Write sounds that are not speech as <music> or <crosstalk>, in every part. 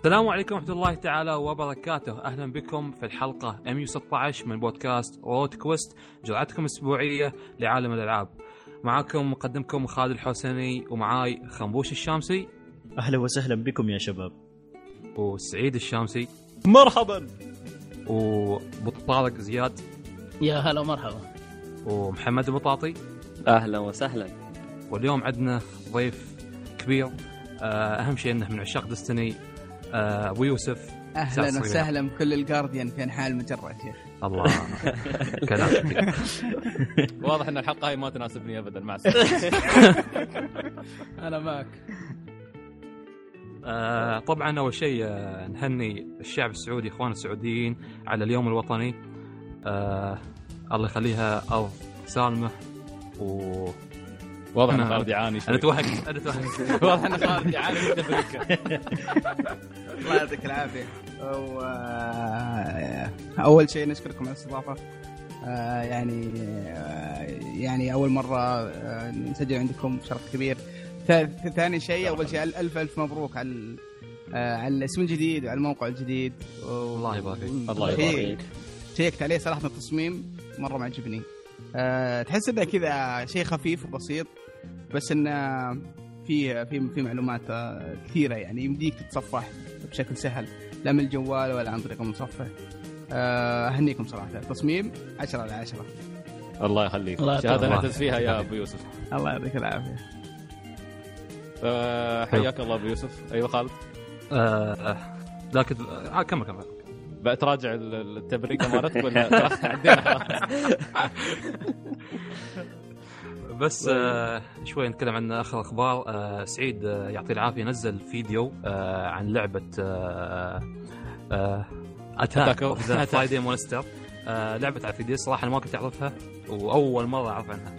السلام عليكم ورحمة الله تعالى وبركاته، أهلا بكم في الحلقة 116 من بودكاست رود كويست، جرعتكم الأسبوعية لعالم الألعاب. معاكم مقدمكم خالد الحسني ومعاي خنبوش الشامسي. أهلا وسهلا بكم يا شباب. وسعيد الشامسي. مرحبا. وابو طارق زياد. يا هلا ومرحبا. ومحمد المطاطي أهلا وسهلا. واليوم عندنا ضيف كبير. آه، أهم شيء إنه من عشاق دستني أبو يوسف أهلا. وسهلا بكل الجارديان في انحاء المجره يا شيخ الله. <laughs> كلام. واضح إن الحلقة هاي ما تناسبني ابدا مع السلامة. <laughs> أنا معك. آه، طبعا أول شيء آه، نهني الشعب السعودي إخوان السعوديين على اليوم الوطني. آه، الله يخليها ارض سالمة و واضح ان خالد يعاني أنا توهقت أنا توهقت. <laughs> واضح ان خالد يعاني من تفريكه <laughs> الله يعطيك العافية. و... أول شيء نشكركم على الاستضافة. آه، يعني آه، يعني أول مرة آه، نسجل عندكم شرف كبير. ثا- ثاني شيء أول شيء ألف ألف مبروك على آه، على الاسم الجديد وعلى الموقع الجديد. الله يبارك. فيك. الله يبارك. شيء- شيكت عليه صراحة التصميم مرة معجبني. أه تحس إنه كذا شيء خفيف وبسيط بس انه في في في معلومات آه، كثيرة يعني يمديك تتصفح بشكل سهل لا من الجوال ولا عن طريق المصفح. أه، أهنيكم صراحة تصميم 10 على 10 الله يخليك. الله شهادة. نعتز فيها يا أبو يوسف. الله يعطيك العافية. آه، حياك الله أبو يوسف. أيوه خالد. آه، آه، لكن آه، كمل كمل. بقى تراجع ال- التبريكه مالتك ولا <laughs> <laughs> بس آه شوي نتكلم عن آخر أخبار آه سعيد آه يعطيه العافية نزل فيديو آه عن لعبة آه آه Attack of the. Friday Monster آه لعبة على 3D صراحة ما كنت أعرفها وأول مرة أعرف عنها.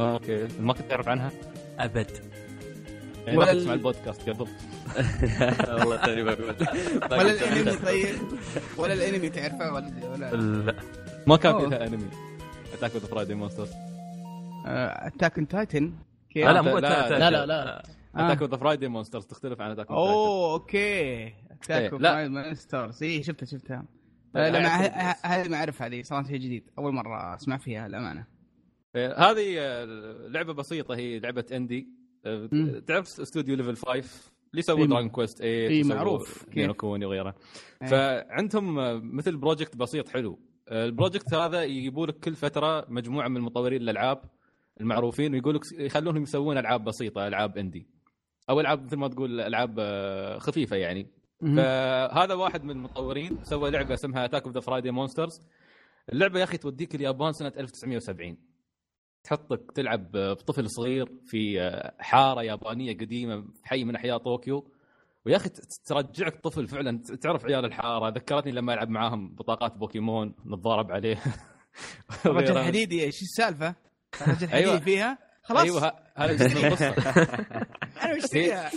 أوكي. ما كنت تعرف عنها؟ أبد. ولا كنت ال- تسمع البودكاست قبل <laughs> والله تاني بقول <laughs> ولا الأنمي طيب. ولا الأنمي تعرفه ولا ولا لا ما كان. فيها أنمي. Attack of Friday Monsters Attack on Titan كيف لا لا مو لا، لا لا اتاك of Friday Monsters تختلف عن اتاك أوه أوكي. Attack of لا. Monsters اي شفتها شفتها. لا، هذه ما اعرفها هذه صراحة شيء جديد. أول مرة أسمع فيها الامانه إيه، هذه آه، لعبة بسيطة هي لعبة indie. تعرف استوديو Level 5 اللي يسووا إيه، Dragon Quest 8 إيه، يسووا معروف. كيف؟ Kuni وغيره إيه. فعندهم آه، مثل project بسيط حلو آه، ال project هذا يجيبوا لك كل فترة مجموعة من مطورين الألعاب المعروفين ويقول لك يخلونهم يسوون ألعاب بسيطة ألعاب indie أو ألعاب مثل ما تقول ألعاب آه، خفيفة يعني. فهذا واحد من المطورين سوى لعبة اسمها Attack of the Friday Monsters اللعبة يا أخي توديك اليابان سنة 1970 تحطك تلعب بطفل صغير في حارة يابانية قديمة في حي من أحياء طوكيو. ويا أخي ترجعك طفل فعلا. تعرف عيال الحارة. ذكرتني لما ألعب معاهم بطاقات بوكيمون نتضارب عليه. <laughs> الرجل الحديدي إيش السالفة؟ الرجل الحديدي <laughs> أيوة. فيها؟ خلاص. أيوه هذا جزء القصة. <laughs> أنا بشتريها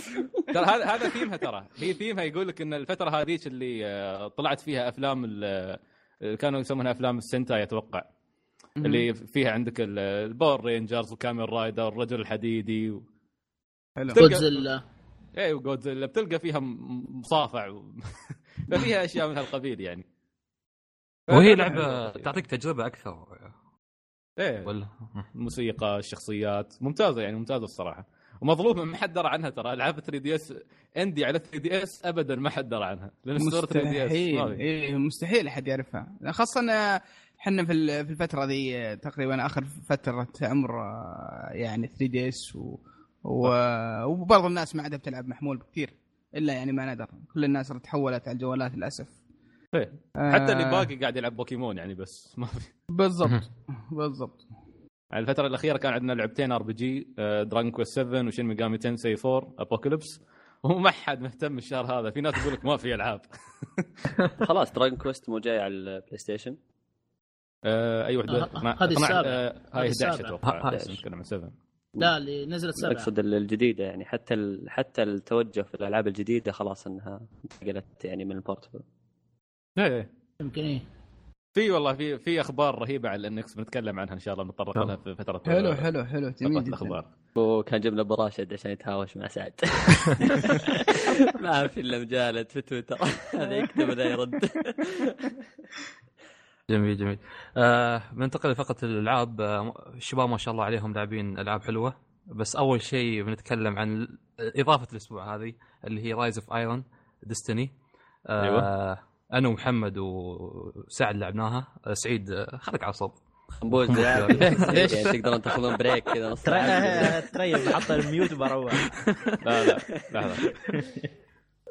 ترى هذا هذا ثيمها ترى. هي ثيمها يقول لك إن الفترة هذيك اللي آه، طلعت فيها أفلام آه، كانوا يسمونها أفلام ال sentai أتوقع اللي فيها عندك ال- ال Power Rangers و Kamen Rider والرجل الحديدي و... جودزيلا اي وجودزيلا بتلقى فيها مصافع و... <laughs> ففيها أشياء من هالقبيل يعني. وهي لعبة. تعطيك تجربة أكثر. إيه. ولا؟ الموسيقى الشخصيات. ممتازة يعني ممتازة الصراحة. ومظلومه ما حد درى عنها ترى. ألعاب 3DS indie على 3DS ابدا ما حد درى عنها لأن store 3DS مستحيل. إيه مستحيل أحد يعرفها. خاصة إحنا في ال- في الفترة ذي آه، تقريبا آخر فترة عمر آه، يعني 3DS و... و... وبرضه الناس ما عادها بتلعب محمول كثير إلا يعني ما ندر كل الناس تحولت على الجوالات للأسف. إيه. حتى اللي آه، باقي قاعد يلعب بوكيمون يعني بس ما في. بالضبط بالضبط. الفترة الأخيرة كان عندنا لعبتين RPG Dragon Quest 7 و Shin Megami Tensei 4 Apocalypse وما حد مهتم الشهر هذا في ناس تقول لك ما في ألعاب. <laughs> خلاص <laughs> Dragon Quest مو جاي على ال PlayStation آه، اي وحده آه، هذه السابعة. هاي هذه 11 السابعة. أتوقع نتكلم عن 7 لا اللي نزلت سبعة. أقصد ال- الجديدة يعني حتى ال... حتى التوجه في الألعاب الجديدة خلاص إنها انتقلت يعني من ال portable. إيه إيه. يمكن إيه. في والله في في أخبار رهيبة على الانكس بنتكلم عنها إن شاء الله بنتطرق. لها في فترة حلو حلو حلو جميل جدا. الأخبار. وكان جبنا ابو راشد عشان يتهاوش مع سعد. <laughs> ما في إلا مجالد في تويتر. <laughs> هذا يكتب هذا يرد. <laughs> جميل جميل. آه بننتقل لفقرة الألعاب. آه الشباب ما شاء الله عليهم لاعبين ألعاب حلوة. بس أول شيء بنتكلم عن إضافة الأسبوع هذه اللي هي Rise of Iron Destiny أيوة. أنا ومحمد وسعد لعبناها. آه سعيد آه خليك عصب خنبوز ليش تقدرون تاخذون break كذا نص تريث بحط <laughs> ال mute وبروح. <laughs> لا لا <laughs> لحظة.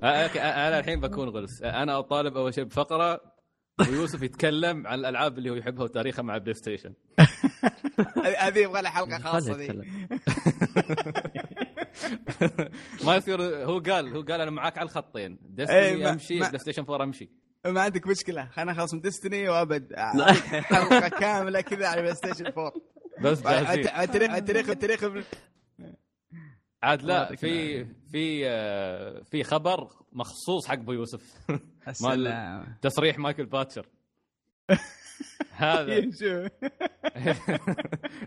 آه، آه، أنا الحين بكون غلس. آه، أنا أطالب أول شيء بفقرة. ويوسف يتكلم عن الألعاب اللي هو يحبها وتاريخها مع PlayStation. <laughs> هذه يبغى لها حلقة خاصة ذي. <laughs> ما يصير هو قال هو قال أنا معاك على الخطين. إيه، Destiny ما- أمشي PlayStation 4 أمشي. ما عندك مشكلة. خلينا نخلص من Destiny وأبد. <laughs> حلقة كاملة كذا على PlayStation 4 بس جاهزين. على تاريخ على تاريخ التاريخ. عاد لا في في آه، في خبر مخصوص حق أبو يوسف. <laughs> السلام. تصريح مايكل باتشر. <laughs> هذا. <laughs>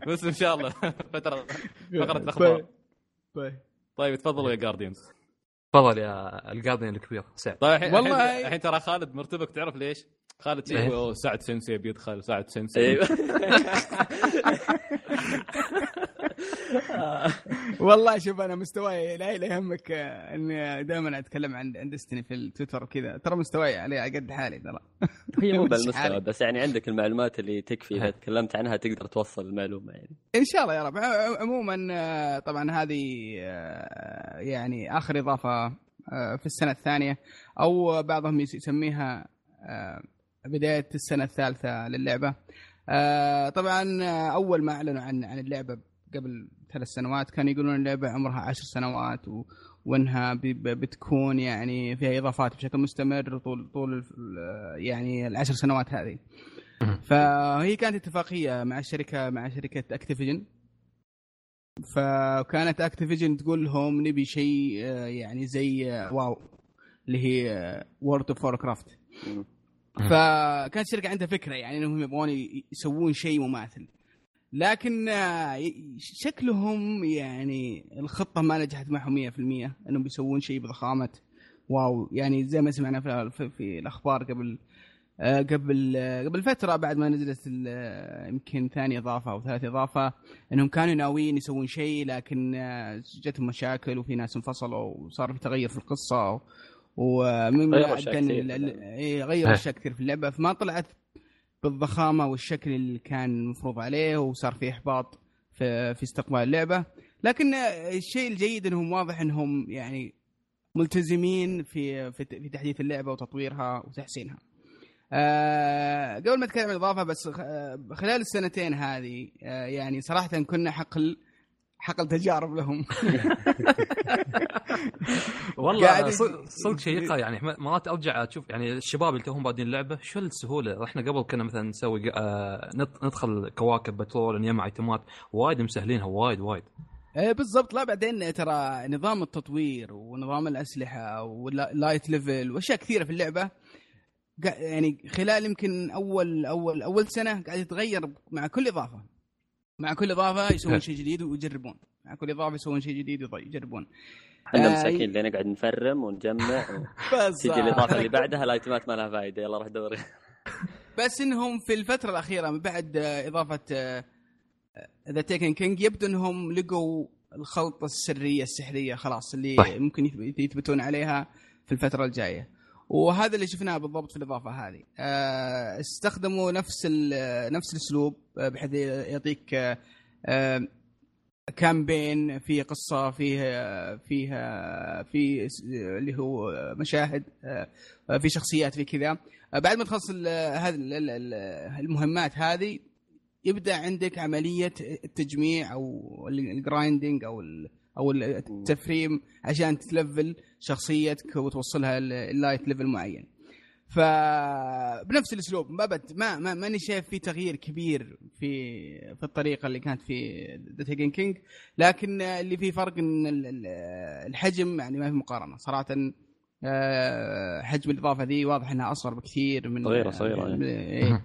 بس إن شاء الله. فتره فقرة الأخبار. طيب. طيب تفضلوا يا Guardians تفضل يا ال Guardian الكبير سعد. طيب الحين والله- الحين- الحين ترى خالد مرتبك تعرف ليش؟ خالد شيء إيه. سعد sensei بيدخل سعد sensei أيوه <laughs> والله شوف أنا مستواي لا لا يهمك آه، إني دائما أتكلم عن عن Destiny في التويتر وكذا. ترى مستواي عليه على قد حالي ترى. هي مو <laughs> بالمستوى. بس يعني عندك المعلومات اللي تكفي. إذا تكلمت عنها تقدر توصل المعلومة يعني. إن شاء الله يا رب. عموما آه، طبعا هذه آه، يعني آخر إضافة في السنة الثانية أو بعضهم يس- يسميها بداية السنة الثالثة للعبة آه، طبعا آه، أول ما أعلنوا عن عن اللعبة قبل ثلاث سنوات كانوا يقولون اللعبة عمرها عشر سنوات و وإنها بتكون يعني فيها إضافات بشكل مستمر طول طول يعني العشر سنوات هذه. فهي كانت اتفاقية مع الشركة مع شركة Activision فكانت Activision تقول لهم نبي شيء آه، يعني زي WoW اللي هي World of Warcraft. فكانت الشركة عندها فكرة يعني إنهم يبغون يسوون شيء مماثل. لكن آه، شكلهم يعني الخطة ما نجحت معهم 100% إنهم بيسوون شيء بضخامة. واو. يعني زي ما سمعنا في, في, في الأخبار قبل آه، قبل آه، قبل فترة بعد ما نزلت يمكن ثاني إضافة أو ثالث إضافة إنهم كانوا ناويين يسوون شيء لكن جتهم مشاكل وفي ناس انفصلوا وصار في تغير في القصة ومن غيروا بعد أشياء كان إيه، غيروا. اشياء كثير في اللعبة فما طلعت بالضخامة والشكل اللي كان مفروض عليه وصار في إحباط في في استقبال اللعبة لكن الشيء الجيد إنهم واضح إنهم يعني ملتزمين في في في تحديث اللعبة وتطويرها وتحسينها. آه قبل ما أتكلم عن الإضافة بس خ- خلال السنتين هذه آه يعني صراحة كنا حقل حقل تجارب لهم. <laughs> والله صدق شيقه يعني. م- مرات أرجع أشوف يعني الشباب اللي توهم بادين اللعبه شو السهولة؟ إحنا قبل كنا مثلا نسوي آه ندخل كواكب patrol نجمع item ات وايد مسهلينها وايد وايد. إيه بالضبط. لا بعدين ترى نظام التطوير ونظام الأسلحة وال light level وأشياء كثيرة في اللعبة. يعني خلال يمكن اول اول أول سنة قاعد يتغير مع كل إضافة. مع كل إضافة يسوون شيء جديد ويجربون. مع كل إضافة يسوون شيء جديد ويض- يجربون. إحنا آه، مساكين اللي نقعد نفرم ونجمع. <laughs> بس تيجي الإضافة اللي بعدها الأيتمات ما لها فائده يلا روح دور <laughs> بس إنهم في الفترة الأخيرة من بعد آه، إضافة The Taken King يبدو إنهم لقوا الخلطة السرية السحرية خلاص اللي صح. ممكن يثب- يثبتون عليها في الفترة الجاية. وهذا اللي شفناه بالضبط في الإضافة هذه. آه، استخدموا نفس نفس الأسلوب آه، بحيث يعطيك آه، campaign في قصة فيها فيها في اللي هو مشاهد في شخصيات في كذا. بعد ما تخلص هذه ال- ال- ال- المهمات هذه يبدأ عندك عملية التجميع أو ال grinding أو أو التفريم عشان تلفل شخصيتك وتوصلها ال light level معين. فبنفس الأسلوب ما بد ما ما ماني شايف في تغيير كبير في في الطريقة اللي كانت في The Taken King لكن اللي فيه فرق إن ال- ال- الحجم يعني ما في مقارنة صراحة آه، حجم الإضافة ذي واضح إنها أصغر بكثير من صغيرة- صغيرة، من- إيه.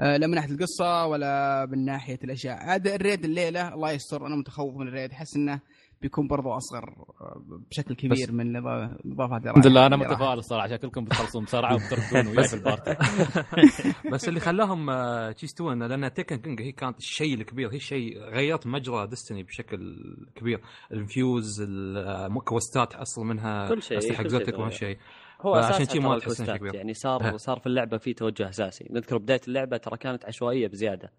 آه، لا من ناحية القصة ولا من ناحية الأشياء عاد ال raid الليلة الله يستر أنا متخوف من ال raid أحس إنه بيكون برضو أصغر آه، بشكل كبير من الاضافات الحمد لله أنا راح. متفائل الصراحة عشان كلكم بتخلصون بسرعة وبتردون وياي في ال party. <laughs> بس اللي خلاهم آه، يستوون لأن Taken King هي كانت الشيء الكبير هي الشيء غيرت مجرى Destiny بشكل كبير. الانفيوز الكوستات تحصل منها كل شيء، اسلحه كل شيء. شيء هو أساسا شي ما تحس شيء. يعني صار ها. صار في اللعبة في توجه أساسي نذكر بداية اللعبة ترى كانت عشوائية بزيادة.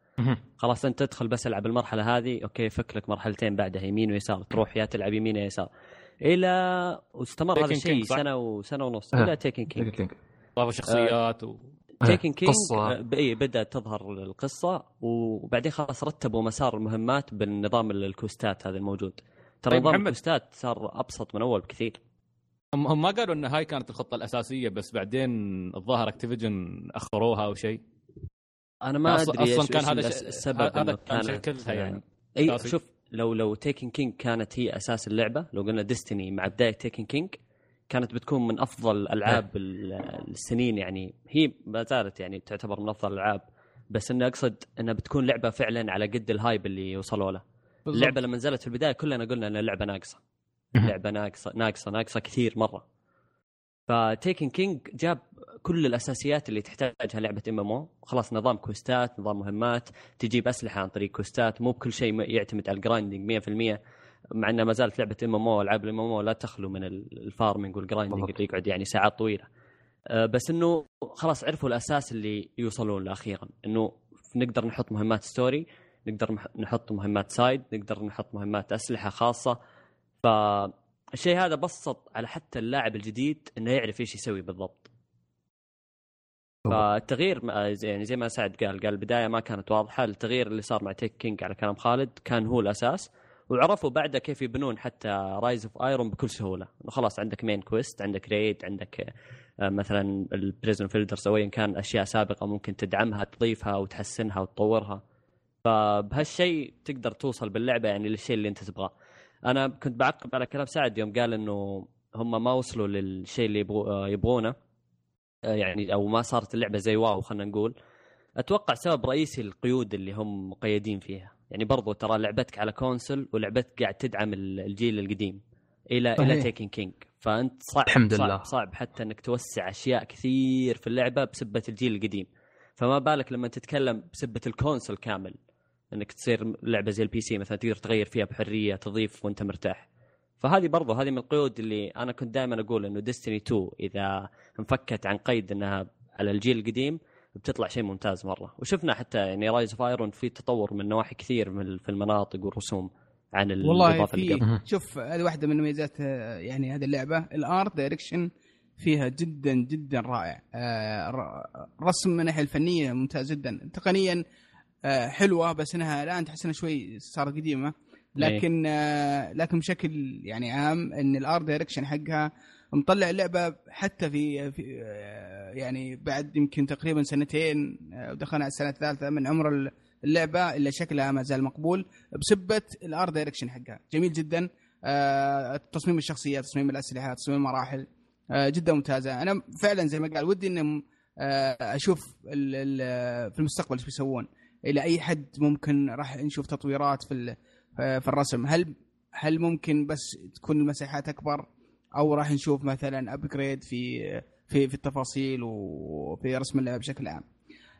خلاص أنت تدخل بس ألعب المرحلة هذه أوكي فك لك مرحلتين بعدها يمين ويسار تروح يا تلعب يمين يا يسار إلى واستمر هذا الشيء؟ سنة وسنه ونص. إلى تيكن كينج ضافوا شخصيات و... تيكن كينج. اي بدأت تظهر القصة وبعدين خلاص رتبوا مسار المهمات بالنظام الكوستات هذا الموجود ترى طيب نظام. الكويستات صار أبسط من أول بكثير هم هم ما قالوا إن هاي كانت الخطة الأساسية بس بعدين الظاهر Activision أخروها أو شيء أنا ما أصلاً- أدري إيش- كان هذا ش- السبب هذا كان شكلها يعني. اي أساسي. شوف لو لو Taken King كانت هي أساس اللعبة لو قلنا Destiny مع بداية Taken King كانت بتكون من أفضل ألعاب ال- السنين يعني هي ما زالت يعني تعتبر من أفضل الألعاب بس إني أقصد إنها بتكون لعبة فعلا على قد ال hype اللي وصلوا له. اللعبة لما نزلت في البداية كلنا قلنا ان اللعبه ناقصة لعبة ناقصه ناقصه ناقصة كثير مرة. ف Taken King جاب كل الأساسيات اللي تحتاجها لعبة MMO خلاص نظام كويستات نظام مهمات تجيب أسلحة عن طريق كويستات. مو بكل شيء يعتمد على ال grinding 100% مع انها ما زالت لعبة MMO ألعاب ال MMO لا تخلو من ال- ال farming وال grinding. اللي يقعد يعني ساعات طويلة. أه، بس إنه خلاص عرفوا الأساس اللي يوصلون له أخيرا. إنه نقدر نحط مهمات story نقدر نح- نحط مهمات side نقدر نحط مهمات أسلحة خاصة. فالشيء هذا بسط على حتى اللاعب الجديد إنه يعرف إيش يسوي بالضبط. فالتغيير يعني زي ما سعد قال قال البداية ما كانت واضحة. التغيير اللي صار مع Taken King على كلام خالد كان هو الأساس. وعرفوا بعدها كيف يبنون حتى Rise of Iron بكل سهولة. خلاص عندك main quest عندك raid عندك آه، مثلا ال Prison of Elders أو ايا كان أشياء سابقة ممكن تدعمها تضيفها وتحسنها وتطورها. فبهالشيء تقدر توصل باللعبة يعني للشيء اللي أنت تبغاه. أنا كنت بعقب على كلام سعد يوم قال إنه هم ما وصلوا للشيء اللي يبغو يبغونه. آه، يعني أو ما صارت اللعبة زي wow خلينا نقول. أتوقع سبب رئيسي القيود اللي هم مقيدين فيها. يعني برضو ترى لعبتك على console ولعبتك قاعد تدعم ال- الجيل القديم إلى إلى صحيح. Taken King فأنت صعب الحمد صعب لله. صعب حتى إنك توسع أشياء كثير في اللعبة بسبة الجيل القديم. فما بالك لما تتكلم بسبة ال console كامل. إنك تصير لعبة زي ال PC مثلا تقدر تغير فيها بحرية تضيف وأنت مرتاح. فهذه برضو هذه من القيود اللي أنا كنت دائما أقول إنه Destiny 2 إذا انفكت عن قيد إنها على الجيل القديم بتطلع شيء ممتاز مرة. وشفنا حتى يعني Rise of Iron في تطور من نواحي كثير من في المناطق والرسوم عن والله الإضافة اللي قبل. في شوف هذه واحدة من مميزات آه، يعني هذه اللعبة. ال art direction فيها جدا جدا رائع. آه، رسم من الناحية الفنية ممتاز جدا. تقنيا آه، حلوة بس إنها الآن تحس إنها شوي صارت قديمة. لكن آه، لكن بشكل يعني عام إن ال art direction حقها مطلع اللعبة حتى في, في آه، يعني بعد يمكن تقريبا سنتين آه، ودخلنا على السنة الثالثة من عمر اللعبة إلا شكلها ما زال مقبول بسبة ال art direction حقها. جميل جدا. آه، تصميم الشخصيات تصميم الأسلحة تصميم المراحل آه، جدا ممتازة. أنا فعلا زي ما قال ودي ان أشوف في المستقبل إيش بيسوون. إلى أي حد ممكن راح نشوف تطويرات في في الرسم. هل هل ممكن بس تكون المساحات أكبر؟ أو راح نشوف مثلا upgrade في في في التفاصيل وفي رسم اللعبة بشكل عام.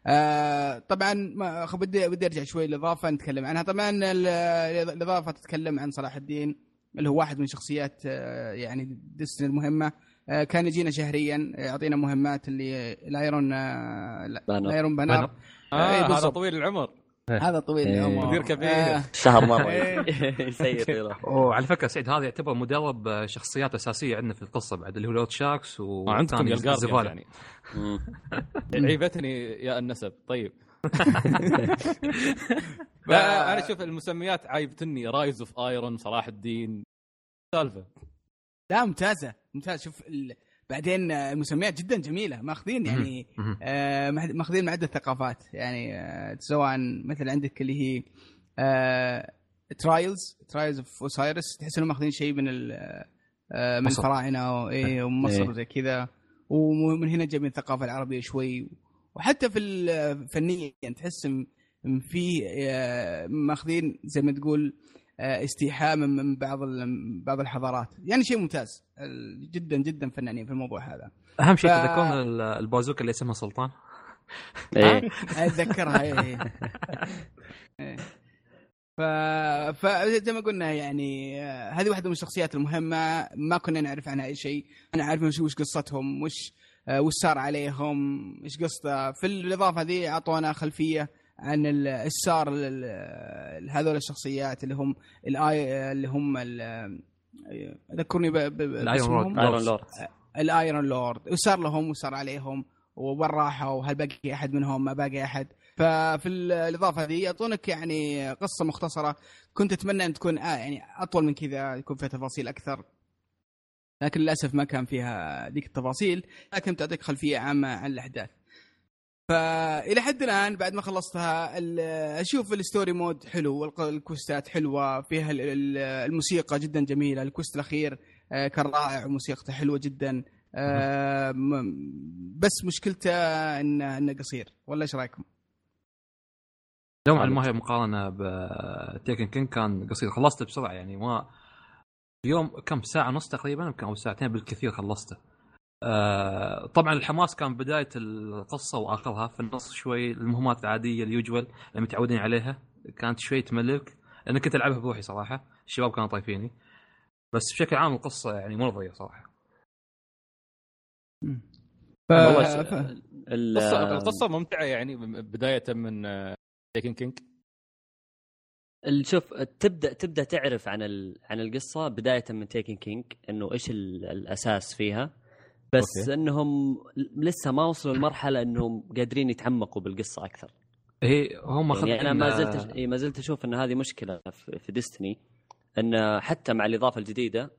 آه طبعا ما بدي بدي أرجع شوي الاضافه نتكلم عنها. طبعا ال- الإضافة تتكلم عن صلاح الدين اللي هو واحد من شخصيات آه، يعني ديستني المهمة. آه، كان يجينا شهريا يعطينا مهمات اللي الايرون آه،. الايرون بانر بانر. آه إيه، هذا بالضبط. طويل العمر هذا طويل إيه. العمر مدير كبير. آه، شهر مرة <laughs> إيه. سيء طويله <laughs> وعلى فكرة سعيد هذا يعتبر مدرب آه، شخصيات أساسية عندنا في القصة بعد اللي هو لورد شاركس و آه، عندكم يا والثاني الجارديان الزفالة. يعني. <laughs> عيبتني يا النسب طيب لا أنا شوف المسميات عايبتني رايز اوف ايرون صلاح الدين سالفة لا ممتازة ممتاز شوف. بعدين المسميات جدا جميلة ماخذين يعني. آه، ماخذين من عده ثقافات يعني آه، سواء مثل عندك اللي هي ترايلز ترايلز اوف اوسايرس تحس إنهم ماخذين شيء من آه، من. الفراعنة وايه ومصر إيه. وزي كذا ومن هنا جايبين الثقافة العربية شوي وحتى في فنيا تحس إن- إن في آه، ماخذين زي ما تقول استيحاء من من بعض ال- بعض الحضارات. يعني شيء ممتاز. جدا جدا فنانين في الموضوع هذا. أهم شيء ف- تذكرون اللي اسمها سلطان؟ إيه. أتذكرها إيه. إيه. ف... فزي ما قلنا يعني آه، هذه واحدة من الشخصيات المهمة. ما كنا نعرف عنها أي شيء. أنا عارف وش وش قصتهم وش آه، وش صار عليهم إيش قصته. في الإضافة هذه أعطونا خلفية. عن ال- إيش صار لل- لهذول الشخصيات اللي هم الاي اللي هم ال- ذكرني ب... ب... الأيرون باسمهم. لورد. ايرون لورد. الأيرون لورد. وش صار لهم وش صار عليهم وين راحوا؟ هل باقي أحد منهم؟ ما باقي أحد. ففي ال- الإضافة هذه يعطونك يعني قصة مختصرة. كنت أتمنى أن تكون آه يعني أطول من كذا يكون فيها تفاصيل أكثر. لكن للأسف ما كان فيها ذيك التفاصيل. لكن تعطيك خلفية عامة عن الأحداث. فإلى حد الآن بعد ما خلصتها ال- أشوف الستوري مود حلو والق- الكوستات حلوة فيها ال- ال- الموسيقى جدا جميلة الكوست الأخير آه، كان رائع وموسيقته حلوة جدا آه، بس مشكلته انه إنه قصير. ولا إيش رأيكم؟ على ما هي مقارنة بتيكن كينج كان قصير. خلصته بسرعة يعني ما اليوم كم؟ ساعة ونص تقريبا أو ساعتين بالكثير خلصته. آه طبعا الحماس كان بداية القصة وآخرها في النص شوي المهمات العادية اليوجوال اللي متعودين عليها كانت شوي تملك. لأن كنت ألعبها بروحي صراحة الشباب كانوا طايفيني بس بشكل عام القصة يعني مرضيه صراحة. ف... والله ف... ال- القصة القصة ممتعة يعني بداية من تيكن كينج شوف تبدا تبدأ تعرف عن ال... عن القصة بداية من تيكن كينج إنه إيش ال... الأساس فيها. بس أوكي. إنهم لسه ما وصلوا لمرحلة إنهم قادرين يتعمقوا بالقصة أكثر. هي هم يعني أنا ما زلت ما زلت أشوف إن هذه مشكلة في ديستني إن حتى مع الإضافة الجديدة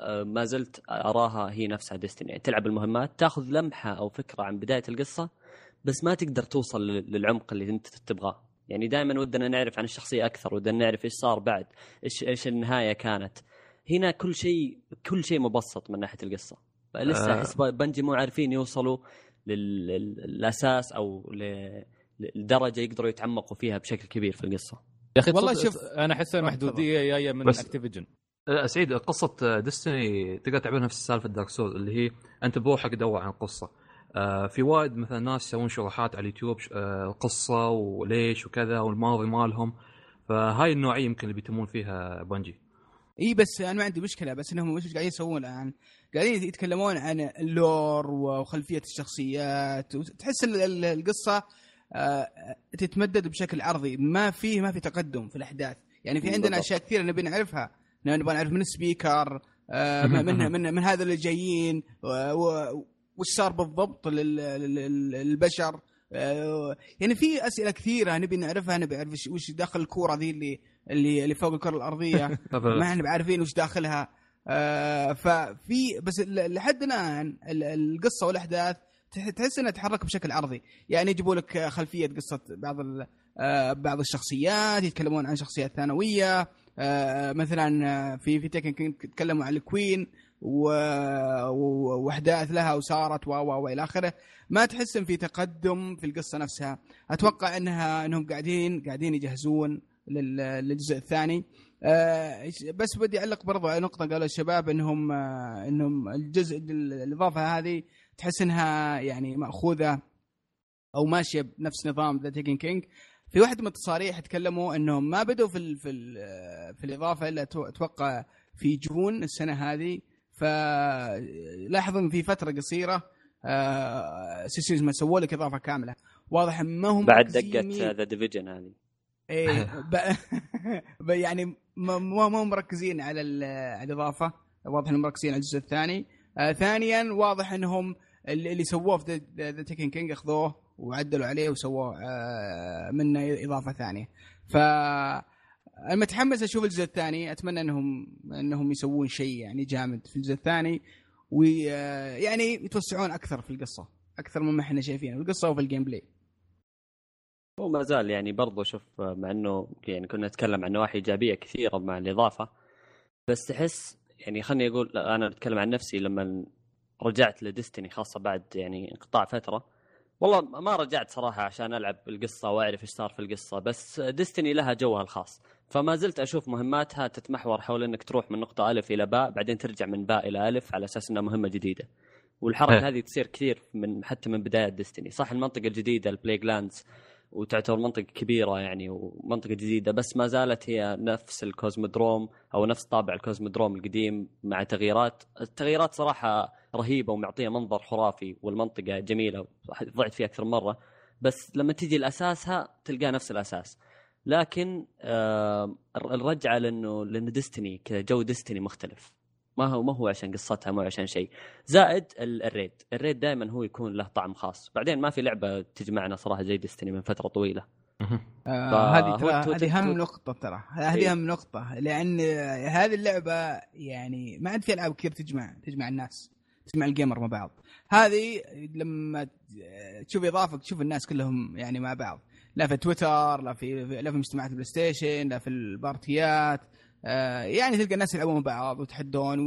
آه، ما زلت أراها هي نفسها ديستني. يعني تلعب المهمات تأخذ لمحة أو فكرة عن بداية القصة بس ما تقدر توصل لل- للعمق اللي أنت تبغاه. يعني دائما ودنا نعرف عن الشخصية أكثر ودنا نعرف إيش صار بعد إيش إيش النهاية كانت. هنا كل شيء كل شيء مبسط من ناحية القصة. لسه آه. احس بنجي مو عارفين يوصلوا لل- لل- للأساس أو لدرجة يقدروا يتعمقوا فيها بشكل كبير في القصة يا أخي والله شوف- أنا احسها تفضل. محدودية جاية من اكتيفيجن آه، سعيد قصة ديستني تقدر تعملها نفس سالفة دارك سول اللي هي أنت بروحك تدور عن القصة. آه، في وايد مثلا ناس يسوون شروحات على اليوتيوب ش- آه، القصة وليش وكذا والماضي مالهم فهاي النوعية يمكن اللي بيتمون فيها بنجي. إي بس أنا ما عندي مشكلة بس إنهم وش قاعدين يسوون الآن؟ قاعدين يتكلمون عن اللور وخلفية الشخصيات. وتحس ال- ال- القصة آه، تتمدد بشكل عرضي. ما في ما في تقدم في الأحداث. يعني في عندنا. أشياء كثيرة نبي نعرفها. نبغى نعرف من السبيكر آه، <laughs> من من من, من هذا اللي جايين وش صار بالضبط لل- لل- للبشر. آه، يعني في أسئلة كثيرة نبي نعرفها نبي نعرف وش- وش داخل الكورة ذي اللي اللي اللي فوق الكرة الأرضية. <laughs> ما إحنا بعارفين وش داخلها. آه ففي بس لحد الآن ال- القصة والأحداث تح- تحس إنها تتحرك بشكل عرضي. يعني يجيبوا لك خلفية قصة بعض ال- آه بعض الشخصيات يتكلمون عن شخصيات ثانوية. آه مثلا في في تكن كينج تكلموا عن الكوين وأحداث لها وصارت و و وإلى آخره. ما تحس إن في تقدم في القصة نفسها. أتوقع انها إنهم قاعدين قاعدين يجهزون للجزء الثاني. آه، بس بدي أعلق برضو على نقطة قالوا الشباب إنهم آه، إنهم الجزء الإضافة هذه تحس إنها يعني مأخوذة أو ماشية بنفس نظام ذا تيكن كينج في واحد من التصاريح تكلموا إنهم ما بدوا في ال في ال في الإضافة إلا تو- أتوقع في جون السنة هذه. فلاحظوا إن في فترة قصيرة آه سيسيز ما سووا لك إضافة كاملة. واضح ما هم بعد دقة ذا ديفيجن هذه. إيه <laughs> ب... يعني ما هم مركزين على ال- على الإضافة. واضح إنهم مركزين على الجزء الثاني. آه ثانيا واضح إنهم اللي سووه في ذا تيكن كينج أخذوه وعدلوا عليه وسووه آه منه إضافة ثانية. ف أنا متحمس أشوف الجزء الثاني. أتمنى انهم إنهم يسوون شيء يعني جامد في الجزء الثاني. ويعني يتوسعون أكثر في القصة. أكثر مما إحنا شايفينه في القصة وفي الجيم بلاي هو ما زال يعني برضو شوف مع إنه يعني كنا نتكلم عن نواحي إيجابية كثيرة مع الإضافة بس تحس يعني خلني أقول أنا أتكلم عن نفسي لما رجعت لديستني خاصة بعد يعني انقطاع فترة. والله ما رجعت صراحة عشان ألعب القصة وأعرف إيش صار في القصة بس ديستني لها جوها الخاص. فما زلت أشوف مهماتها تتمحور حول إنك تروح من نقطة ألف إلى باء بعدين ترجع من باء إلى ألف على أساس إنها مهمة جديدة. والحركة إيه. هذه تصير كثير من حتى من بداية ديستني. صح المنطقة الجديدة البلاي جلاندز وتعتبر منطقة كبيرة يعني ومنطقة جديدة بس ما زالت هي نفس الكوزمودروم أو نفس طابع الكوزمودروم القديم مع تغييرات. التغييرات صراحة رهيبة ومعطية منظر خرافي والمنطقة جميلة ضعت فيها أكثر من مرة بس لما تجي لأساسها تلقى نفس الأساس. لكن آه الرجعة لأنه لأن ديستني كذا جو ديستني مختلف. ما هو ما هو عشان قصتها ما هو عشان شيء. زائد ال- الريد. الريد دائما هو يكون له طعم خاص. بعدين ما في لعبة تجمعنا صراحة زي ديستني من فترة طويلة. آه، هذه ترى هذه أهم نقطة ترى. إيه. هذه أهم نقطة. لأن هذه اللعبة يعني ما عاد في ألعاب كثير تجمع تجمع الناس تجمع الجيمر مع بعض. هذه لما تشوف إضافة تشوف الناس كلهم يعني مع بعض. لا في تويتر لا في لا في مجتمعات البلاي ستيشن لا في البارتيات. آه، يعني تلقى الناس يلعبون مع بعض ويتحدون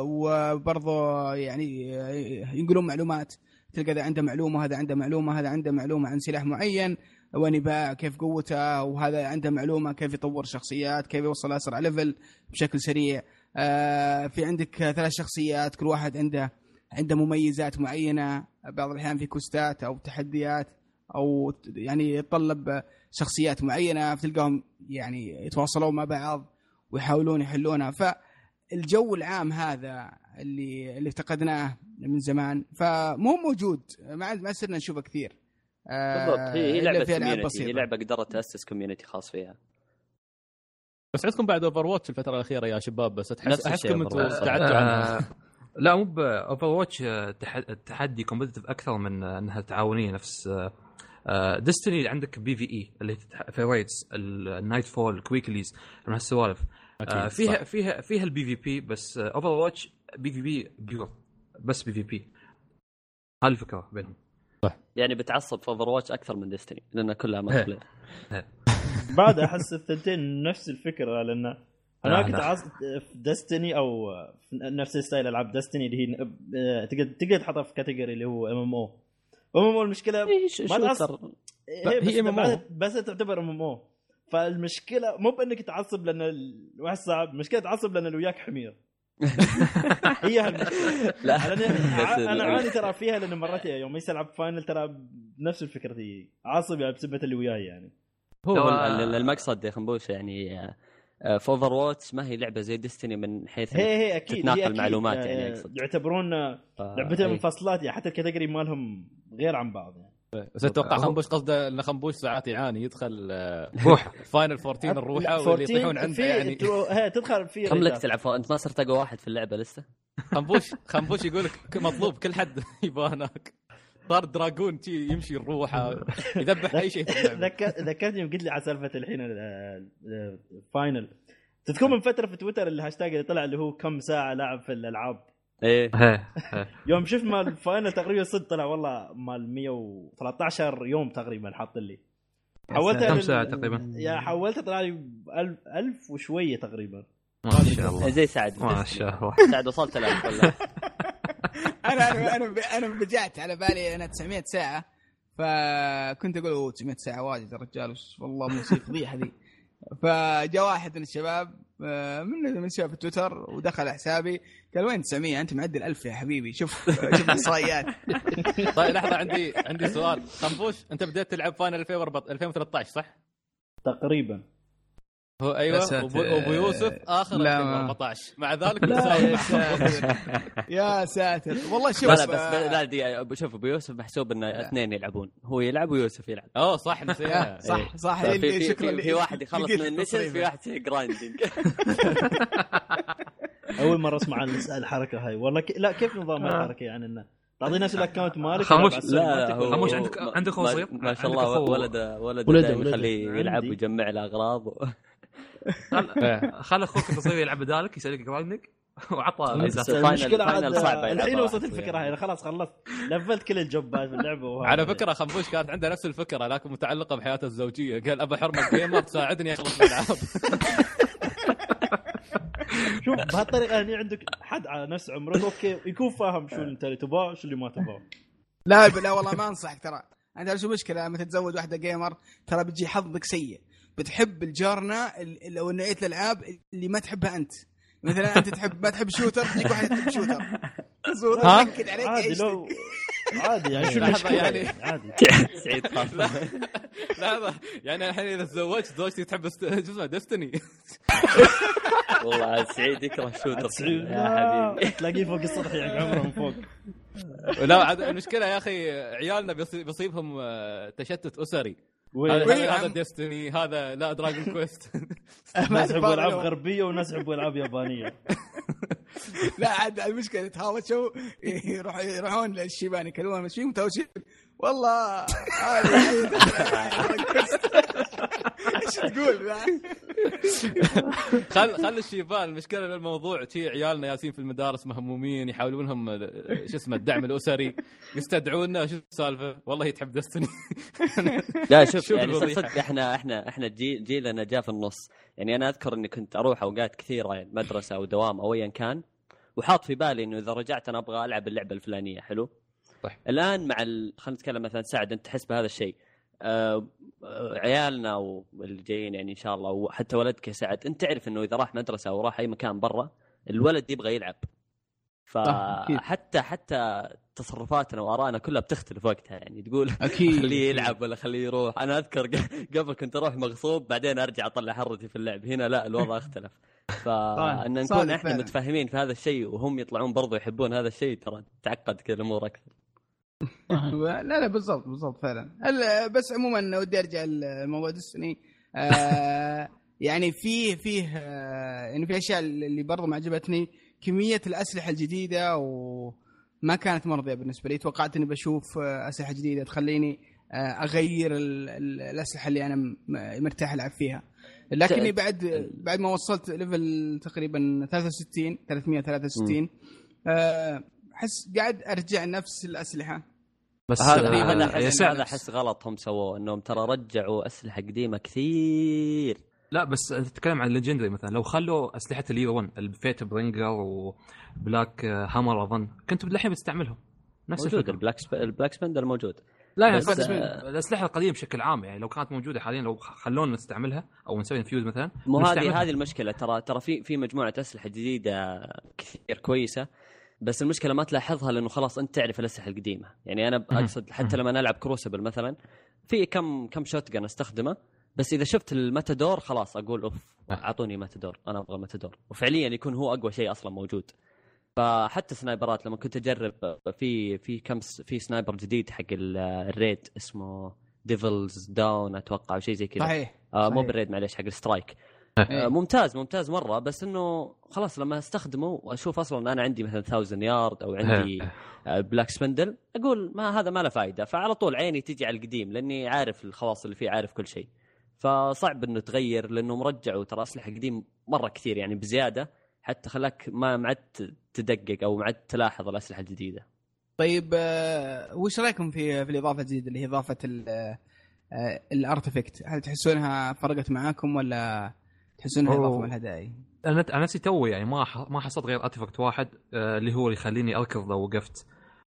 وبرضه يعني آه، ينقلون معلومات. تلقى هذا عنده معلومة هذا عنده معلومة هذا عنده معلومة عن سلاح معين وين يباع كيف قوته وهذا عنده معلومة كيف يطور شخصيات كيف يوصل أسرع ليفل بشكل سريع. آه في عندك ثلاث شخصيات كل واحد عنده عنده مميزات معينة. بعض الأحيان في كوستات أو تحديات أو يعني يتطلب شخصيات معينة فتلقاهم يعني يتواصلون مع بعض. ويحاولون يحلونها. فالجو العام هذا اللي اللي افتقدناه من زمان فمو موجود. ما ما صرنا نشوفه كثير. آه، بالضبط. هي هي إلا لعبة كوميونتي هي. لعبة قدرت تأسس community خاص فيها. بس عندكم بعد Overwatch الفترة الأخيرة يا شباب بس احس الشيء احسكم أنتم. ابتعدتوا عنها آه، لا مو ب Overwatch تحدي competitive أكثر من آه، إنها تعاونية نفس Destiny عندك PvE اللي هي تتح- في raids ال Nightfall weeklies من هالسوالف. آه، فيها صح. فيها فيها البي في بي بس اوفر واتش بي في بي بيور بس بي في بي هذه الفكرة بينهم. يعني بتعصب في Overwatch أكثر من Destiny لأن كلها <laughs> player <laughs> بعد أحس الثنتين نفس الفكرة لأن لا، أنا كنت. عاصب في Destiny أو في نفس ال style ألعاب Destiny اللي هي آه، تقدر تقدر تحطها في category اللي هو ام ام أو ام ام أو المشكلة إيه، ما تعصب. هي MMO. بعد- بس تعتبر MMO فالمشكلة مو بإنك تعصب لأن الواحد صعب المشكلة تعصب لأن اللي وياك حمير <laughs> هي لا أنا اعاني <laughs> ترى فيها لأن مرات يوم يصير ألعب فاينل ترى بنفس الفكرة دي عاصب يعني بسبة اللي وياي يعني هو ال- المقصد يا خنبوش يعني آه، آه، في اوفر واتش ما هي لعبة زي ديستني من حيث هي هي أكيد تتناقل. معلومات آه، يعني أقصد. يعتبرون آه، لعبتين إيه. منفصلات يعني حتى الكاتيجوري مالهم غير عن بعض يعني. بس أتوقع هو- خنبوش قصده إن خنبوش ساعات يعاني يدخل آه، روح فاينل 14 الروحة واللي 14 يطيحون عنده يعني. تدخل في كم لك ريدات. تلعب؟ أنت ما صرت أقوى واحد في اللعبة لسه؟ خنبوش خنبوش يقول لك مطلوب كل حد <laughs> يبغى هناك. صار دراجون شي يمشي الروحة يذبح أي شيء في اللعبة. ذكر- ذكرتني يوم قلت لي على سالفة الحين ال- ال- الفاينل تذكرون من فترة في تويتر الهاشتاج اللي طلع اللي هو كم ساعة لعب في الألعاب؟ إيه. <laughs> يوم شفت مال الفاينل تقريبا صدق طلع والله مال 113 يوم تقريبا حاط لي. حولتها كم ساعة تقريبا؟ يا حولتها طلع لي 1000 1000 وشوية تقريبا. ما شاء الله. زي سعد. ما. شاء الله. سعد وصلت الان <laughs> أنا أنا أنا أنا رجعت على بالي أنا 900 ساعة فكنت أقول أوه 900 ساعة واجد يا رجال والله مصيبه فضيحه ذي فجاء واحد من الشباب من من شباب تويتر ودخل حسابي. قال وين 900 أنت معدل 1000 يا حبيبي. شوف <laughs> شوف الاحصائيات <laughs> طيب لحظة عندي عندي سؤال. خنبوش أنت بديت تلعب فاينل 2013 صح؟ تقريبا. هو أيوه أبو يوسف آخر لا، ما- 2014 مع ذلك لا يا ساتر. يا ساتر. والله شوف لا لا بس آه، لا دي أبو- شوف أبو يوسف محسوب إنه اثنين يلعبون. هو يلعب ويوسف يلعب. أوه صح <laughs> نسيها. <laughs> صح صح في, اللي- في, شكرا في, واحد يخلص من التصريف. في واحد يسوي جرايندنج <laughs> أول مرة أسمع عن الحركة هاي. والله ك... لا كيف نظام الحركة يعني إنه تعطي نفس ال account مالك؟ خنبوش. لا ولا- عندك- عندك أخو ما- صغير؟ ما شاء الله ولد ولد ولده- دائما ولده. يخليه يلعب. ويجمع له اغراض. خل خل أخوك الصغير يلعب بدالك يسوي لك grinding وعطى المشكلة عاد Final صعبة يلعبها الحين وصلت الفكرة وياه. هاي خلاص خلصت. level ت كل ال job ات في اللعبة. على فكرة خنبوش كانت عنده نفس الفكرة لكن متعلقة بحياته الزوجية. قال ابى حرمة gamer تساعدني أخلص الالعاب <laughs> شوف بهالطريقة هني عندك حد على نفس عمرك أوكي يكون فاهم شو اللي انت اللي تبغاه وشو اللي ما تبغاه. لا لا والله ما انصحك ترى. أنت شو المشكلة؟ لما تتزوج واحدة جيمر ترى بتجي حظك سيء. بتحب الجارنا ال- أو نوعيه الألعاب اللي ما تحبها أنت. مثلا أنت تحب ما تحب شوتر تجيك واحد تحب شوتر زور ها؟ تنكد عليك عادي. لو عادي يعني شو المشكلة يعني. عادي. <laughs> سعيد خاف لحظة. يعني الحين إذا تزوجت زوجتي تحب شو اسمه ديستني والله سعيد يكره شوتر سعيد. يا حبيبي. تلاقيه فوق السطح يعني عمره من فوق. لا عاد المشكلة يا أخي عيالنا بيصي- بيصيبهم آه، تشتت أسري. هذا Destiny هذا لا Dragon Quest ناس يحبوا ألعاب غرب غربية وناس يحبوا ألعاب يابانية. <laughs> لا عاد المشكلة تهاوشوا <laughs> يروح يروحون للشيبان يكلمون متهاوشين. والله إيش <laughs> تقول خل خل الشيبان المشكلة بالموضوع شي عيالنا ياسين في المدارس مهمومين يحاولونهم شو اسمه الدعم الأسري يستدعونا شو السالفة؟ والله هي تحب ديستني <laughs> لا شوف, <laughs> شوف يعني. صدق إحنا إحنا إحنا جيل جيلنا جاء في النص. يعني أنا أذكر إني كنت أروح أوقات كثيرة يعني مدرسة أو دوام أو ايا كان وحاط في بالي إنه إذا رجعت أنا أبغى ألعب اللعبة الفلانية حلو؟ صح. الآن مع ال... خلينا نتكلم مثلا سعد أنت تحس بهذا الشيء؟ آه... آه، عيالنا واللي جايين يعني إن شاء الله وحتى ولدك يا سعد أنت تعرف إنه إذا راح مدرسة أو راح أي مكان برا الولد يبغى يلعب. فحتى حتى تصرفاتنا وآرائنا كلها بتختلف وقتها يعني تقول <laughs> أكيد خليه يلعب ولا خليه يروح. أنا أذكر قبل كنت أروح مغصوب بعدين أرجع أطلع حرتي في اللعب. هنا لا الوضع <laughs> اختلف. فان نكون إحنا فعلاً. متفاهمين في هذا الشيء وهم يطلعون برضو يحبون هذا الشيء ترى تعقد كذا الأمور أكثر. <laughs> لا لا بالضبط بالضبط فعلا. بس عموما ودي أرجع لموضوع ديستني. آه <laughs> يعني فيه فيه آه يعني في أشياء اللي برضو ما عجبتني. كمية الأسلحة الجديدة وما كانت مرضية بالنسبة لي. توقعت إني بشوف آه، أسلحة جديدة تخليني أغير ال- ال- الأسلحة اللي أنا مرتاح ألعب فيها. لكني بعد بعد ما وصلت ليفل تقريبا 63 363 آه، احس قاعد أرجع نفس الأسلحة. بس هذا آه، هذا يا احس هذا أحس غلط هم سووه إنهم ترى رجعوا أسلحة قديمة كثير. لا بس تتكلم عن ال legendary مثلا. لو خلوا أسلحة ال year 1 ال Fatebringer و Black Hammer أظن كنت الحين بتستعملهم. نفس موجود الفكرة. ال Black Sp... ال Black Spindle موجود. لا يعني بس، بس آه، الأسلحة القديمة بشكل عام يعني لو كانت موجودة حاليا لو خلونا نستعملها أو نسوي infuse مثلا مو هذه. هذه المشكلة. ترى ترى في في مجموعة أسلحة جديدة كثير كويسة. بس المشكلة ما تلاحظها لأنه خلاص أنت تعرف الأسلحة القديمة. يعني أنا أقصد حتى لما ألعب Crucible مثلا في كم كم shotgun أستخدمه بس إذا شفت ال Matador خلاص أقول أوف أعطوني Matador أنا أبغى Matador. وفعليا يكون هو أقوى شيء أصلا موجود. فحتى sniper ات لما كنت أجرب في في كم في sniper جديد حق ال- raid اسمه Devil's Dawn أتوقع أو شيء زي كذا. صحيح. آه مو. بال raid معليش حق ال strike. إيه. آه ممتاز ممتاز مرة. بس إنه خلاص لما أستخدمه وأشوف أصلا أنا عندي مثلا 1000 يارد أو عندي آه، بلاك سبندل أقول ما هذا ما له فائده فعلى طول عيني تجي على القديم لأني عارف الخواص اللي فيه عارف كل شيء. فصعب إنه تغير لأنه مرجع وترى أسلحة قديم مرة كثير يعني بزيادة. حتى خلاك ما ما عاد تدقق أو ما عاد تلاحظ الأسلحة الجديدة. طيب آه، وش رأيكم في في الإضافة الجديدة اللي هي إضافة ال- آه، آه، الارتفكت هل تحسونها فرقت معاكم ولا تحسونها أوه. إضافة ما لها داعي؟ أنا أنا نفسي توي يعني ما ح- ما حصلت غير ارتفكت واحد آه اللي هو اللي يخليني أركض لو وقفت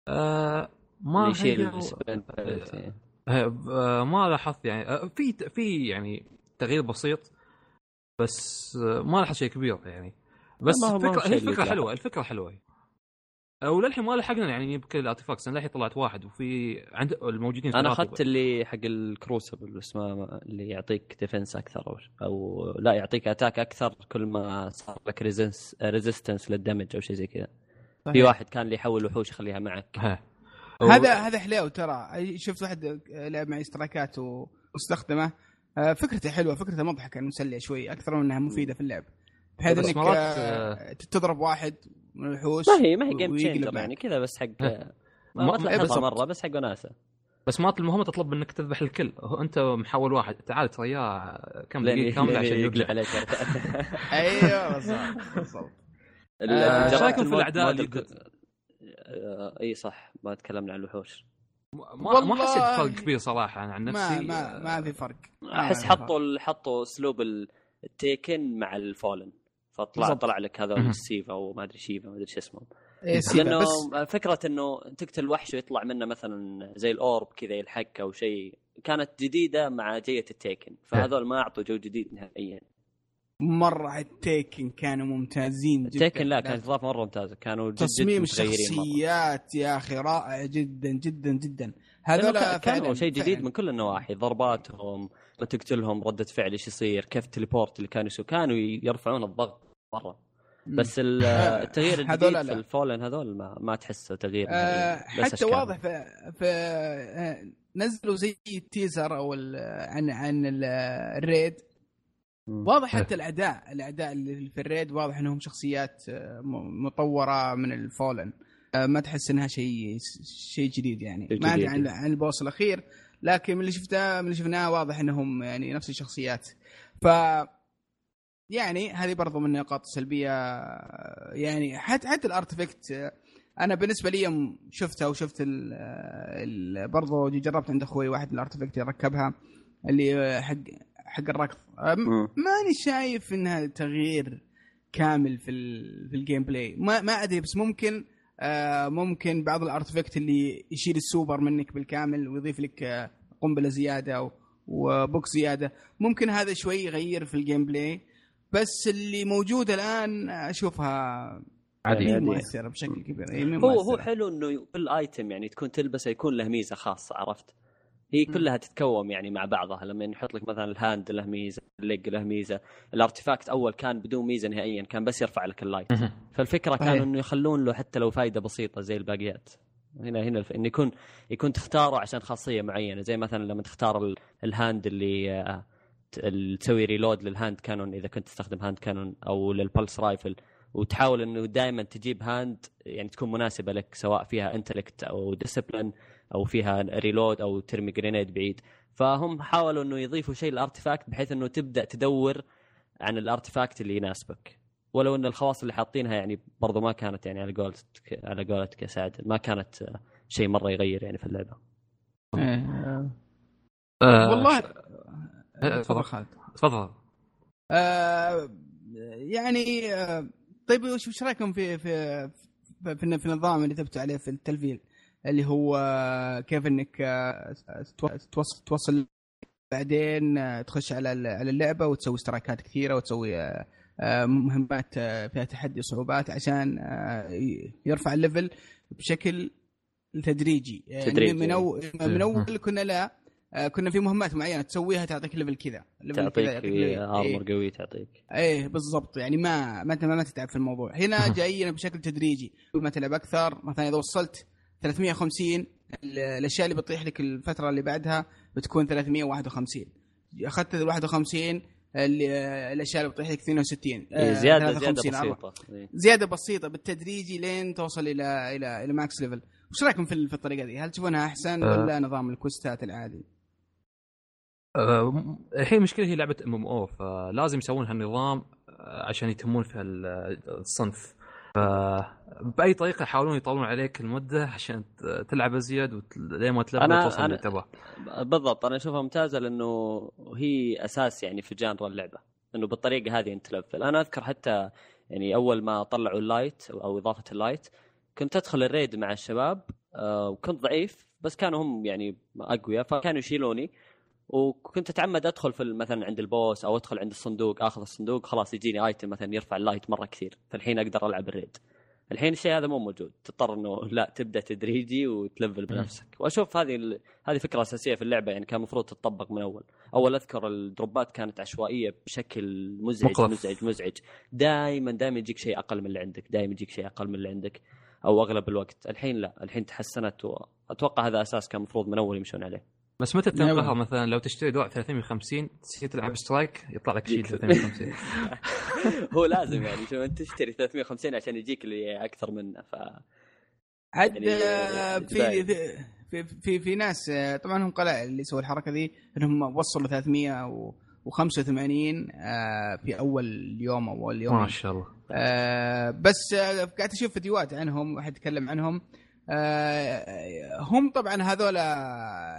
آه ما يشيل غيروا- السبندل. آه، ما لاحظت يعني آه، في في يعني تغيير بسيط بس آه، ما لاحظت شيء كبير يعني بس ما هو- الفكرة هي الفكرة. حلوة الفكرة حلوة آه، وللحين ما لحقنا يعني بكل الارتفاكتس أنا للحين طلعت واحد وفي عند الموجودين أنا. اخذت اللي حق ال Crucible اسمه اللي يعطيك defense أكثر أو, أو لا يعطيك attack أكثر كل ما صار لك resis resistance لل damage أو شيء زي كذا. في. واحد كان اللي يحول وحوش يخليها معك. ها. هذا هذا حلو ترى. شفت واحد لعب معي سترايكات و- واستخدمه. آه، فكرته حلوة فكرته مضحكة مسلية شوي أكثر من إنها مفيدة في اللعب. بحيث بس إنك مرات، آه، تضرب واحد من الوحوش ما هي ما هي game changer. يعني كذا بس حق. ما, ما- ما تلاحظها بالضبط. مرة بس حق وناسة. بس مرات المهمه تطلب منك تذبح الكل. هو أنت محول واحد. تعال ترى كم دقيقة كامله عشان يقلب عليك <laughs> أيوه بالضبط بالضبط. ال- آه، رأيكم في اللي الك- آه، إي صح ما تكلمنا عن الوحوش. ما ما حسيت فرق كبير صراحة. أنا عن ما نفسي ما ما في فرق. ما احس في فرق. حطوا حطوا أسلوب التيكن مع الفولن. فطلع بالضبط. طلع لك هذول. السيفا وما أدري شيفا ما أدري شو اسمهم إيه،. لأنه بس فكرة إنه تقتل وحش ويطلع منه مثلا زي الأورب كذا يلحق أو شيء كانت جديدة مع جيه التيكن. فهذول ما أعطوا جو جديد نهائيا. مرة التيكن كانوا ممتازين جدا. التيكن لا كانت اضافه مرة ممتازة. كانوا جد تصميم جد يا أخي رائع جدا جدا جدا. هذول كا- كانوا شيء جديد. من كل النواحي. ضرباتهم تقتلهم ردة فعل إيش يصير كيف ال teleport اللي كانوا يسوي كانوا يرفعون الضغط. مرة بس ال- <laughs> التغيير الجديد. في ال Fallen هذول ما, ما تحسه تغيير نهائي. بس حتى أشكال. واضح في, في آه، نزلوا زي ال teaser أو عن عن ال- ال raid. واضح حتى الاعداء الاعداء اللي في ال raid واضح إنهم شخصيات آه، مطورة من ال Fallen آه، ما تحس إنها شيء شيء جديد يعني ما أدري. عن عن ال boss الأخير لكن من اللي شفته من اللي شفناه واضح إنهم يعني نفس الشخصيات ف يعني هذه برضو من النقاط السلبيه يعني حتى حتى ال artifact أنا بالنسبة لي شفتها وشفت ال ال برضو جربت عند أخوي واحد ال artifact يركبها اللي حق حق الركض. ماني شايف انها تغيير كامل في في ال gameplay. ما ما أدري بس ممكن آه ممكن بعض ال artifact اللي يشيل السوبر منك بالكامل ويضيف لك آه، قنبلة زيادة وبوكس زيادة. ممكن هذا شوي يغير في ال gameplay. بس اللي موجوده الآن أشوفها عادي مي عادي. مؤثرة بشكل كبير مي هو هو مؤثرة. حلو إنه كل item يعني تكون تلبسه يكون له ميزة خاصة عرفت؟ هي كلها تتكون يعني مع بعضها لما يحط لك مثلا ال hand له ميزة، ال leg له ميزة، ال artifact أول كان بدون ميزة نهائيا كان بس يرفع لك ال light،. فالفكرة. كانوا إنه يخلون له حتى لو فائده بسيطة زي الباقيات. هنا هنا الف... انه يكون يكون تختاره عشان خاصية معينة زي مثلا لما تختار ال... ال hand اللي آه، اللي تسوي reload لل hand cannon إذا كنت تستخدم hand cannon أو لل pulse rifle وتحاول إنه دائما تجيب hand يعني تكون مناسبة لك سواء فيها intellect أو discipline أو فيها reload أو ترمي grenade بعيد. فهم حاولوا إنه يضيفوا شيء لل artifact بحيث إنه تبدأ تدور عن ال artifact اللي يناسبك. ولو إن الخواص اللي حاطينها يعني برضو ما كانت يعني على قولتك على قولتك يا سعد ما كانت شيء مرة يغير يعني في اللعبة. إيه. آه، والله تفضل تفضل. خالد. تفضل. آه يعني آه طيب وش وش رأيكم في في في, في, في النظام اللي ثبتوا عليه في التلفيل؟ اللي هو كيف إنك تو- توصل توصل بعدين تخش على ال- على اللعبة وتسوي سترايكات كثيرة وتسوي مهمات فيها تحدي وصعوبات عشان يرفع ال level بشكل تدريجي. يعني تدريجي. من أول من أول كنا لا كنا في مهمات معينة تسويها تعطيك level كذا تعطيك يعطيك ليفل- إيه. armor قوي تعطيك. إيه بالضبط. يعني ما ما انت ما, ما تتعب في الموضوع. هنا <laughs> جايين بشكل تدريجي. كل ما تلعب أكثر. مثلا إذا وصلت 350 ال- الأشياء اللي بتطيح لك الفترة اللي بعدها بتكون 351 أخذت ال 51 اللي- الأشياء اللي بتطيح لك 62 إيه، آه، زياده زيادة 53 أربعة. بسيطة. إيه. زيادة بسيطة بالتدريجي لين توصل إلى إلى إلى max level وش رأيكم في في الطريقة دي؟ هل تشوفونها أحسن آه. ولا نظام الكويستات العادي؟ آه، الحين المشكلة هي لعبة MMO فلازم يسوون هالنظام آه، عشان يتمون في ال- الصنف. بأي طريقة يحاولون يطولون عليك المدة عشان تلعب ازيد وت- لين ما تلفل أنا- وتوصل اللي أنا- تبغاه بالضبط أنا أشوفها ممتازة لأنه هي أساس يعني في genre اللعبة. انه بالطريقة هذه أنت تلفل. أنا أذكر حتى يعني أول ما طلعوا ال light أو إضافة ال light كنت أدخل ال raid مع الشباب آه، وكنت ضعيف بس كانوا هم يعني أقوياء فكانوا يشيلوني. وكنت أتعمد أدخل في مثلا عند ال boss أو أدخل عند الصندوق آخذ الصندوق خلاص يجيني item مثلا يرفع ال light مرة كثير فالحين أقدر ألعب ال raid. الحين الشيء هذا مو موجود تضطر إنه <laughs> لا تبدأ تدريجي وتلفل بنفسك. وأشوف هذه ال... هذه فكرة أساسية في اللعبة يعني كان المفروض تطبق من أول. أول أذكر الدروبات كانت عشوائية بشكل مزعج مقرف. مزعج مزعج. دائما دائما يجيك شيء أقل من اللي عندك دائما يجيك شيء أقل من اللي عندك أو أغلب الوقت. الحين لا الحين تحسنت واتوقع هذا أساس كان المفروض من أول يمشون عليه. بس متى. تنقهر مثلا؟ لو تشتري دواء 350 تصير تلعب سترايك يطلع لك شيء 350 <laughs> هو لازم يعني شوف انت تشتري 350 عشان يجيك اللي أكثر منه ف عاد يعني آه، إجباري. في في في في, في ناس آه، طبعا هم قلائل اللي يسووا الحركة ذي إنهم وصلوا 385 آه، في أول يوم أو أول يوم ما شاء الله. بس قاعد أشوف فيديوهات عنهم واحد يتكلم عنهم. هم طبعا هذول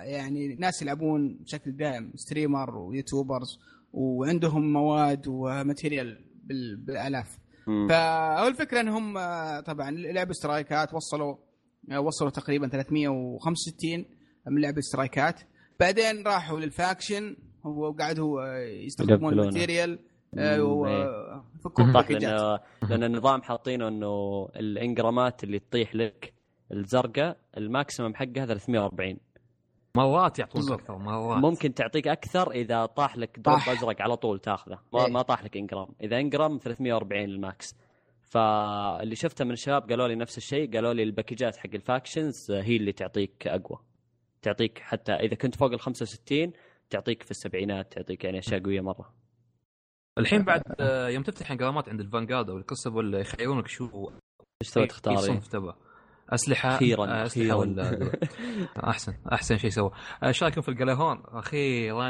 يعني ناس يلعبون بشكل دائم streamer ويوتيوبرز وعندهم مواد و material بال- بالآلاف مم. فهو الفكرة إنهم آه، طبعا لعبوا سترايكات وصلوا آه، وصلوا تقريبا 365 من لعبه سترايكات بعدين راحوا لل faction وقعدوا آه، يستخدمون. ال material مم، إيه. <laughs> باكجات لأن لأن النظام حاطينه إنه الإنجرامات اللي تطيح لك الزرقاء ال maximum حقها 340 مرات يعطونك. أكثر مرات ممكن تعطيك أكثر إذا طاح لك drop طاح. أزرق على طول تاخذه. ما, إيه. ما طاح لك engram. إذا engram 340 ال max فاللي شفته من الشباب قالوا لي نفس الشيء قالوا لي الباكجات حق ال factions هي اللي تعطيك أقوى. تعطيك حتى إذا كنت فوق ال 65 تعطيك في السبعينات تعطيك يعني أشياء قوية مرة. الحين بعد آه، يوم تفتح انقرامات عند ال Vanguard أو ال Crucible يخيرونك شو؟ إيش تبغى تختار؟ صنف تبغى أسلحة أخيرا آه، أسلحة أخيرا. ولا <laughs> أحسن أحسن شيء سوى. آه، إيش رأيكم في القلاهون أخيرا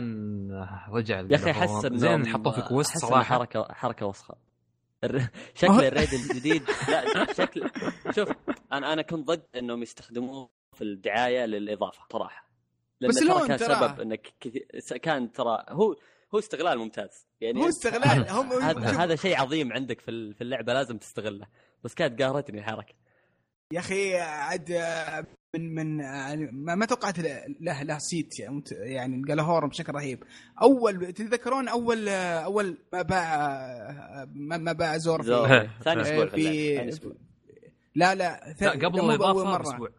رجع يا أخي. احس زين حطوه في إنه صراحة. حركة حركة وسخة. <laughs> شكل الريد الجديد. لا شكل شوف أنا أنا كنت ضد إنهم يستخدموه في الدعاية للإضافة صراحة. بس لون كان ترى. سبب إنك كثير كان ترى هو هو استغلال ممتاز. يعني هو استغلال. هم <laughs> هذا هذا شيء عظيم عندك في ال- في اللعبة لازم تستغله. بس كانت قهرتني الحركة. يا أخي عاد من من يعني ما, ما توقعت له له صيت يعني يعني القلاهور بشكل رهيب أول تتذكرون أول أول ما باع ما ما باع زور في. <laughs> ثاني أسبوع في ثاني لا لا لا قبل الاضافه بأول مرة. باسبوع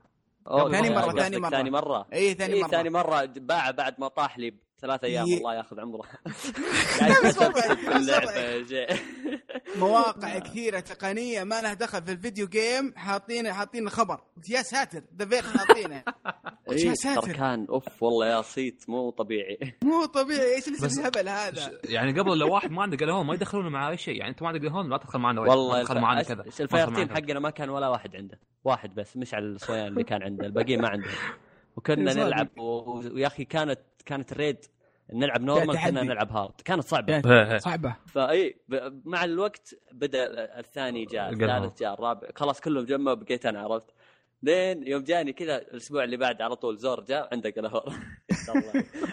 أوه، ثاني مرة، قصدك ثاني مرة. ثاني مرة اي ثاني مرة ثاني مرة باع بعد ما طاح لي ثلاث أيام ي- الله ياخذ عمره. <laughs> <laughs> شيخ. مواقع كثيرة تقنية ما لها دخل في الفيديو جيم حاطين حاطين خبر. قلت يا ساتر ذا فير حاطينه. <laughs> قلت يا إيه، ساتر. كان أوف والله يا صيت مو طبيعي. مو طبيعي. إيش الهبل هذا؟ يعني قبل لو واحد ما عنده قلاهون ما يدخلونه معاه أي شيء. يعني انت ما عندك قلاهون لا تدخل معنا والله تدخل معنا. كذا. الفاير تيم. حقنا ما كان ولا واحد عنده. واحد بس مش على الصويان اللي كان عنده الباقيين ما عندهم وكنا صادق. نلعب ويا أخي كانت كانت ال raid نلعب normal. كنا نلعب hard كانت صعبة كانت- إيه، إيه. صعبة فاي. مع الوقت بدأ الثاني جاء. الثالث جاء الرابع خلاص كلهم جمعوا بقيت أنا عرفت لين يوم جاني كذا الأسبوع اللي بعد على طول Xur جاء عنده Gjallarhorn <laughs>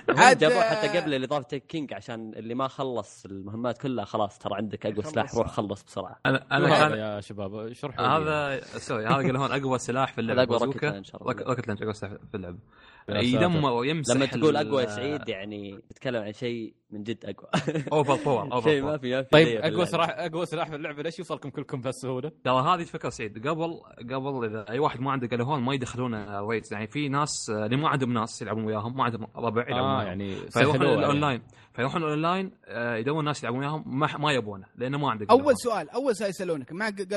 عاد- جابوه حتى قبل الإضافة Taken King عشان اللي ما خلص المهمات كلها خلاص ترى عندك أقوى. سلاح روح خلص بسرعة أنا أنا كان يا شباب اشرحوا لي. هذا سوري هذا Gjallarhorn أقوى سلاح في اللعبة بازوكا. rocket launcher rocket launcher أقوى سلاح في اللعبة. يدمر ويمسح لما تقول أقوى سعيد يعني تتكلم عن شيء من جد أقوى over power over شيء ما power في ما في طيب أقوى. سلاح أقوى سلاح في اللعبة ليش يوصلكم كلكم بهالسهولة؟ ترى هذه الفكرة سعيد قبل قبل إذا أي واحد ما عنده Gjallarhorn ما يدخلون raids يعني في ناس آه، اللي ما عندهم ناس يلعبون وياهم ما عندهم ربع يلعبون وياهم. يعني فيروحون الاونلاين فيروحون الاونلاين آه، يدورون ناس يلعبون وياهم ما, ما يبونه لأنه ما عنده Gjallarhorn. أول سؤال أول سؤال يسألونك معك.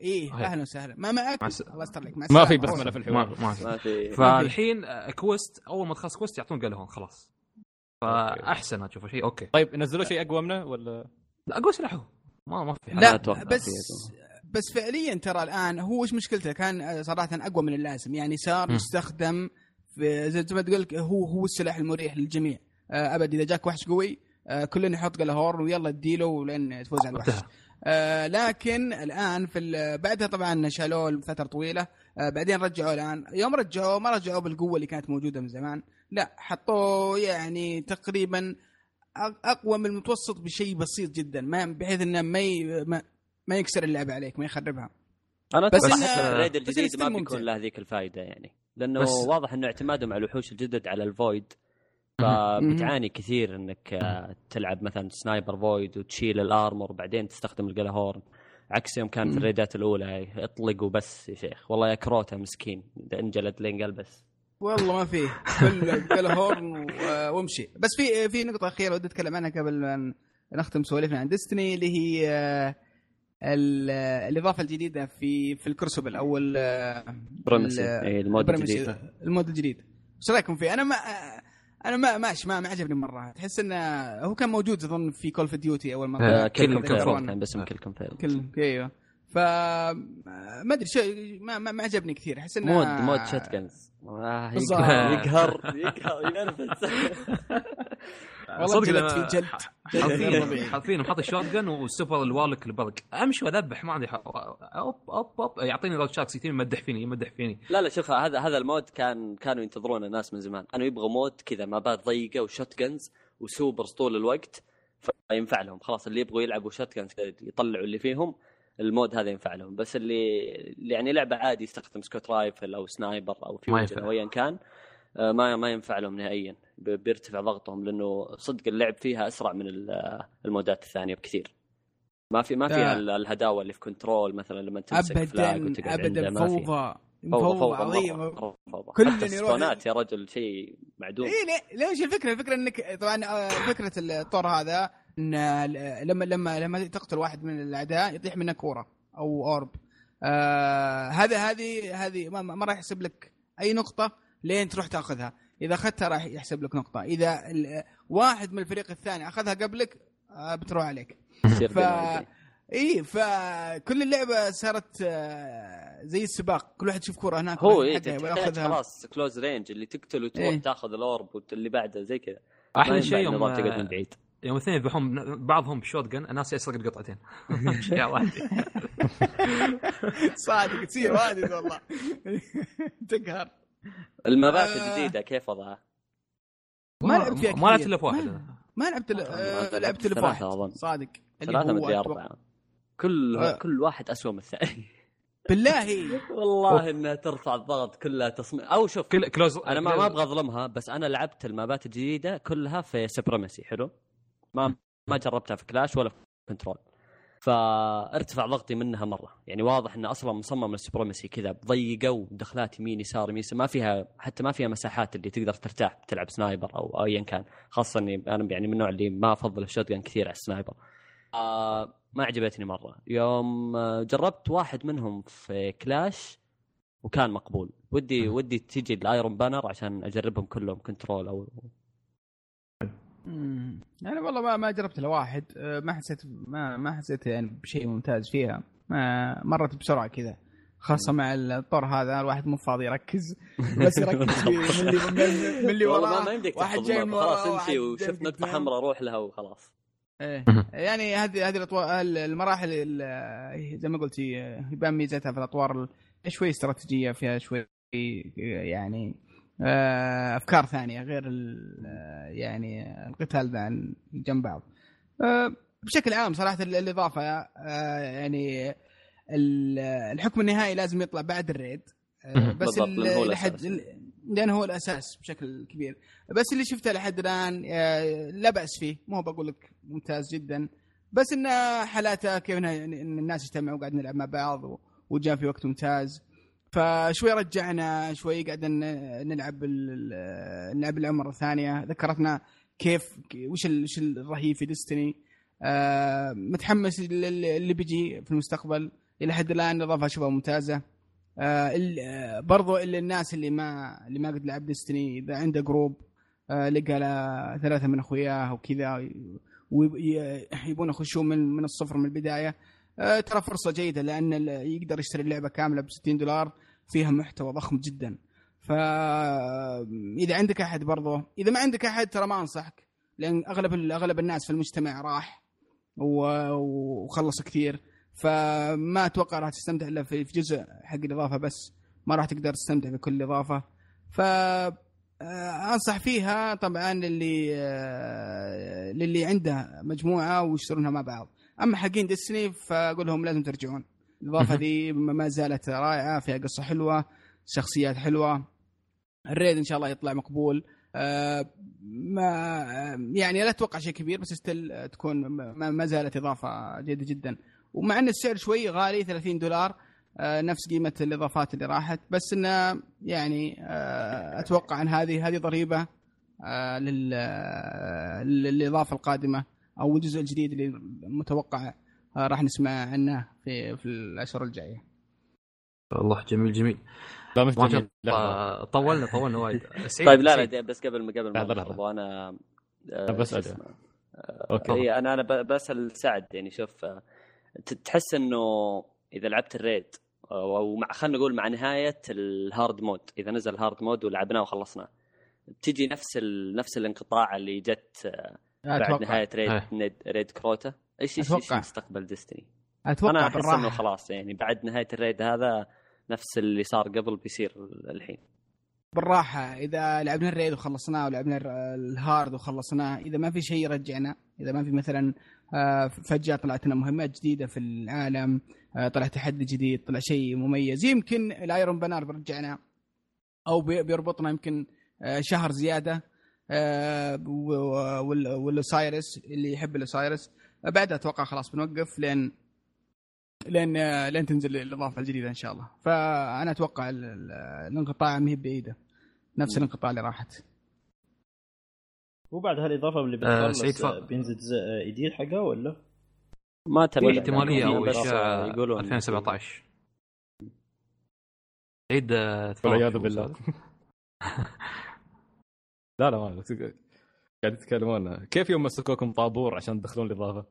إيه هي. أهلا وسهلا ما معك؟ الله يستر لك ما في. بسملة في ما الحوار ما في. ما في فالحين آه، quest أول ما تخلص quest يعطون Gjallarhorn خلاص فأحسن اشوفه شيء okay. طيب نزلوا شيء أقوى منه ولا؟ لا اقوى سلاح هو ما ما في. لا أتوقع بس بس فعليا ترى الآن هو وش مشكلته؟ كان صراحة أقوى من اللازم. يعني صار. يستخدم في زي ما تقول هو هو السلاح المريح للجميع. آه، أبد إذا جاك وحش قوي آه، كلنا يحط Gjallarhorn ويلا اديله لين تفوز على الوحش. آه لكن الآن في ال- بعدها طبعا شالوه لفترة طويلة. آه بعدين رجعوه الآن. يوم رجعوه ما رجعوه بالقوة اللي كانت موجودة من زمان. لا حطوه يعني تقريبا أقوى من المتوسط بشيء بسيط جدا ما بحيث إنه ما ي- ما, ما يكسر اللعبة عليك ما يخربها أنا بس حتى ال raid الجديد ما بيكون. له ذيك الفائده يعني لأنه بس- واضح إنه اعتمادهم على الوحوش الجدد على ال void. فبتعاني كثير إنك آه، تلعب مثلا sniper void وتشيل ال armor وبعدين تستخدم ال Gjallarhorn عكس يوم كانت. الريدات الأولى اطلق وبس يا شيخ والله يا Crota مسكين انجلد لين قلبس والله ما فيه. كل <laughs> Gjallarhorn و- وامشي. بس في في نقطة أخيرة ودي أتكلم عنها قبل ما نختم سوالفنا عن Destiny اللي هي آه، ال- الإضافة الجديدة في في ال Crucible أو ال- اي ال mode الجديد. المود الجديد. إيش رأيكم فيه؟ أنا ما أنا ما ماشي ما, ما عجبني مرة. تحس إنه هو كان موجود أظن في كول اوف ديوتي أول مرة. آه، كلكم كل- كل- كان باسم كلكم فيل كل أيوه. ف ما أدري ما, ما عجبني كثير. أحس إنه مود مود شات جنز. آه،. يقهر يقهر <laughs> ينرفز. <laughs> والله صدق في جلد حاطين حاطين محط الشوت جن والسوبر الوالك البرق امشي واذبح ما عندي حق. أوب أوب أوب. يعطيني Lord Shaxx يتم يمدح فيني يمدح فيني لا لا شوف هذا هذا ال mode كان كانوا ينتظرونه الناس من زمان. كانوا يبغوا mode كذا مابات ضيقة و shotguns و supers طول الوقت فينفع لهم. خلاص اللي يبغوا يلعبوا shot يطلعوا اللي فيهم. ال mode هذا ينفع لهم بس اللي يعني لعبة عادي يستخدم scout rifle أو sniper أو fusion. أو ايا كان آه، ما ما ينفع لهم نهائيا بيرتفع ضغطهم لأنه صدق اللعب فيها أسرع من ال- المودات الثانية بكثير. ما في ما فيها. ال- الهداوة اللي في Control مثلا لما تمسك flag ابدا ابدا في فوضى. فوضى فوضى عظيمة. كل يروح- يا رجل شيء معدوم. اي ليش الفكرة؟ الفكرة انك طبعا آه، فكرة الطور هذا إن لما لما لما تقتل واحد من الأعداء يطيح منك كورة أو orb آه هذا هذه هذه ما, ما راح يحسب لك أي نقطة لين تروح تأخذها. إذا أخذتها راح يحسب لك نقطة. إذا واحد من الفريق الثاني أخذها قبلك آه بتروح عليك. <laughs> يصير ف. إي فكل اللعبة صارت آه، زي السباق. كل واحد يشوف كورة هناك هو يأخذها. خلاص close range اللي تقتل وتروح إيه. تأخذ ال orb واللي بعده زي كذا. أحلى شيء يوم تقعد من بعيد. يوم الاثنين يذبحون بعضهم ب shotgun الناس يسرق قطعتين <laughs> يا واحد. <laughs> صادق تصير واجد والله. <laughs> تقهر. المبات آه. الجديدة كيف وضعها؟ ما لعبت فيها ما لعبت. إلا واحد ما- لعبت آه، لعبت في ثلاثة واحد. صادق. ثلاثة مدري أربعة. كل آه. كل واحد أسوأ من الثاني. بالله. والله إنها ترفع الضغط كلها تصميم. أو شوف كل close أنا ما ما أبغى أظلمها بس أنا لعبت المابات الجديدة كلها في Supremacy حلو؟ ما ما جربتها في Clash ولا في Control. فارتفع ضغطي منها مرة. يعني واضح انه أصلا مصمم ال Supremacy كذا ضيقة ودخلات يمين يسار يمين ما فيها حتى ما فيها مساحات اللي تقدر ترتاح تلعب sniper أو ايا كان. خاصة إني أنا يعني من النوع اللي ما أفضل ال shot كثير على ال sniper. آه ما عجبتني مرة. يوم آه، جربت واحد منهم في Clash وكان مقبول. ودي ودي تجي ال Iron Banner عشان أجربهم كلهم Control أو مم. أنا والله ما ما جربت إلا واحد. آه، ما حسيت ما ما حسيت يعني بشيء ممتاز فيها. ما مرت بسرعة كذا. خاصة مع الطور هذا الواحد مو فاضي يركز. <laughs> بس يركز في من اللي من- اللي والله ما- وراه. ما يمديك واحد جاي. من وراه خلاص امشي وشفت نقطه. حمراء روح لها وخلاص. إيه. يعني هذه هذه الاطوار المراحل ال- زي ما قلت هي- يبان ميزتها في الأطوار ال- شوي استراتيجية فيها شوي يعني أفكار ثانية غير آه، يعني القتال ذا جنب بعض. آه، بشكل عام صراحة ال- الإضافة آه، يعني ال- الحكم النهائي لازم يطلع بعد الريد. آه، بس لحد. لأنه هو الأساس بشكل كبير. بس اللي شفته لحد الآن آه، لا بأس فيه. مو بقول لك ممتاز جدا. بس انه حالاته كيف إن الناس اجتمعوا وقاعد نلعب مع بعض وجاء في وقت ممتاز. فشوي رجعنا شوي قاعد ن- نلعب نلعب اللعبه مره ثانية ذكرتنا كيف وش وش الرهيب في ديستني آه متحمس لل- اللي بيجي في المستقبل. إلى حد الآن إضافة اشوفها ممتازة. آه آه، برضو اللي الناس اللي ما اللي ما قد لعب Destiny إذا عنده group لقى له ثلاثة من أخوياه وكذا ويبون يخشون من من الصفر من البداية. ترى فرصة جيدة لأن يقدر يشتري اللعبة كاملة ب 60 دولار فيها محتوى ضخم جدا. فاذا عندك أحد برضو إذا ما عندك أحد ترى ما أنصحك لأن أغلب أغلب الناس في المجتمع راح وخلص كثير. فما أتوقع راح تستمتع إلا في في جزء حق الإضافة بس ما راح تقدر تستمتع بكل إضافة. ف آه، أنصح فيها طبعا للي آه، للي عنده مجموعة ويشترونها مع بعض. أما حقين ديستني فاقول لهم لازم ترجعون. الإضافة ذي ما زالت رائعة فيها قصة حلوة شخصيات حلوة. الريد إن شاء الله يطلع مقبول. آه، ما يعني لا أتوقع شيء كبير بس ستيل تكون ما زالت إضافة جيدة جدا. ومع إن السعر شوي غالي 30 دولار آه، نفس قيمة الإضافات اللي راحت. بس إنه يعني آه، أتوقع إن هذه هذه ضريبة آه، آه، للإضافة القادمة. أو الجزء الجديد اللي متوقع آه، راح نسمع عنه في في الاشهر الجاية. والله جميل جميل. لا مش جميل. لا طولنا طولنا وايد. <laughs> طيب لا لا بس قبل ما قبل ما. شو اسمه؟ أوكي. أنا أنا ب- بسأل سعد يعني شوف آه، تحس إنه إذا لعبت ال raid أو أو مع خلينا نقول مع نهاية ال hard mode إذا نزل ال hard mode ولعبناه وخلصناه بتجي نفس ال... نفس الانقطاع اللي جت آه، بعد نهاية raid إيه. نيد- raid Crota إيش إيش. مستقبل Destiny أتوقع أنا أحس. إنه خلاص يعني بعد نهاية ال raid هذا نفس اللي صار قبل بيصير الحين بالراحة إذا لعبنا ال raid وخلصناه ولعبنا ال hard وخلصناه إذا ما في شيء رجعنا إذا ما في مثلا آه، فجأة طلعت لنا مهمات جديدة في العالم آه، طلع تحدي جديد طلع شيء مميز يمكن ال Iron Banner بيرجعنا أو بي- بيربطنا يمكن آه، شهر زيادة والأوسايرس اللي يحب الأوسايرس. آه، بعدها أتوقع خلاص بنوقف لين لين آه، لين تنزل الإضافة الجديدة إن شاء الله. فأنا أتوقع ال- ال- الانقطاع ما هي بعيدة. نفس الانقطاع اللي راحت. وبعد هالإضافة اللي آه، بتخلص سعيد ف- آه، بينزل جزء جديد حقه ولا؟ ما تبي احتمالية أو اشاعه يقولون 2017 عيد آه، والعياذ بالله. <laughs> لا لا ما قاعد يتكلمون كيف يوم مسكوكم طابور عشان تدخلون الإضافة؟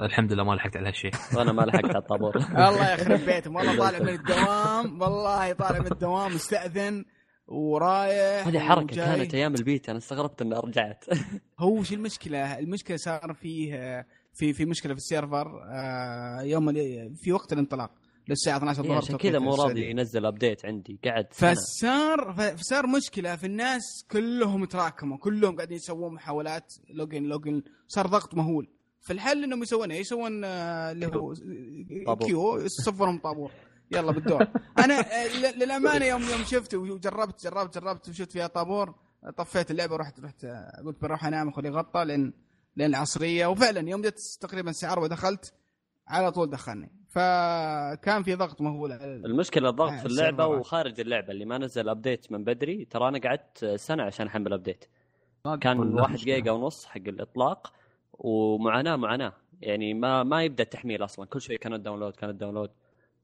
الحمد لله ما لحقت على هالشيء <laughs> وأنا ما لحقت على الطابور <laughs> الله يخرب بيتهم والله طالع من الدوام والله طالع من الدوام مستأذن ورايح هذه حركة وجاي. كانت أيام البيت أنا استغربت إني رجعت <laughs> هو وش المشكلة؟ المشكلة صار فيه في في مشكلة في السيرفر آه، يوم في وقت الانطلاق للساعه 12 إيه، الظهر عشان كذا مو راضي. ينزل update عندي قعد. فصار فصار مشكلة في الناس كلهم تراكموا كلهم قاعدين يسوون محاولات login login صار ضغط مهول فالحل إنهم يسوون إيه؟ يسوون آه، اللي هو. queue يصفرهم طابور يلا بالدور <laughs> أنا آه، للأمانة يوم يوم شفت وجربت جربت جربت وشفت فيها طابور طفيت اللعبة ورحت رحت آه، قلت بروح أنام اخذ لي غطى لين لين العصرية وفعلا يوم جت تقريبا الساعة 4 دخلت على طول دخلني فكان في ضغط مهول المشكلة الضغط آه، في اللعبة السيرفرات. وخارج اللعبة اللي ما نزل update من بدري ترى أنا قعدت سنة عشان أحمل update كان واحد مشكلة. جيجا ونص حق الإطلاق ومعاناة معاناة يعني ما ما يبدأ التحميل أصلا كل شوي كان ال download كان ال download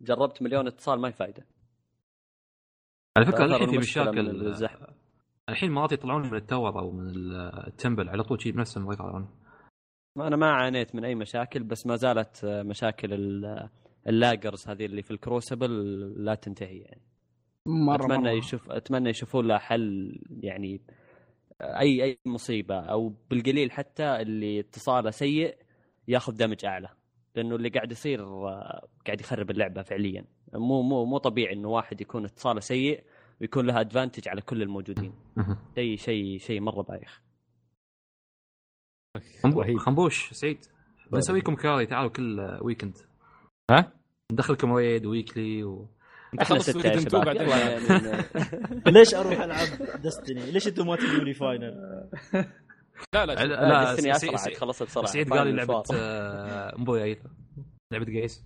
جربت مليون اتصال ما فايدة على فكرة الحين في مشاكل. الحين مرات يطلعون من ال tower أو من ال temple على طول شيء بنفسهم ما يطلعون ما أنا ما عانيت من أي مشاكل بس ما زالت مشاكل ال- ال laggers هذه اللي في ال Crucible لا تنتهي يعني. مرة أتمنى مرة. يشوف أتمنى يشوفون له حل يعني اي أي مصيبة أو بالقليل حتى اللي اتصاله سيء ياخذ damage أعلى. لأنه اللي قاعد يصير قاعد يخرب اللعبة فعليا. مو مو مو طبيعي إنه واحد يكون اتصاله سيء ويكون له advantage على كل الموجودين. شيء شيء شيء مرة بايخ. خنبوش سعيد. بنسوي لكم كاري تعالوا كل weekend ها؟ ندخلكم raid weekly و... انت إحنا ستة يا شباب <laughs> ليش أروح ألعب Destiny؟ ليش أنتم ما تجوا لي Final؟ لا لا لا, دستني سعيد- أسرع سعيد- تخلص بسرعة سعيد قال لي لعبة. آه، مبويا لعبة قيس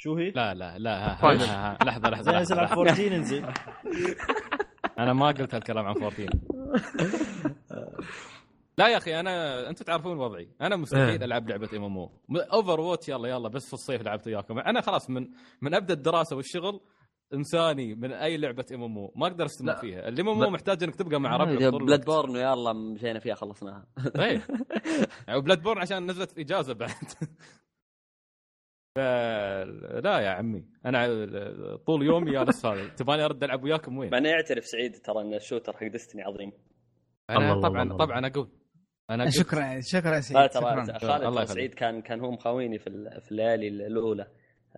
شو هي؟ لا لا لا لحظة لحظة لحظة, على لحظة. 14 انزل أنا ما قلت هالكلام عن 14 <laughs> لا يا أخي أنا أنتم تعرفون وضعي أنا مستحيل إيه. ألعب لعبة MMO أو Overwatch يلا يلا بس في الصيف لعبت وياكم أنا خلاص من من أبدأ الدراسة والشغل إنساني من أي لعبة MMO ما أقدر استمر. فيها ال MMO محتاج إنك تبقى مع ربعك طول Blood. borne يلا مشينا فيها خلصناها إيه <laughs> و Bloodborne عشان نزلت إجازة بعد <laughs> ف... لا يا عمي أنا طول يومي جالس هذا <laughs> تباني أرد ألعب وياكم وين؟ مع انه يعترف سعيد ترى إن ال shooter حق Destiny عظيم أنا الله طبعا الله. طبعا أقول أنا شكرا شكرا سعيد ترى شكرا. خالد الله ترى يخليك. سعيد كان كان هو مخاويني في ال- في الليالي الأولى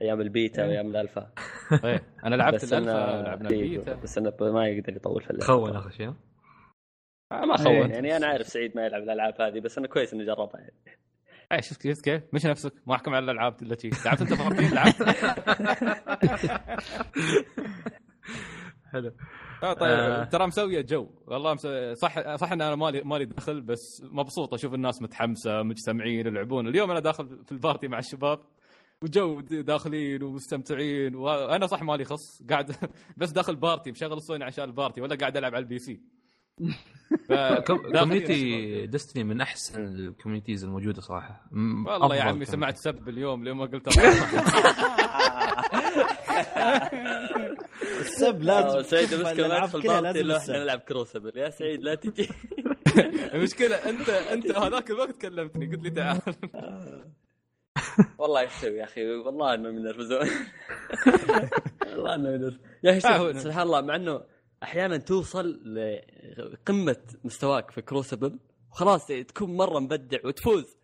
أيام البيتا وأيام الألفا. <laughs> إيه. أنا لعبت بس الألفا لعبنا إيه، البيتا. بس إنه ما يقدر يطول في اللعبة. خون اخر شيء؟ ما إيه. خون يعني أنا عارف سعيد ما يلعب الألعاب هذه بس إنه كويس إنه جربها. يعني. إيه شفت كيف كيف؟ مش نفسك. ما أحكم على الألعاب التي لعبت أنت فاضيين <laughs> لعبت. <laughs> حلو. آه طيب آه. ترى مسوية جو والله مسوية صح صح إن أنا مالي مالي دخل بس مبسوط أشوف الناس متحمسة مجتمعين يلعبون اليوم أنا داخل في ال party مع الشباب وجو داخلين ومستمتعين وأنا صح مالي خص قاعد <laughs> بس داخل party مشغل الصوني عشان ال party ولا قاعد ألعب على ال PC <laughs> community Destiny من أحسن ال communities الموجودة صراحة والله يا عمي. سمعت سب اليوم لما قلت. <laughs> السب آه، لازم سعيد شوف المشكلة ما الألعاب يدخل كلها party لازم الا إحنا. نلعب Crucible يا سعيد لا تجي. <laughs> المشكلة أنت أنت هذاك الوقت كلمتني قلت لي تعال. <laughs> والله يستوي يا أخي والله انهم ينرفزون <laughs> والله انهم ينرفزون يا أخي آه، سبحان الله مع إنه أحيانا توصل لقمة مستواك في Crucible وخلاص تكون مرة مبدع وتفوز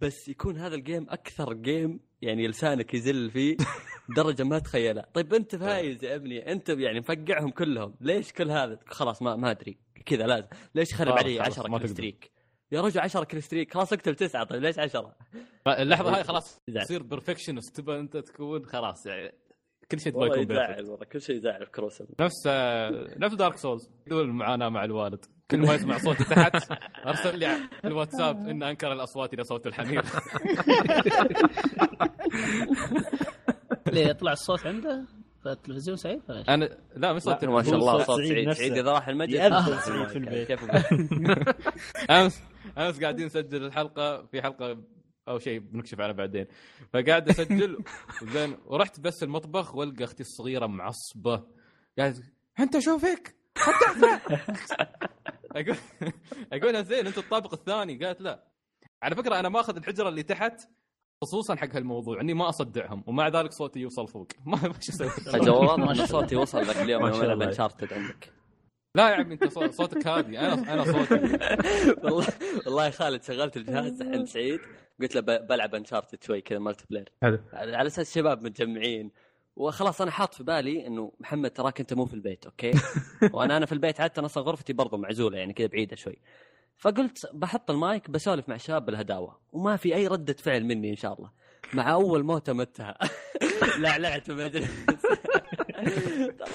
بس يكون هذا ال game أكثر game يعني لسانك يزل فيه <laughs> درجة ما تخيلها. طيب أنت فايز يا ابني أنت يعني مفقعهم كلهم ليش كل هذا؟ خلاص ما ما أدري. كذا لازم. ليش خرب علي خلاص، 10 ما kill تقدر. streak؟ يا رجل 10 kill streak خلاص اقتل تسعة طيب ليش 10 اللحظه هاي خلاص. تصير perfectionist تبى أنت تكون خلاص يعني كل شيء تبغى يكون يزعل والله كل شيء يزعل في Crucible نفس نفس Dark Souls يقول المعاناه مع الوالد. كل ما يسمع صوتي تحت <laughs> أرسل لي على الواتساب ان أنكر الأصوات إلى صوت الحمير <laughs> ليه يطلع الصوت عنده؟ في التلفزيون سعيد؟ أنا لا مش صوت ما شاء الله صوت سعيد سعيد. نفسه. سعيد إذا راح المجلس. يأذن آه، سعيد في البيت. كيف <laughs> أمس أمس قاعدين نسجل الحلقة في حلقة أو شيء بنكشف عنه بعدين. فقاعد أسجل زين ورحت بس المطبخ وألقى أختي الصغيرة معصبة. قاعد أنت شوفك أقول <laughs> أقول لها زين أنت الطابق الثاني. قالت لا. على فكرة أنا ماخذ الحجرة اللي تحت خصوصا حق هالموضوع إني ما أصدعهم ومع ذلك صوتي يوصل فوق. <laughs> ما ما شو أسوي؟ <laughs> إن صوتي وصل ذاك اليوم ما يوم شاء العب. انشارتد عندك. لا يا عمي أنت صو- صوتك هادي. أنا أنا صوتي. والله والله يا خالد شغلت الجهاز عند سعيد. قلت له بلعب Uncharted شوي كذا multiplayer حلو. على على أساس شباب متجمعين. وخلاص أنا حاط في بالي إنه محمد تراك أنت مو في البيت أوكي؟ <laughs> وأنا أنا في البيت عادة أصلا غرفتي برضو معزولة يعني كذا بعيدة شوي. فقلت بحط المايك بسولف مع الشباب بالهداوه وما في أي ردة فعل مني إن شاء الله. مع أول موتة متها. <laughs> لعلعت <laughs> الله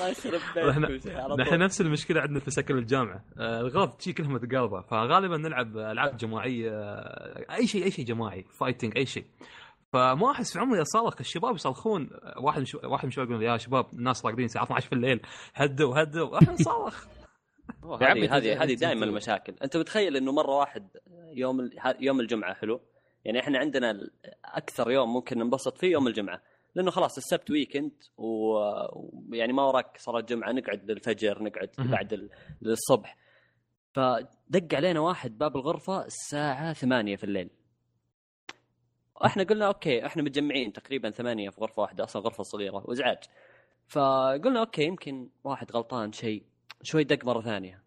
يخرب نحن بيتكم نحن. نفس المشكلة عندنا في سكن الجامعة. آه، الغرف تجي كلها متقاربة فغالبا نلعب ألعاب جماعية آه، أي شيء أي شيء جماعي فايتنج أي شيء. فما أحس في عمري اصرخ الشباب يصرخون واحد من شو... واحد من الشباب يقول يا شباب الناس راقدين الساعة 12 في الليل. هدوا هدوا. <laughs> أحنا نصرخ يا عمي هذه هذه دائما المشاكل. أنت متخيل إنه مرة واحد يوم يوم الجمعة حلو؟ يعني إحنا عندنا أكثر يوم ممكن ننبسط فيه يوم الجمعة. لأنه خلاص السبت weekend ويعني ما وراك صلاة جمعة نقعد للفجر نقعد. بعد الصبح فدق علينا واحد باب الغرفة الساعة ثمانية في الليل. إحنا قلنا okay إحنا متجمعين تقريبا ثمانية في غرفة واحدة أصلا غرفة صغيرة وإزعاج. فقلنا okay يمكن واحد غلطان شيء شوي دق مرة ثانية.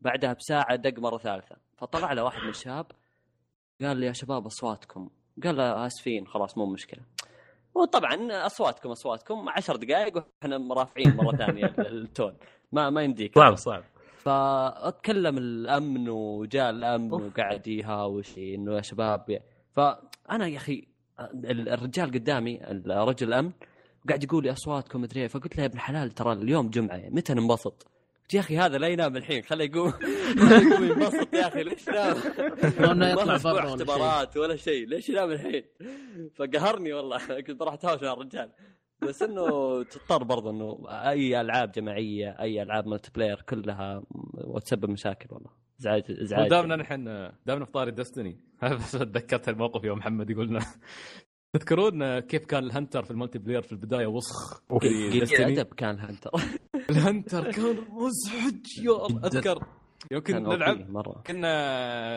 بعدها بساعة دق مرة ثالثة. فطلع له واحد من الشباب قال لي يا شباب أصواتكم. قال له آسفين خلاص مو مشكلة. وطبعا أصواتكم أصواتكم. عشر دقائق وإحنا رافعين مرة ثانية <laughs> التون ما ما يمديك. صعب صعب. فأتكلم الأمن وجاء الأمن. وقعد يهاوش إنه يا شباب فأنا يا أخي ال- الرجال قدامي الرجل الامن قاعد يقول لي أصواتكم مدري إيه. فقلت له يا ابن الحلال ترى اليوم جمعة متى ننبسط؟ قلت يا أخي هذا لا ينام الحين خليه يقوم <laughs> يقوم ينبسط يا أخي ليش ينام؟ أو <laughs> إنه يطلع برا. اختبارات ولا شيء ليش ينام الحين؟ فقهرني والله كنت بروح أتهاوش مع الرجال بس إنه تضطر برضه إنه أي ألعاب جماعية أي ألعاب multiplayer كلها وتسبب مشاكل والله. ازعاج ازعاج دامنا نحن دامنا في طاري Destiny بس تذكرت الموقف يوم محمد يقول لنا. تذكرون كيف كان ال Hunter في ال multiplayer في البداية وسخ قليل الادب كان Hunter. <laughs> ال Hunter كان مزعج يا الله أذكر يوم كان كنا نلعب مرة. كنا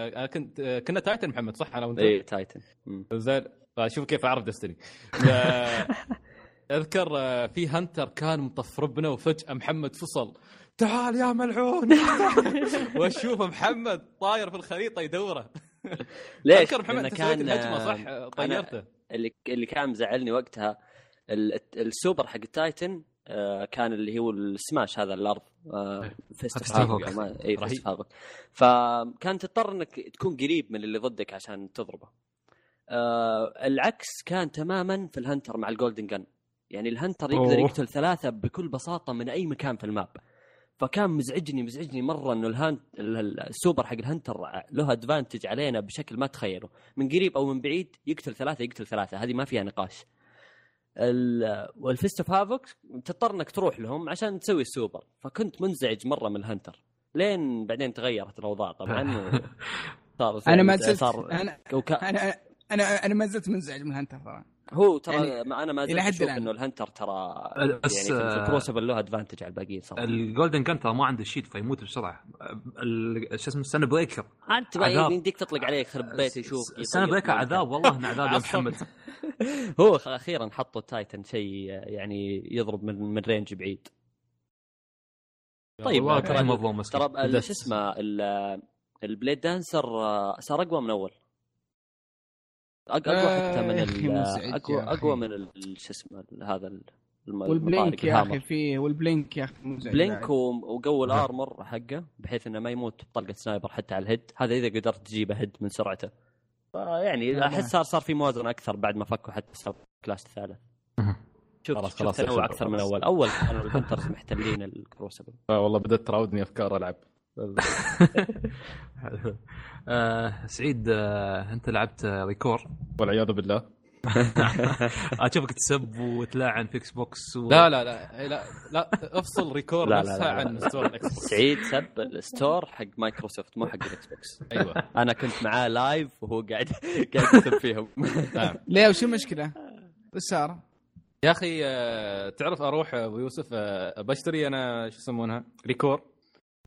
أنا كنت كنا Titan محمد صح؟ أنا وانت اي Titan. زين. شوف كيف أعرف Destiny <laughs> أذكر آه، في Hunter كان مطفربنا وفجأة محمد فصل تعال يا ملعون <laughs> وأشوف محمد طاير في الخريطة يدوره. <laughs> ليش؟ أذكر محمد كان الهجمة صح؟ آه، طيرته. اللي اللي كان مزعلني وقتها ال- السوبر حق ال Titan آه، كان اللي هو السماش هذا الأرض fist fist havoc. اي. fist فكان تضطر إنك تكون قريب من اللي ضدك عشان تضربه. العكس كان تماما في ال Hunter مع ال Golden Gun يعني ال Hunter يقدر أوه. يقتل ثلاثة بكل بساطة من أي مكان في ال map. فكان مزعجني مزعجني مرة إنه ال Hunt ال- ال- السوبر حق ال Hunter له advantage علينا بشكل ما تخيله. من قريب أو من بعيد يقتل ثلاثة يقتل ثلاثة. هذه ما فيها نقاش. ال- وال Fist of Havoc تضطر إنك تروح لهم عشان تسوي السوبر. فكنت منزعج مرة من ال Hunter لين بعدين تغيرت الأوضاع طبعا وصار <laughs> أنا ما زلت صار أنا. أنا أنا ما زلت منزعج من Hunter ترى هو ترى يعني ما أنا ما زلت أشوف الآن. إنه ال Hunter ترى بس، يعني في- في آه، ال Crucible له advantage على الباقيين صراحة. ال Golden كان ترى ما عنده shield فيموت بسرعة. ال- شو اسمه ال Sunbreaker أنت بقى عذاب. يمديك تطلق عليه يخرب بيته يشوف ال Sunbreaker عذاب والله إنه عذاب يا محمد. <laughs> هو أخيرا حطوا Titan شيء يعني يضرب من من range بعيد. طيب والله ترى ترى. شو اسمه ال- ال Bladedancer آه، صار أقوى من أول. أقوى آه، حتى من أقوى. أقوى من ال- شو اسمه هذا وال Blink المطارق يا أخي. فيه وال Blink يا أخي مزعج Blink وقوي ال armor حقه بحيث إنه ما يموت بطلقة sniper حتى على ال head هذا إذا قدرت تجيبه head من سرعته يعني لا. أحس صار صار في موازنة أكثر بعد ما فكوا حتى ال subclass الثالث شوف خلاص، تنوع أكثر من. أول أول كانوا ال Hunters محتلين ال Crucible آه، والله بدأت تراودني أفكار ألعب آه سعيد آه انت لعبت آه، ReCore. والعياذ بالله. <laughs> اشوفك تسب وتلاعن في Xbox و... لا لا لا لا لا افصل ReCore لا، لا، نفسها لا، لا. عن store ال Xbox. سعيد سب ال store حق مايكروسوفت مو حق ال Xbox أيوه. أنا كنت معاه live وهو قاعد <laughs> قاعد يكتب فيهم. نعم. <laughs> ليه وش المشكلة؟ وش صار؟ يا أخي آه، تعرف أروح أبو يوسف آه، بشتري أنا شو يسمونها؟ ReCore.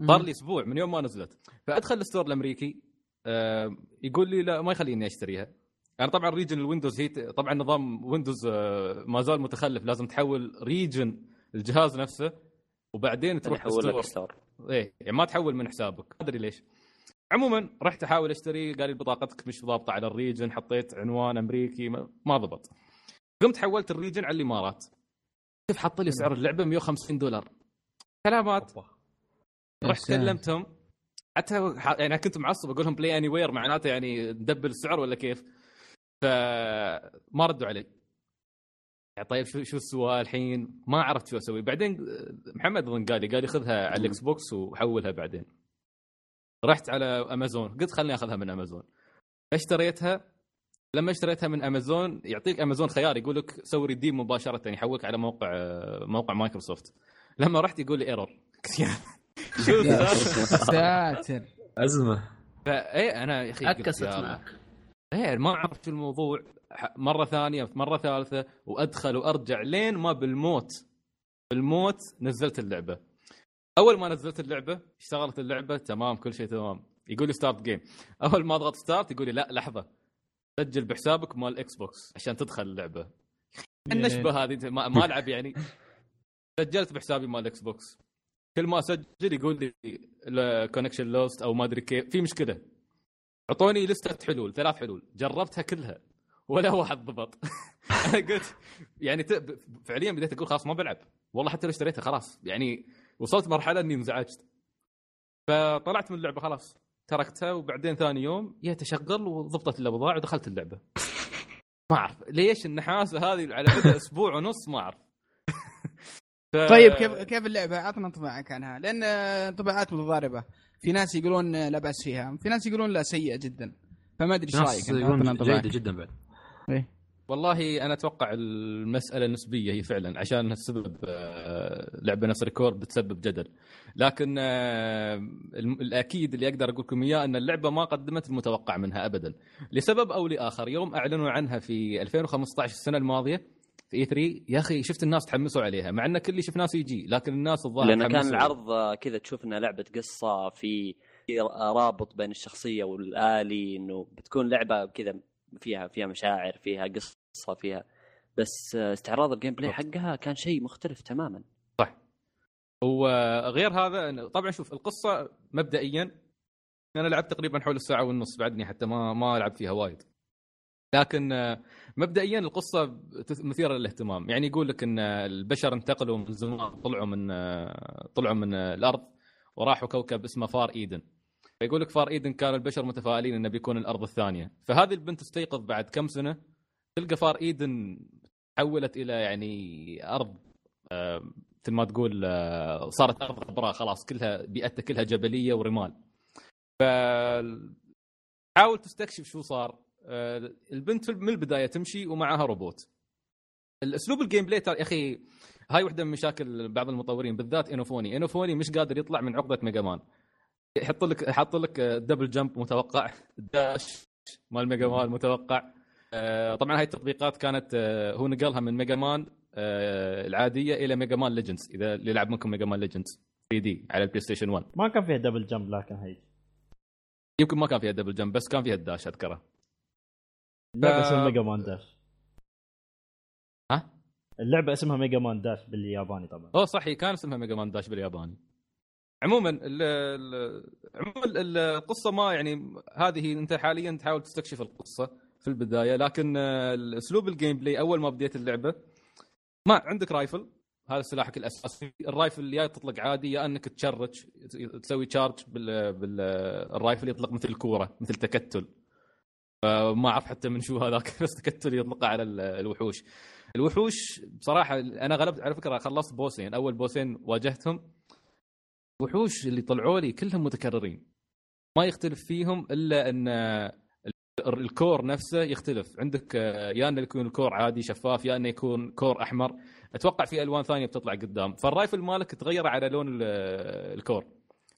صار لي أسبوع من يوم ما نزلت. فأدخل ال store الأمريكي آه، يقول لي لا ما يخليني أشتريها. أنا طبعا region ال Windows هي طبعا نظام Windows آه، ما زال متخلف. لازم تحول region الجهاز نفسه وبعدين تروح ال store. store إيه يعني ما تحول من حسابك. ما أدري ليش. عموما رحت أحاول أشتري قال لي بطاقتك مش ضابطة على ال region حطيت عنوان أمريكي ما, ما ضبط. قمت حولت ال region على الإمارات. كيف حط لي سعر اللعبة 150 دولار. كلامات. رحت. كلمتهم. حتى يعني كنت معصب أقول لهم Play Anywhere معناته يعني ندبل السعر ولا كيف؟ فما ردوا علي. يعني طيب شو شو السؤال الحين؟ ما عرفت شو أسوي. بعدين محمد أظن قال لي قال لي خذها على ال Xbox وحولها بعدين. رحت على أمازون. قلت خلني أخذها من أمازون. اشتريتها. لما اشتريتها من أمازون يعطيك أمازون خيار يقول لك سوي redeem مباشرة يحولك على موقع موقع مايكروسوفت. لما رحت يقول لي <laughs> error ساتر. أزمة. فايه أنا يا أخي عكست. معك. إيه ما عرفت شو الموضوع. مرة ثانية مرة ثالثة وأدخل وأرجع. لين ما بالموت بالموت نزلت اللعبة. أول ما نزلت اللعبة اشتغلت اللعبة تمام كل شيء تمام. يقول لي start game أول ما أضغط start يقول لي لا لحظة. سجل بحسابك مال Xbox عشان تدخل اللعبة. النشبة هذه ما, ما ألعب يعني. سجلت بحسابي مال Xbox كل ما أسجل يقول لي connection lost أو ما أدري كيف. في مشكلة. أعطوني لستة حلول ثلاث حلول. جربتها كلها. ولا واحد ضبط. <laughs> أنا قلت يعني فعليا بديت أقول خلاص ما بلعب. والله حتى لو اشتريتها خلاص. يعني وصلت مرحلة إني انزعجت. فطلعت من اللعبة خلاص. تركتها وبعدين ثاني يوم جيت اشغل وضبطت الاوضاع ودخلت اللعبة. <laughs> ما أعرف. ليش النحاسه هذه على مدى أسبوع ونص؟ ما أعرف. <laughs> ف... طيب كيف كيف اللعبة؟ عطنا انطباعك عنها لأن انطباعات متضاربة. في ناس يقولون لا بأس فيها. في ناس يقولون لا سيئة جدا. فما أدري إيش رأيك؟ يقولون جيدة جدا بعد. والله أنا أتوقع المسألة نسبية هي فعلا عشان السبب آه، لعبة نفس ريكورد بتسبب جدل. لكن آه، الأكيد اللي أقدر أقول لكم إياه أن اللعبة ما قدمت المتوقع منها ابدا. لسبب أو لآخر يوم أعلنوا عنها في 2015 السنة الماضية في E3 يا أخي شفت الناس تحمسوا عليها مع إن كل شفنا CG لكن الناس الظاهر لأنه كان. العرض كذا تشوف انها لعبة قصة في رابط بين الشخصية والالي انه بتكون لعبة كذا فيها فيها مشاعر فيها قصة فيها بس استعراض ال gameplay حقها كان شيء مختلف تماما. وغير هذا طبعا شوف القصة مبدئيا أنا لعبت تقريبا حول الساعة والنص بعدني حتى ما ما لعبت فيها وايد. لكن آه، مبدئيا القصة مثيرة للاهتمام. يعني يقول لك إن البشر انتقلوا من زمان طلعوا من آه، طلعوا من آه، الأرض وراحوا كوكب اسمه فار إيدن. فيقول لك فار إيدن كان البشر متفائلين إنه بيكون الأرض الثانية. فهذه البنت تستيقظ بعد كم سنة؟ تلقى فار إيدن تحولت إلى يعني أرض مثل ما تقول صارت أرض خضراء خلاص كلها بيئتها كلها جبلية ورمال. ف حاول تستكشف شو صار. البنت من البداية تمشي ومعها روبوت. الأسلوب ال gameplay يا أخي هاي واحدة من مشاكل بعض المطورين بالذات إنافوني. إنافوني مش قادر يطلع من عقدة Mega Man يحط لك حط لك double jump متوقع dash مال Mega Man متوقع. آه، طبعا هاي التطبيقات كانت آه، هو نقلها من Mega Man آه، العادية إلى Mega Man Legends إذا اللي لعب منكم Mega Man Legends 3D على ال PlayStation 1 ما كان فيها double jump لكن هي يمكن ما كان فيها double jump بس كان فيها ال dash أذكره. اللعبة اسمها Mega Man Dash ها؟ اللعبة اسمها Mega Man Dash بالياباني طبعا. أوه صح كان اسمها Mega Man Dash بالياباني. عموما ال ال عموما ال- القصة ما يعني هذه أنت حاليا تحاول تستكشف القصة في البداية لكن اسلوب ال gameplay أول ما بديت اللعبة ما عندك rifle هذا سلاحك الأساسي. ال rifle يا تطلق عادي يا أنك charge تسوي charge بال بال rifle يطلق مثل الكورة مثل تكتل. فما أعرف حتى من شو هذاك <laughs> بس تكتل يطلقه على ال- الوحوش. الوحوش بصراحه أنا غلبت على فكرة خلصت بوسين أول بوسين واجهتهم. الوحوش اللي طلعوا لي كلهم متكررين. ما يختلف فيهم إلا أن ال- core نفسه يختلف. عندك آه، يا انه يكون ال core عادي شفاف يا انه يكون core أحمر. أتوقع في ألوان ثانية بتطلع قدام. فال rifle مالك تغير على لون ال- core.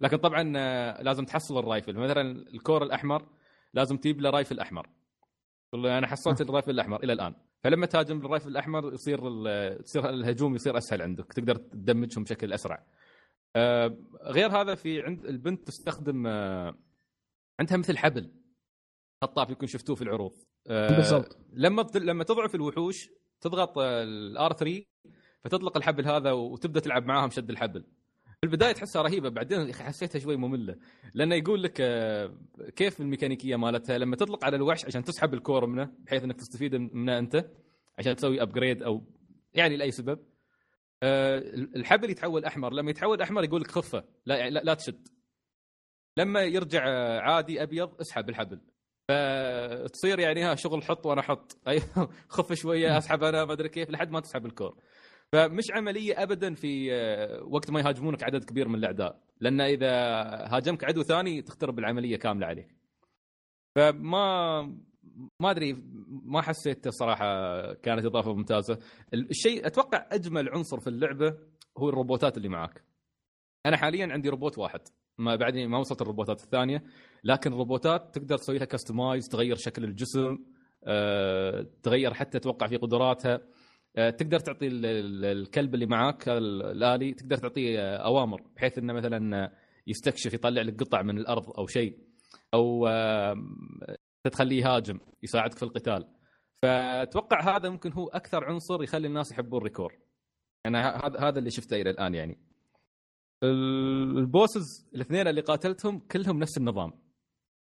لكن طبعا آه، لازم تحصل ال rifle. مثلا ال core الأحمر لازم تجيب له rifle أحمر. أنا حصلت ال rifle الأحمر إلى الآن. فلما تهاجم بال rifle الأحمر يصير تصير الهجوم يصير أسهل عندك. تقدر تدمجهم بشكل أسرع. آه، غير هذا في عند البنت تستخدم آه، عندها مثل حبل. خطاف يكون شفتوه في العروض. آه، بالضبط. لما لما تضعف الوحوش تضغط ال R3 فتطلق الحبل هذا وتبدأ تلعب معاهم شد الحبل. في البداية تحسها رهيبة بعدين حسيتها شوي مملة. لأنه يقول لك آه، كيف الميكانيكية مالتها لما تطلق على الوحش عشان تسحب ال core منه بحيث إنك تستفيد منه أنت عشان تسوي upgrade أو يعني لأي سبب. آه، الحبل يتحول أحمر لما يتحول أحمر يقول لك خفة لا يعني لا, لا تشد. لما يرجع آه، عادي أبيض اسحب الحبل. فتصير يعني ها شغل حط وأنا أحط <laughs> أيوه خف شوية أسحب أنا ما أدري كيف لحد ما تسحب الكور. فمش عملية ابدا في آه، وقت ما يهاجمونك عدد كبير من الأعداء. لأن إذا هاجمك عدو ثاني تخترب العملية كاملة عليك. فما ما أدري ما حسيت صراحة كانت إضافة ممتازة. الشيء أتوقع أجمل عنصر في اللعبة هو الروبوتات اللي معاك. أنا حاليا عندي روبوت واحد. ما بعدني ما وصلت الروبوتات الثانية. لكن الروبوتات تقدر تسوي لها customize تغير شكل الجسم أه، تغير حتى أتوقع في قدراتها. تقدر تعطي ال- ال- الكلب اللي معاك ال- الآلي تقدر تعطيه أه، أوامر بحيث إنه مثلا أه، يستكشف يطلع لك قطع من الأرض أو شيء أو تخليه يهاجم يساعدك في القتال. فأتوقع هذا ممكن هو أكثر عنصر يخلي الناس يحبون ReCore. أنا هذا هذا اللي شفته إلى الآن يعني. ال- bosses الاثنين اللي قاتلتهم كلهم نفس النظام.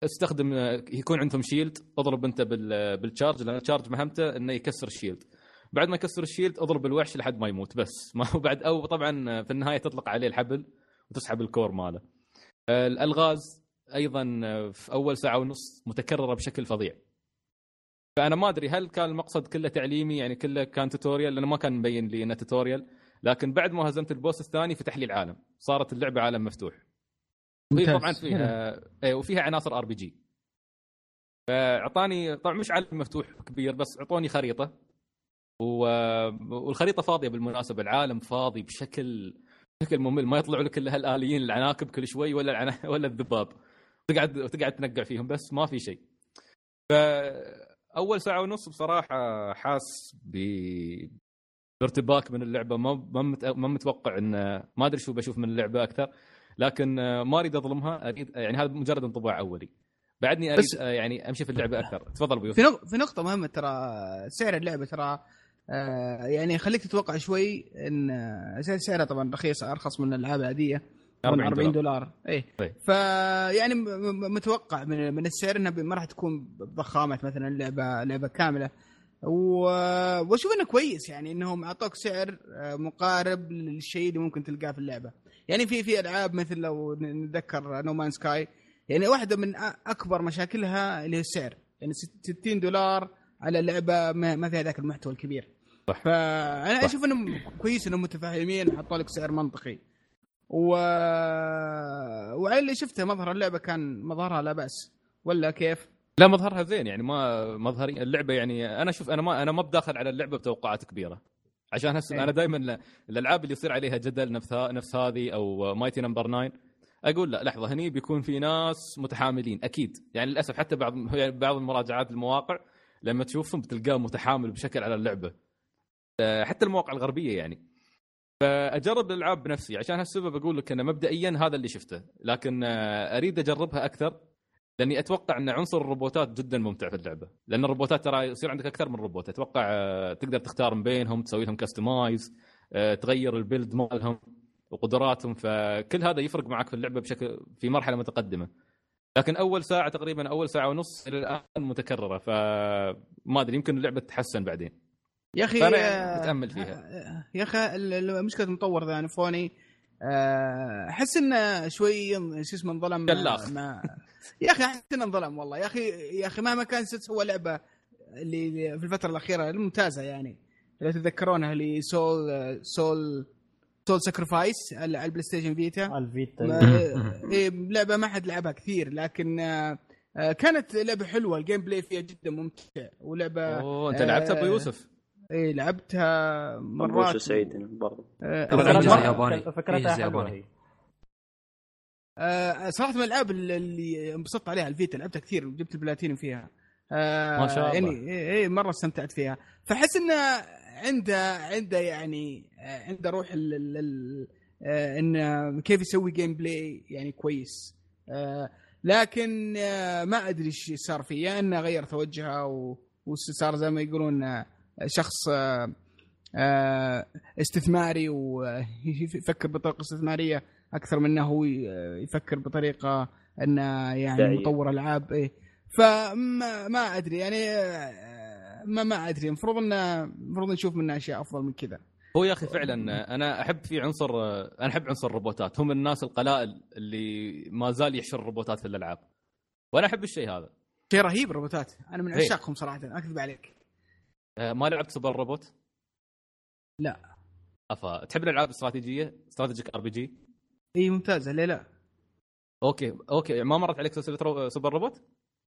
استخدم يكون عندهم shield اضرب أنت بال- بال charge لأن ال charge مهمته إنه يكسر ال shield بعد ما يكسر ال shield أضرب الوحش لحد ما يموت بس. <laughs> ما هو بعد أو طبعا في النهاية تطلق عليه الحبل وتسحب ال core ماله. الألغاز أيضا في أول ساعة ونص متكررة بشكل فظيع. فأنا ما أدري هل كان المقصد كله تعليمي يعني كله كان tutorial لأنه ما كان مبين لي إنه tutorial لكن بعد ما هزمت ال boss الثاني فتح لي العالم. صارت اللعبة عالم مفتوح. طبعا فيها إيه وفيها عناصر RPG فأعطاني طبعا مش عالم مفتوح كبير بس أعطوني خريطة. والخريطة فاضية بالمناسبة العالم فاضي بشكل بشكل ممل. ما يطلعوا لك إلا هالآليين العناكب كل شوي ولا العنا... <laughs> ولا الذباب. تقعد تقعد تنقع فيهم بس ما في شيء. فاول ساعة ونص بصراحة حاس ب بارتباك من اللعبة. ما ما مت- ما متوقع ان ما أدري شو بشوف من اللعبة أكثر. لكن ما أريد أظلمها. اريد يعني هذا مجرد انطباع أولي. بعدني أريد بس- يعني أمشي في اللعبة <laughs> أكثر. تفضل أبو في نق- في نقطة مهمة ترى. سعر اللعبة ترى آه، يعني يخليك تتوقع شوي إن آه، سعر- سعرها طبعا رخيص أرخص من الألعاب العادية. 40 40 دولار. اي طيب. فيعني متوقع من من السعر إنها ما راح تكون بضخامة مثلا لعبة لعبة كاملة. و- وأشوف إنه كويس يعني إنهم أعطوك سعر آه، مقارب للشيء اللي ممكن تلقاه في اللعبة. يعني في في ألعاب مثل لو نتذكر No Man's Sky يعني واحدة من أكبر مشاكلها اللي هي السعر. يعني ست- 60 دولار على لعبة ما فيها ذاك المحتوى الكبير. صح. فأنا صح. أشوف إنهم كويس إنهم متفاهمين حطوا لك سعر منطقي و... وعلى اللي شفته مظهر اللعبة كان مظهرها لا بأس ولا كيف؟ لا مظهرها زين يعني ما مظهري اللعبة يعني أنا شوف أنا ما أنا ما بداخل على اللعبة بتوقعات كبيرة عشان هسه إيه. أنا دائما الألعاب اللي يصير عليها جدل نفس نفس هذه أو Mighty Number 9 أقول لا لحظة هني بيكون في ناس متحاملين أكيد يعني للأسف حتى بعض يعني بعض المراجعات المواقع لما تشوفهم بتلقاه متحامل بشكل على اللعبة حتى المواقع الغربية يعني. فأجرب الألعاب بنفسي عشان هالسبب أقول لك أنا مبدئيا هذا اللي شفته لكن أريد أجربها أكثر لأني أتوقع إن عنصر الروبوتات جدا ممتع في اللعبة. لأن الروبوتات ترى يصير عندك أكثر من روبوت أتوقع آه، تقدر تختار من بينهم تسوي لهم customize تغير ال build مالهم وقدراتهم فكل هذا يفرق معك في اللعبة بشكل في مرحلة متقدمة. لكن أول ساعة تقريبا أول ساعة ونص إلى الآن متكررة فما أدري يمكن اللعبة تتحسن بعدين. يا أخي آه، متأمل فيها. آه، يا أخي مشكله المطور إنافوني آه، أحس إنه شوي شو اسمه انظلم. ما يا أخي أحس إنه انظلم والله. يا أخي يا أخي مهما كان سوى لعبة اللي اللي في الفترة الأخيرة الممتازة يعني. لو تتذكرونها اللي Soul Soul Soul Sacrifice على ال PlayStation Vita. ال Vita. ما- <laughs> إيه، لعبة ما حد لعبها كثير لكن آه، آه، كانت لعبة حلوة. ال gameplay فيها جدا ممتع ولعبة أوه أنت لعبتها أبو آه، يوسف؟ إيه لعبتها مرات. سعيد برضو. آه، فكرتها ياباني. آه، صراحة من الألعاب اللي- انبسطت عليها ال Vita لعبتها كثير وجبت البلاتينيوم فيها. آه، ما شاء الله. يعني إيه إيه، مرة استمتعت فيها. فأحس انه عنده عنده يعني عنده روح ال ال ال آه، انه كيف يسوي gameplay يعني كويس. آه، لكن ما أدري إيش صار فيه يا إنه غير توجهه وصار زي ما يقولون شخص آه، آه، استثماري ويفكر بطريقة استثمارية أكثر من أنه هو يفكر بطريقة انه يعني. مطور ألعاب. إيه. فما ما أدري يعني آه، ما ما أدري. المفروض انه المفروض نشوف منه أشياء أفضل من كذا. هو يا أخي فعلا أنا أحب في عنصر أنا أحب عنصر الروبوتات. هم الناس القلائل اللي ما زال يحشر الروبوتات في الألعاب. وأنا أحب الشيء هذا. شيء رهيب روبوتات أنا من إيه. عشاقهم صراحة. أكذب عليك. ما لعبت Super Robot؟ لا. أفا تحب الألعاب الاستراتيجية؟ strategic RPG؟ إي ممتازة ليه لا okay okay ما مرت عليك سلسله رو... Super Robot؟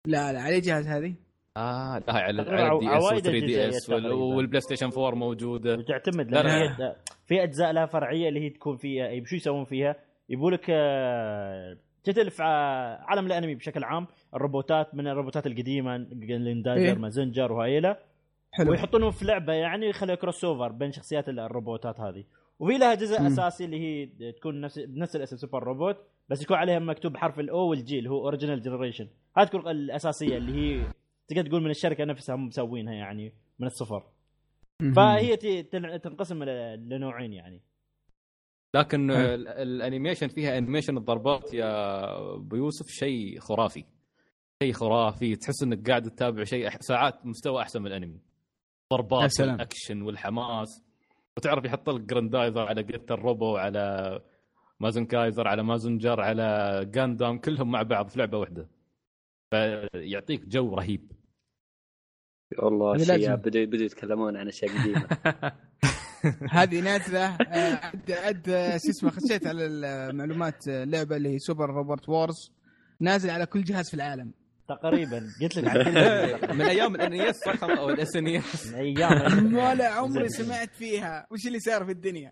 لا لا على جهاز هذه آه لا على على ال DS وايد وال 3 DS. وال Play Station 4 موجودة وتعتمد لا، لأن لا. هي في أجزاء لها فرعية اللي هي تكون فيها شو يسوون فيها؟ يجيبوا لك آه، تتلف عالم الأنمي بشكل عام الروبوتات من الروبوتات القديمة جراندايزر إيه. مازنجر وهايله حلو. ويحطونهم في لعبة يعني يخلي crossover بين شخصيات ال- الروبوتات هذه. وفي لها جزء مم. أساسي اللي هي تكون نفس بنفس الاسم Super Robot بس يكون عليها مكتوب حرف ال O وال G اللي هو Original Generation هذه تكون الأساسية اللي هي تقدر تقول من الشركة نفسها هم مسوينها يعني من الصفر. فهي تنقسم ل- لنوعين يعني. لكن ال animation فيها animation الضربات يا أبو يوسف شيء خرافي. شيء خرافي تحس إنك قاعد تتابع شيء ساعات مستوى أحسن من الأنمي. ضربات سلام. والأكشن والحماس. وتعرف يحط لك جراندايزر على جيتا روبو على مازن كايزر على مازنجر على جاندام كلهم مع بعض في لعبة واحدة. فيعطيك جو رهيب. والله اشياء لازم. بدوا بدوا يتكلمون عن أشياء قديمة. <laughs> هذه نازلة. عد عد شو اسمه خشيت على المعلومات اللعبه اللي هي Super Robot Wars نازل على كل جهاز في العالم. تقريبا. قلت لك <laughs> <laughs> من أيام ال NES صح؟ أو ال SNES من أيام <laughs> ولا عمري سمعت فيها. وش اللي صار في الدنيا؟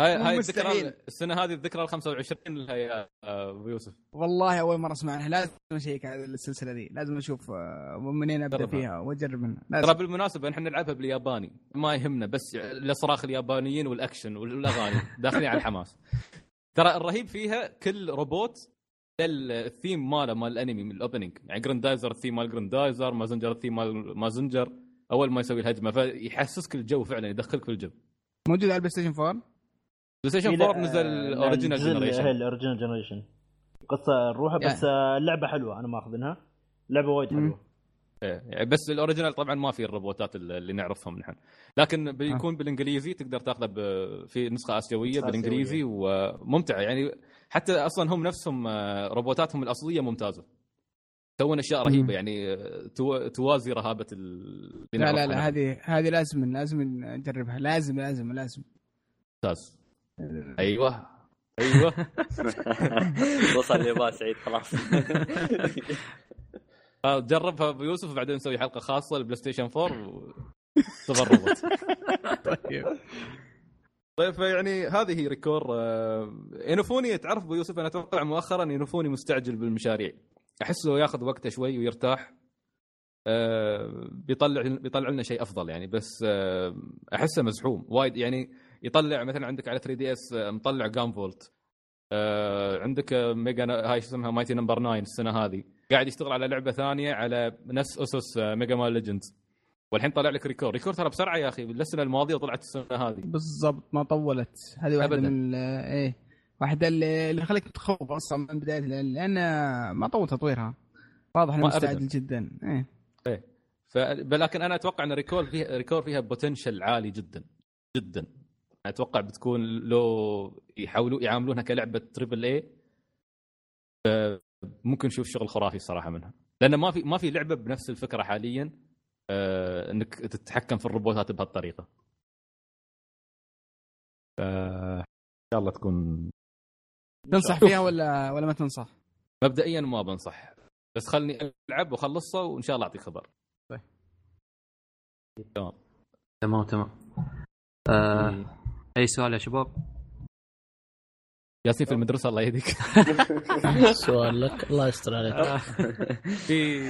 هاي هاي. الذكرى السنة هذه الذكرى ال 25 لها يا أبو يوسف. والله أول مرة اسمع عنها لازم أشيك على السلسلة دي. لازم أشوف آه، منين أبدأ. فيها. وأجرب منها. ترى بالمناسبة نحن نلعبها بالياباني. ما يهمنا بس الأصراخ اليابانيين والأكشن والأغاني. داخلين على الحماس. ترى الرهيب فيها كل روبوت الثيم ماله مال الانمي من ال opening يعني جراندايزر الثيم مال جراندايزر مازنجر الثيم مال مازنجر أول ما يسوي الهجمة فيحسسك الجو فعلا يدخلك في الجو. موجود على ال PlayStation 4 Play Station 4 نزل Original Generation ال Original Generation قصة نروحها بس آه، اللعبة حلوة أنا ماخذنها لعبة وايد. حلوة. إيه، يعني بس ال Original طبعا ما في الروبوتات اللي نعرفهم نحن. لكن بيكون بالإنجليزي تقدر تاخذه في نسخة آسيوية آسيوية. بالإنجليزي وممتعه يعني حتى أصلا هم نفسهم آه، روبوتاتهم الأصلية ممتازة. يسوون أشياء. رهيبة يعني آه، تو- توازي رهابة ال- لا لا لا. هذه هذه لازم لازم نجربها. لازم لازم لازم. ممتاز. <laughs> أيوه. أيوه. <laughs> وصل اليابان سعيد خلاص. <laughs> آه، جربها أبو يوسف وبعدين نسوي حلقة خاصة لل PlayStation 4 و... Super Robot طيب فيعني هذه هي ReCore آه، إنافوني تعرف أبو يوسف أنا أتوقع مؤخرا إنافوني مستعجل بالمشاريع. أحسه ياخذ وقته شوي ويرتاح آه، بيطلع بيطلع لنا شيء أفضل يعني بس آه، أحسه مزحوم وايد. يعني يطلع مثلا عندك على 3 DS مطلع Gunvolt آه، عندك آه، Mega هاي شو اسمها Mighty Number 9 السنة هذه. قاعد يشتغل على لعبة ثانية على نفس أسس آه، Mega Man Legends. والحين طلع لك ReCore ReCore ترى بسرعة يا أخي. السنة الماضية وطلعت السنة هذه. بالضبط ما طولت. هذه واحدة أبداً. من إيه. واحد اللي اللي يخليك تخوف أصلا من بداية لأن ما طول تطويرها. واضح إنه مستعجل. جدا. إيه. ف... لكن أنا أتوقع إن ReCore فيها ReCore فيها potential عالي جدا. جدا. أتوقع بتكون لو يحاولوا يعاملونها كلعبة تريبل اي ممكن نشوف شغل خرافي الصراحه منها. لأن ما في ما في لعبة بنفس الفكرة حاليا. آه، إنك تتحكم في الروبوتات بهالطريقة. ف إن شاء الله تكون تنصح فيها ولا ولا ما تنصح؟ مبدئيا ما بنصح. بس خلني ألعب واخلصها وإن شاء الله أعطيك خبر. طيب. تمام. تمام تمام. آه أي سؤال يا شباب؟ ياسين في المدرسة الله يهديك. سؤال لك الله يستر عليك. <laughs> في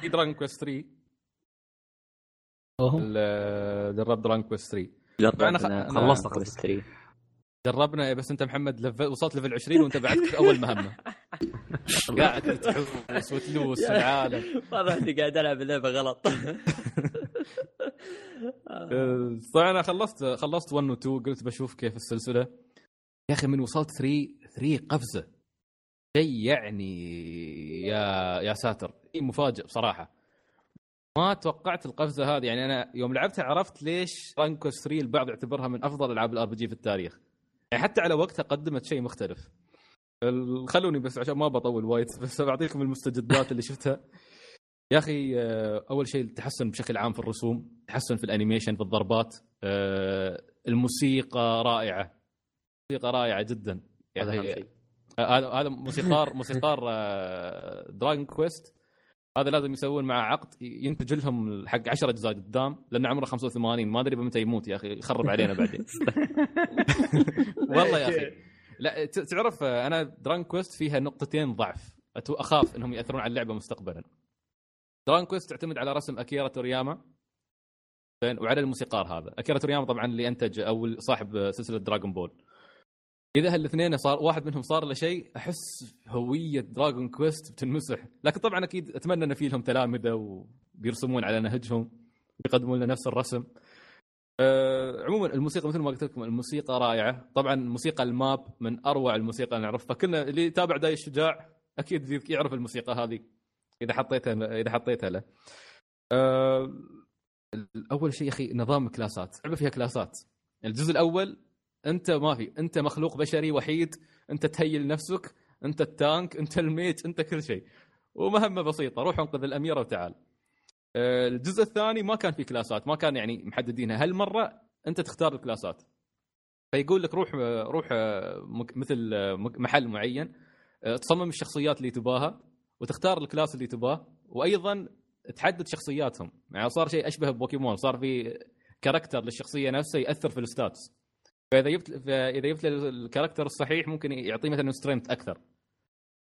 في Dragon Quest 3 اوه ال- جربت Dragon Quest 3 جربنا خلصت Quest 3 جربنا بس أنت محمد لف... وصلت level 20 وأنت بعدك في أول مهمة. <laughs> قاعد تحوس وتلوس في العالم. <laughs> واضح اني قاعد ألعب اللعبه غلط. <laughs> أه، طبعا أنا خلصت خلصت 1 و 2 قلت بشوف كيف السلسلة. يا أخي من وصلت 3 3 قفزة. شيء يعني يا يا ساتر. شيء مفاجئ بصراحة. ما توقعت القفزة هذه. يعني أنا يوم لعبتها عرفت ليش Dragon Quest 3 البعض يعتبرها من أفضل ألعاب ال RPG في التاريخ. يعني حتى على وقتها قدمت شيء مختلف. خلوني بس عشان ما بطول وايد <laughs> بس بعطيكم المستجدات اللي شفتها. يا أخي آه، أول شيء التحسن بشكل عام في الرسوم تحسن في ال animation في الضربات آه، الموسيقى رائعة. موسيقى رائعة جدا. هذا يعني. آه، هذا هذا موسيقار <laughs> موسيقار Dragon Quest هذا لازم يسوون معه عقد ينتج لهم حق 10 أجزاء قدام لأن عمره 85 ما أدري متى يموت يا أخي. يخرب علينا بعدين <laughs> والله يا أخي. <laughs> لا ت- تعرف أنا Dragon Quest فيها نقطتين ضعف. أتو- أخاف إنهم يأثرون على اللعبة مستقبلا. Dragon Quest تعتمد على رسم اكيرا تورياما زين وعلى الموسيقار هذا. اكيرا تورياما طبعا اللي أنتج أو صاحب سلسلة Dragon Ball إذا هالاثنين صار واحد منهم صار له شيء أحس هوية Dragon Quest بتنمسح. لكن طبعا أكيد أتمنى إن في لهم تلامذة وبيرسمون على نهجهم بيقدمون لنا نفس الرسم. أه عموما الموسيقى مثل ما قلت لكم الموسيقى رائعة. طبعا موسيقى الماب من أروع الموسيقى اللي نعرفها. كلنا اللي يتابع داي الشجاع أكيد يعرف الموسيقى هذه إذا حطيتها إذا حطيتها له. أه أول شيء يا أخي نظام كلاسات. لعبه فيها كلاسات. الجزء الأول أنت ما في أنت مخلوق بشري وحيد أنت تهيل نفسك أنت التانك أنت الميت أنت كل شيء. ومهمة بسيطة روح انقذ الأميرة وتعال. آه، الجزء الثاني ما كان في class ات ما كان يعني محددينها. هالمرة أنت تختار ال class ات. فيقول لك روح روح آه، مثل آه، محل معين تصمم الشخصيات اللي تباها وتختار ال class اللي تباه وأيضا تحدد شخصياتهم. يعني صار شيء أشبه ببوكيمون صار في character للشخصية نفسها يأثر في ال stats فإذا جبت فإذا جبت ال character الصحيح ممكن يعطيه مثلا strength أكثر.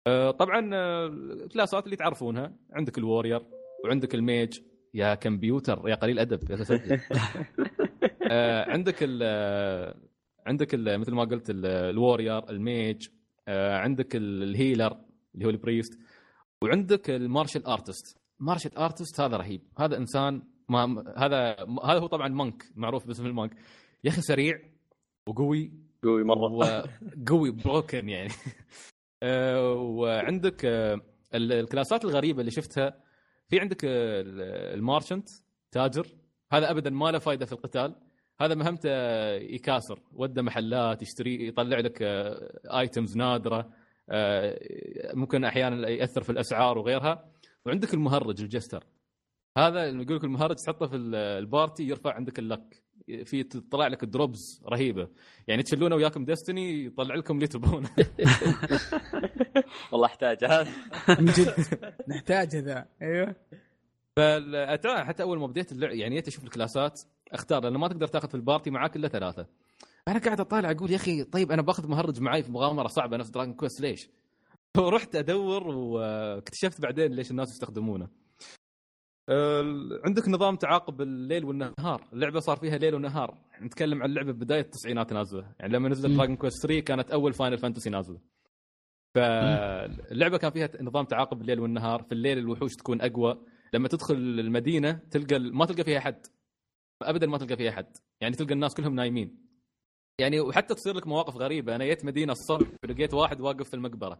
آه، طبعا آه، ال class ات اللي تعرفونها. عندك ال warrior وعندك ال mage. يا كمبيوتر يا قليل ادب يا <laughs> آه، عندك ال آه، عندك ال مثل ما قلت ال- ال warrior ال mage. آه، عندك ال- ال healer اللي هو ال priest وعندك ال martial artist martial artist هذا رهيب. هذا إنسان ما هذا هذا هو طبعا monk معروف باسم ال monk يا أخي سريع وقوي. قوي مرة. وقوي broken يعني. <laughs> آه، وعندك آه، ال- ال class ات الغريبة اللي شفتها في عندك آه، ال- ال merchant تاجر. هذا ابدا ما له فائده في القتال. هذا مهمته يكاسر وده محلات يشتري يطلع لك items نادرة ممكن أحيانا يأثر في الأسعار وغيرها. وعندك المهرج ال jester. هذا يقول لك المهرج تحطه في ال- party يرفع عندك ال luck. في تطلع لك drops رهيبة. يعني تشلونه وياكم ديستني يطلع لكم اللي تبونه. <laughs> والله احتاج هذا <laughs> من جد. نحتاج ذا أيوه. فالأتع- حتى أول ما بديت اللعب يعني جيت أشوف ال class ات أختار لأنه ما تقدر تاخذ في ال party معاك الا ثلاثة. أنا قاعد أطالع أقول يا أخي طيب أنا باخذ مهرج معي في مغامرة صعبة نفس Dragon Quest ليش؟ <laughs> ورحت أدور واكتشفت بعدين ليش الناس يستخدمونه. ال- عندك نظام تعاقب الليل والنهار، اللعبة صار فيها ليل ونهار، نتكلم عن اللعبه بداية التسعينات نازلة، يعني لما نزلت. Dragon Quest 3 كانت أول Final Fantasy نازلة. فاللعبة كان فيها نظام تعاقب الليل والنهار، في الليل الوحوش تكون أقوى، لما تدخل المدينة تلقى ما تلقى فيها حد. ابدا ما تلقى فيها حد. يعني تلقى الناس كلهم نايمين. يعني وحتى تصير لك مواقف غريبة. أنا جيت مدينة الصبح لقيت واحد واقف في المقبرة.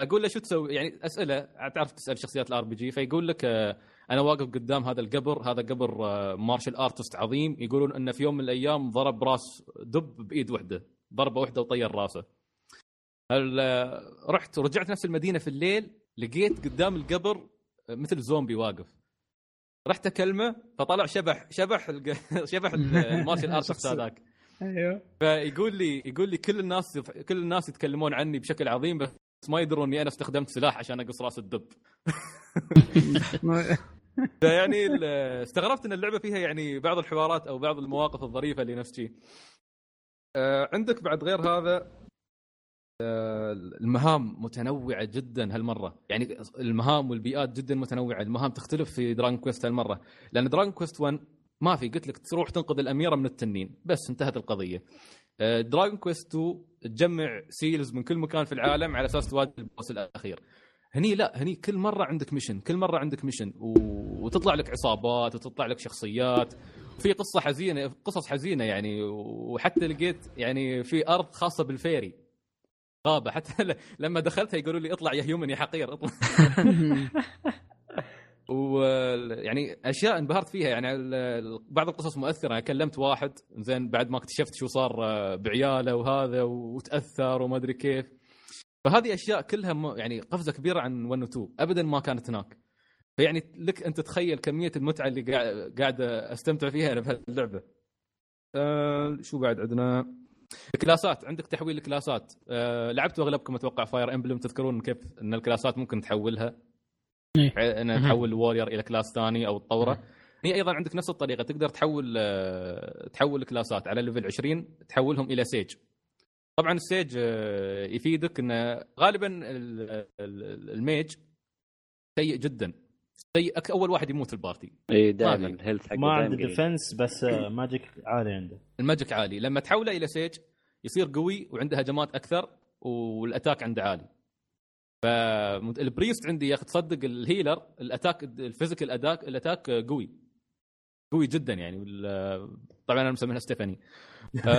أقول له شو تسوي؟ يعني اسئله تعرف تسأل شخصيات ال RPG فيقول لك آه، أنا واقف قدام هذا القبر هذا قبر آه، martial artist عظيم. يقولون إنه في يوم من الأيام ضرب راس دب بإيد واحدة ضربة واحدة وطير راسه. آه، رحت ورجعت نفس المدينة في الليل لقيت قدام القبر آه، مثل زومبي واقف. رحت أكلمه فطلع شبح شبح <laughs> شبح ال- ال martial artist هذاك. أيوه. فيقول لي يقول لي كل الناس كل الناس يتكلمون عني بشكل عظيم بس ما يدرون إني أنا استخدمت سلاح عشان أقص راس الدب. <laughs> فيعني ال- استغربت إن اللعبة فيها يعني بعض الحوارات أو بعض المواقف الظريفة اللي نفس شي. آه، عندك بعد غير هذا آه، المهام متنوعة جدا هالمرة. يعني المهام والبيئات جدا متنوعة. المهام تختلف في Dragon Quest هالمرة. لأن Dragon Quest 1 ما في قلت لك تروح تنقذ الأميرة من التنين. بس انتهت القضية. Dragon Quest 2 تجمع seals من كل مكان في العالم على أساس تواجه ال boss الأخير. هني لا هني كل مرة عندك mission كل مرة عندك mission. وتطلع لك عصابات وتطلع لك شخصيات. في قصة حزينة قصص حزينة يعني. وحتى لقيت يعني في أرض خاصة بال fairy. غابة. حتى لما دخلتها يقولوا لي اطلع يا human يا حقير اطلع. <laughs> ويعني أشياء انبهرت فيها. يعني بعض القصص مؤثرة. أنا كلمت واحد زين بعد ما اكتشفت شو صار آه، بعياله وهذا وتأثر وما أدري كيف. فهذه أشياء كلها يعني قفزة كبيرة عن 1 و 2 ابدا ما كانت هناك. فيعني لك انت تتخيل كمية المتعة اللي قاعد أستمتع فيها أنا <laughs> بهاللعبة. أه شو بعد عندنا؟ الكلاسات. عندك تحويل الكلاسات. أه لعبتوا اغلبكم أتوقع فاير امبلم تذكرون كيف إن الكلاسات ممكن تحولها؟ إيه. إن تحول warrior إلى class ثاني أو تطوره هي أيضا عندك نفس الطريقة. تقدر تحول آه، تحول ال class ات على level 20 تحولهم إلى sage طبعا ال sage آه، يفيدك إنه غالبا ال- ال- الميج سيء جدا. سيء أك- أول واحد يموت ال party. اي دائما ما ال health حقه ما عنده. defense بس آه، magic عالي عنده. ال magic عالي. لما تحوله إلى sage يصير قوي وعنده هجمات أكثر وال attack عنده عالي. فال priest عندي يا أخي تصدق الهيلر الأتاك الفيزيكال أداك الأتاك قوي. قوي جدا يعني وال- طبعا أنا مسمينها ستيفاني. <laughs> آه،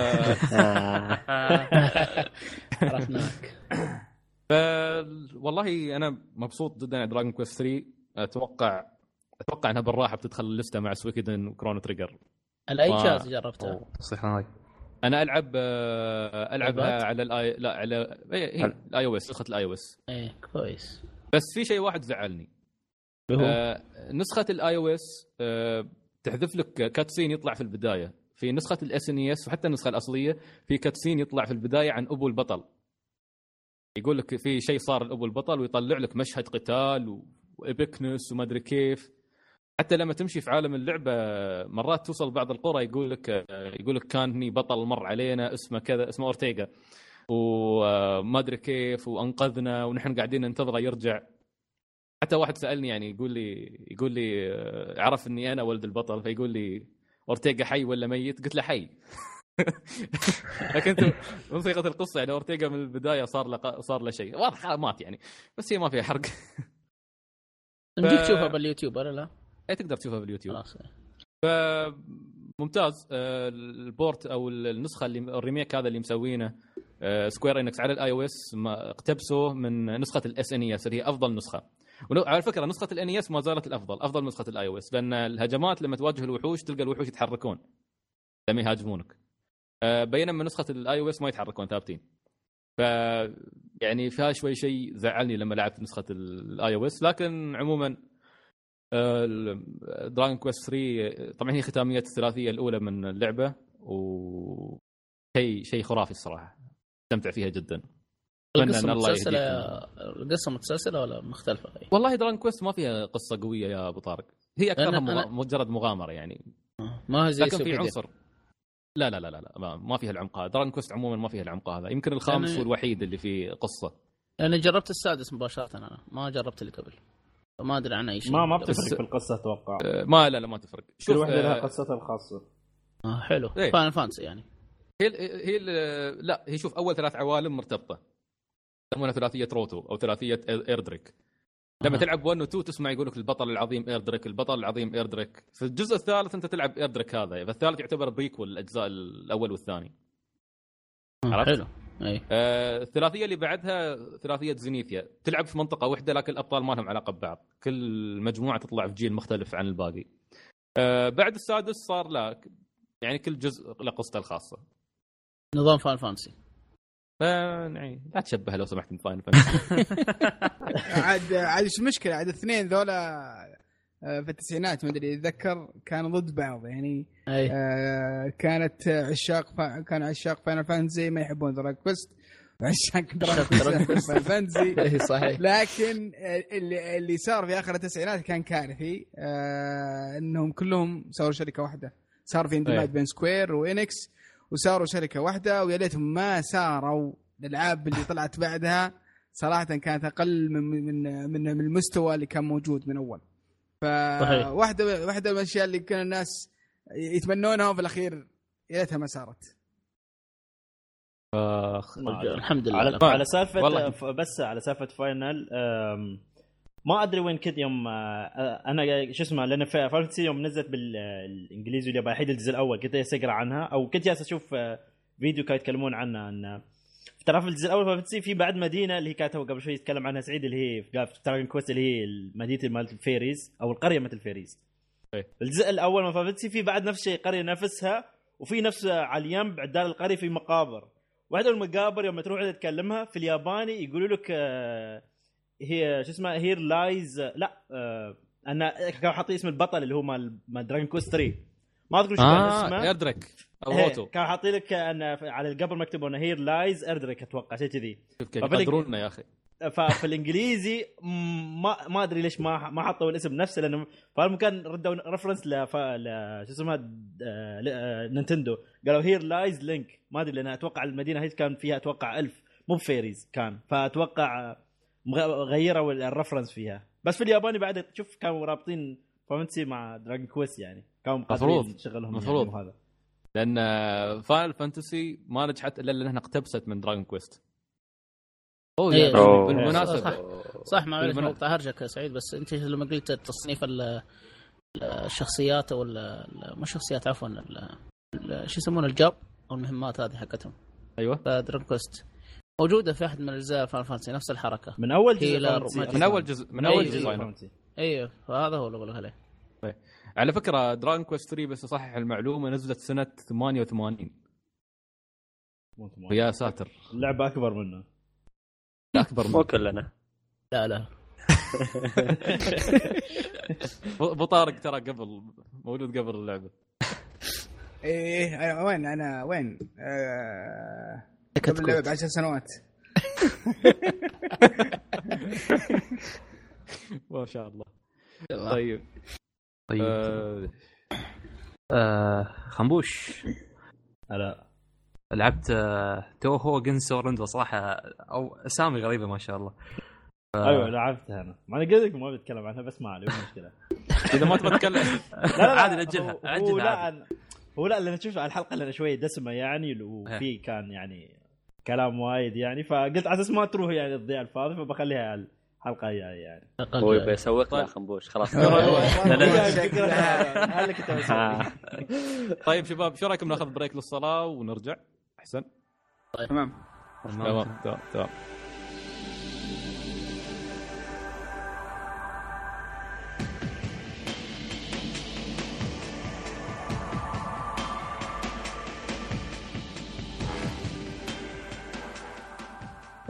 آه. عرفناك. ف والله أنا مبسوط جدا على Dragon Quest 3 أتوقع أتوقع إنها بالراحة بتدخل ال list ه مع Suikoden و Chrono Trigger على أي جهاز جربته؟ تصيح هاي أنا ألعب آه، ألعبها iPad؟ على الـ i لا على هي الـ iOS نسخة الـ iOS إيه كويس. بس في شيء واحد زعلني. آه نسخة الـ iOS تحذف لك cutscene يطلع في البداية. في نسخة الـ SNES وحتى النسخة الأصلية في cutscene يطلع في البداية عن أبو البطل. يقول لك في شيء صار لأبو البطل ويطلع لك مشهد قتال وابكنس وما أدري كيف. حتى لما تمشي في عالم اللعبة مرات توصل بعض القرى يقول لك يقول لك كان هني بطل مر علينا اسمه كذا اسمه أورتيغا. وما أدري كيف وأنقذنا ونحن قاعدين ننتظره يرجع. حتى واحد سألني يعني يقول لي يقول لي عرف اني أنا ولد البطل؟ فيقول لي أورتيغا حي ولا ميت؟ قلت له حي. <laughs> لكن انت من صيغة القصة يعني أورتيغا من البداية صار له صار له شيء. واضح مات يعني. بس هي ما فيها حرق. <laughs> نجي تشوفها باليوتيوب ولا لا؟ اي تقدر تشوفها باليوتيوب. خلاص. ممتاز. آه، ال port أو النسخة اللي ال remake هذا اللي مسوينه آه، Square Enix على الـ iOS اقتبسوه من نسخة الـ SNES اللي هي أفضل نسخة. ولو على فكرة نسخة الـ SNES ما زالت الأفضل أفضل من نسخة الـ iOS لأن الهجمات لما تواجه الوحوش تلقى الوحوش يتحركون لما يهاجمونك. آه، بينما نسخة الـ iOS ما يتحركون ثابتين. ف يعني فيها شوي شيء زعلني لما لعبت نسخة الـ iOS لكن عموما Dragon Quest 3 طبعا هي ختامية الثلاثية الأولى من اللعبة و شيء شيء خرافي الصراحة. استمتع فيها جدا. القصة متسلسله. القصة متسلسلة ولا مختلفة؟ والله دراجون كويست ما فيها قصة قوية يا أبو طارق. هي أكثرها أنا-. أنا- مجرد مغامرة يعني. ما هي زي لكن في عنصر لا لا لا لا, لا ما- ما فيها العمق هذا. Dragon Quest عموما ما فيها العمق هذا. يمكن الخامس يعني- هو الوحيد اللي فيه قصة. أنا جربت السادس مباشرة أنا. ما جربت اللي قبل. فما أدري عن أي شيء. ما ما بس- بتفرق في القصة أتوقع. آه، ما لا لا ما تفرق. كل شوف واحدة لها آه، قصتها الخاصة. آه حلو. إيه. Final Fantasy يعني. هي هي لا هي شوف أول ثلاث عوالم مرتبطة. يسمونها ثلاثية Roto أو ثلاثية Erdrick. لما آه. تلعب 1 و 2 تسمع يقول لك البطل العظيم Erdrick البطل العظيم Erdrick. في الجزء الثالث أنت تلعب Erdrick هذا فالثالث يعتبر prequel الاجزاء الأول والثاني. عرفت؟ حلو. أي. آه، الثلاثية اللي بعدها ثلاثية Zenithia. تلعب في منطقة واحدة لكن الأبطال ما لهم علاقة ببعض. كل مجموعة تطلع في جيل مختلف عن الباقي. آه، بعد السادس صار لا يعني كل جزء له قصته الخاصة. نظام Final Fantasy. يعني لا تشبه لو سمحت Final Fantasy <laughs> عاد عاد إيش المشكلة؟ عاد الاثنين ذولا آه، في التسعينات ما أدري أتذكر كانوا ضد بعض يعني أي. آه، كانت عشاق فا... كان عشاق Final Fantasy ما يحبون Dragon Quest وعشاق Dragon Quest Fantasy اي صحيح. لكن اللي اللي صار في آخر التسعينات كان كارثي. آه إنهم كلهم صاروا شركة واحدة. صار في اندماج أيه. بين Square و Enix وصاروا شركة واحدة ويا ليتهم ما صاروا الألعاب اللي طلعت بعدها. صراحة كانت أقل من من من, من المستوى اللي كان موجود من أول. صحيح. فواحده واحدة من الأشياء اللي كان الناس يتمنونها وفي الأخير يا ليتها ما صارت اخ الحمد لله. على على سالفه والله. بس على سالفة Final ما أدري وين كنت يوم آه، أنا شو اسمه Final Fantasy يوم نزلت بالانجليزي والياباني الحين الجزء الأول كنت جالس اقرا عنها أو كنت جالس أشوف آه، فيديو كانوا يتكلمون عنها ان ترى في الجزء الأول Fantasy في بعد مدينة اللي هي كانت هو قبل شوي يتكلم عنها سعيد اللي هي في Dragon Quest اللي هي مدينه مالت ال fairies أو القرية مالت ال fairies إيه. الجزء الأول من فانتسي في بعد نفس الشيء قرية نفسها وفي نفس على اليم بعد دار القرية في مقابر واحدة من المقابر يوم تروح تكلمها في الياباني يقولوا لك آه، هي شو اسمها هير لايز لا آه، أنا كانوا حاطين اسم البطل اللي هو مال مال دراجون كويست 3 ما أذكر شو كان آه اسمه. إيردريك أو إيه، روتو كانوا حاطين لك أن على القبر مكتوب أنه هير لايز اردريك أتوقع شيء كذي. يقدرونا يا أخي. ففي الإنجليزي م- ما ما أدري ليش ما ما حطوا الاسم نفسه لأنه فالمكان ردوا reference ل شو اسمها آه، آه، Nintendo. قالوا here lies Link ما أدري لأن أتوقع المدينة هي كان فيها أتوقع elf. مو ب fairies كان. فأتوقع آه، غيروا ال reference فيها بس في الياباني بعد شوف كانوا رابطين Fantasy مع Dragon Quest يعني كانوا مفروض. مقدرين شغلهم مفروض. يعني وهذا لأن Final Fantasy ما نجحت إلا لانها اقتبست من دراجون كويست أوه إيه. يعني. بالمناسبة صح. صح ما عليك بالمنا- نقطة هرجك يا سعيد بس أنت لما قلت تصنيف ال- الشخصيات أو مو الشخصيات عفوا شو يسمونه ال job أو المهمات هذه حقتهم أيوه Dragon Quest موجودة في أحد من أجزاء Final Fantasy نفس الحركة. من أول جزء Fantasy. من أول جزء من من أول اول إيه، جزء جزء Fantasy أيوه فهذا هو اللي بقول عليه. على فكرة Dragon Quest 3 بس أصحح المعلومة نزلت سنة 88 ويا ساتر. اللعبه أكبر منه. أكبر مو من كلنا. لا لا. <laughs> ابو طارق ترى قبل مولود قبل اللعبة. إيه وين؟ أنا وين؟ آه سكت قبل اللعبه كوت. بعشر سنوات. <laughs> ما شاء الله. طيب. طيب. آه، آه خنبوش. لا لعبت آه توهو جنسو رندو صراحة أو أسامي غريبة ما شاء الله. آه، أيوه لعبتها أنا. ما أنا قلت لك ما بتكلم عنها بس ما علي مو مشكلة. <laughs> إذا ما تبغى تتكلم لا لا عادي لا، نأجلها، هو- لا هو لا لأن شوف على الحلقة لأن شوية دسمة يعني وفي كان يعني كلام وايد يعني فقلت على أساس ما تروح يعني تضيع الفاضي فبخليها على الحلقة الجاية يعني. هو. يبي يسوق طيب. له خنبوش خلاص. طيب شباب شو رأيكم ناخذ بريك للصلاة ونرجع؟ أحسن؟ تمام تمام. تمام تمام.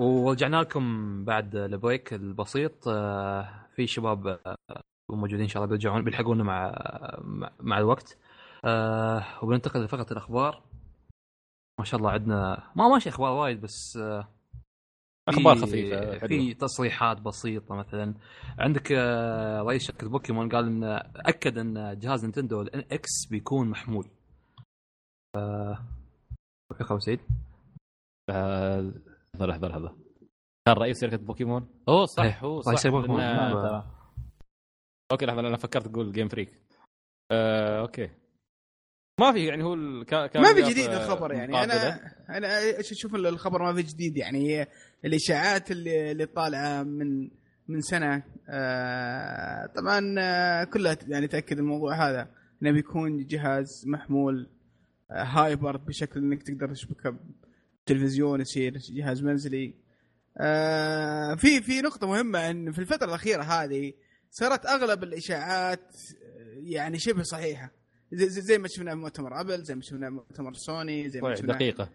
ورجعنا لكم بعد ال break البسيط. آه، في شباب آه، موجودين إن شاء الله بيرجعون بيلحقونا مع مع- الوقت. آه، وبننتقل لفقرة الأخبار. ما شاء الله عندنا ما ماشي أخبار وايد بس أخبار خفيفة في تصريحات بسيطة مثلا. عندك رئيس شركة بوكيمون قال إن أكد إن جهاز Nintendo الـ NX بيكون محمول. في خبر سعيد. لحظة لحظة لحظة. كان رئيس شركة بوكيمون؟ أوه صح. إيه، هو رئيس صح. شركة Pokémon. Okay لحظة أنا فكرت تقول Game Freak آه، okay. ما في يعني هو ال- كان ما في جديد آه، الخبر يعني. مقابلة. أنا أنا أشوف الخبر ما في جديد يعني. هي الإشاعات اللي اللي طالعة من من سنة آه طبعا آه كلها يعني تأكد الموضوع هذا. إنه بيكون جهاز محمول آه hybrid بشكل إنك تقدر تشبكه تلفزيون يصير جهاز منزلي. آه في في نقطة مهمة إن في الفترة الأخيرة هذه صارت أغلب الإشاعات آه، يعني شبه صحيحة. زي, زي ما شفنا في مؤتمر أبل زي ما شفنا في مؤتمر سوني زي ما طيب، شفنا دقيقة.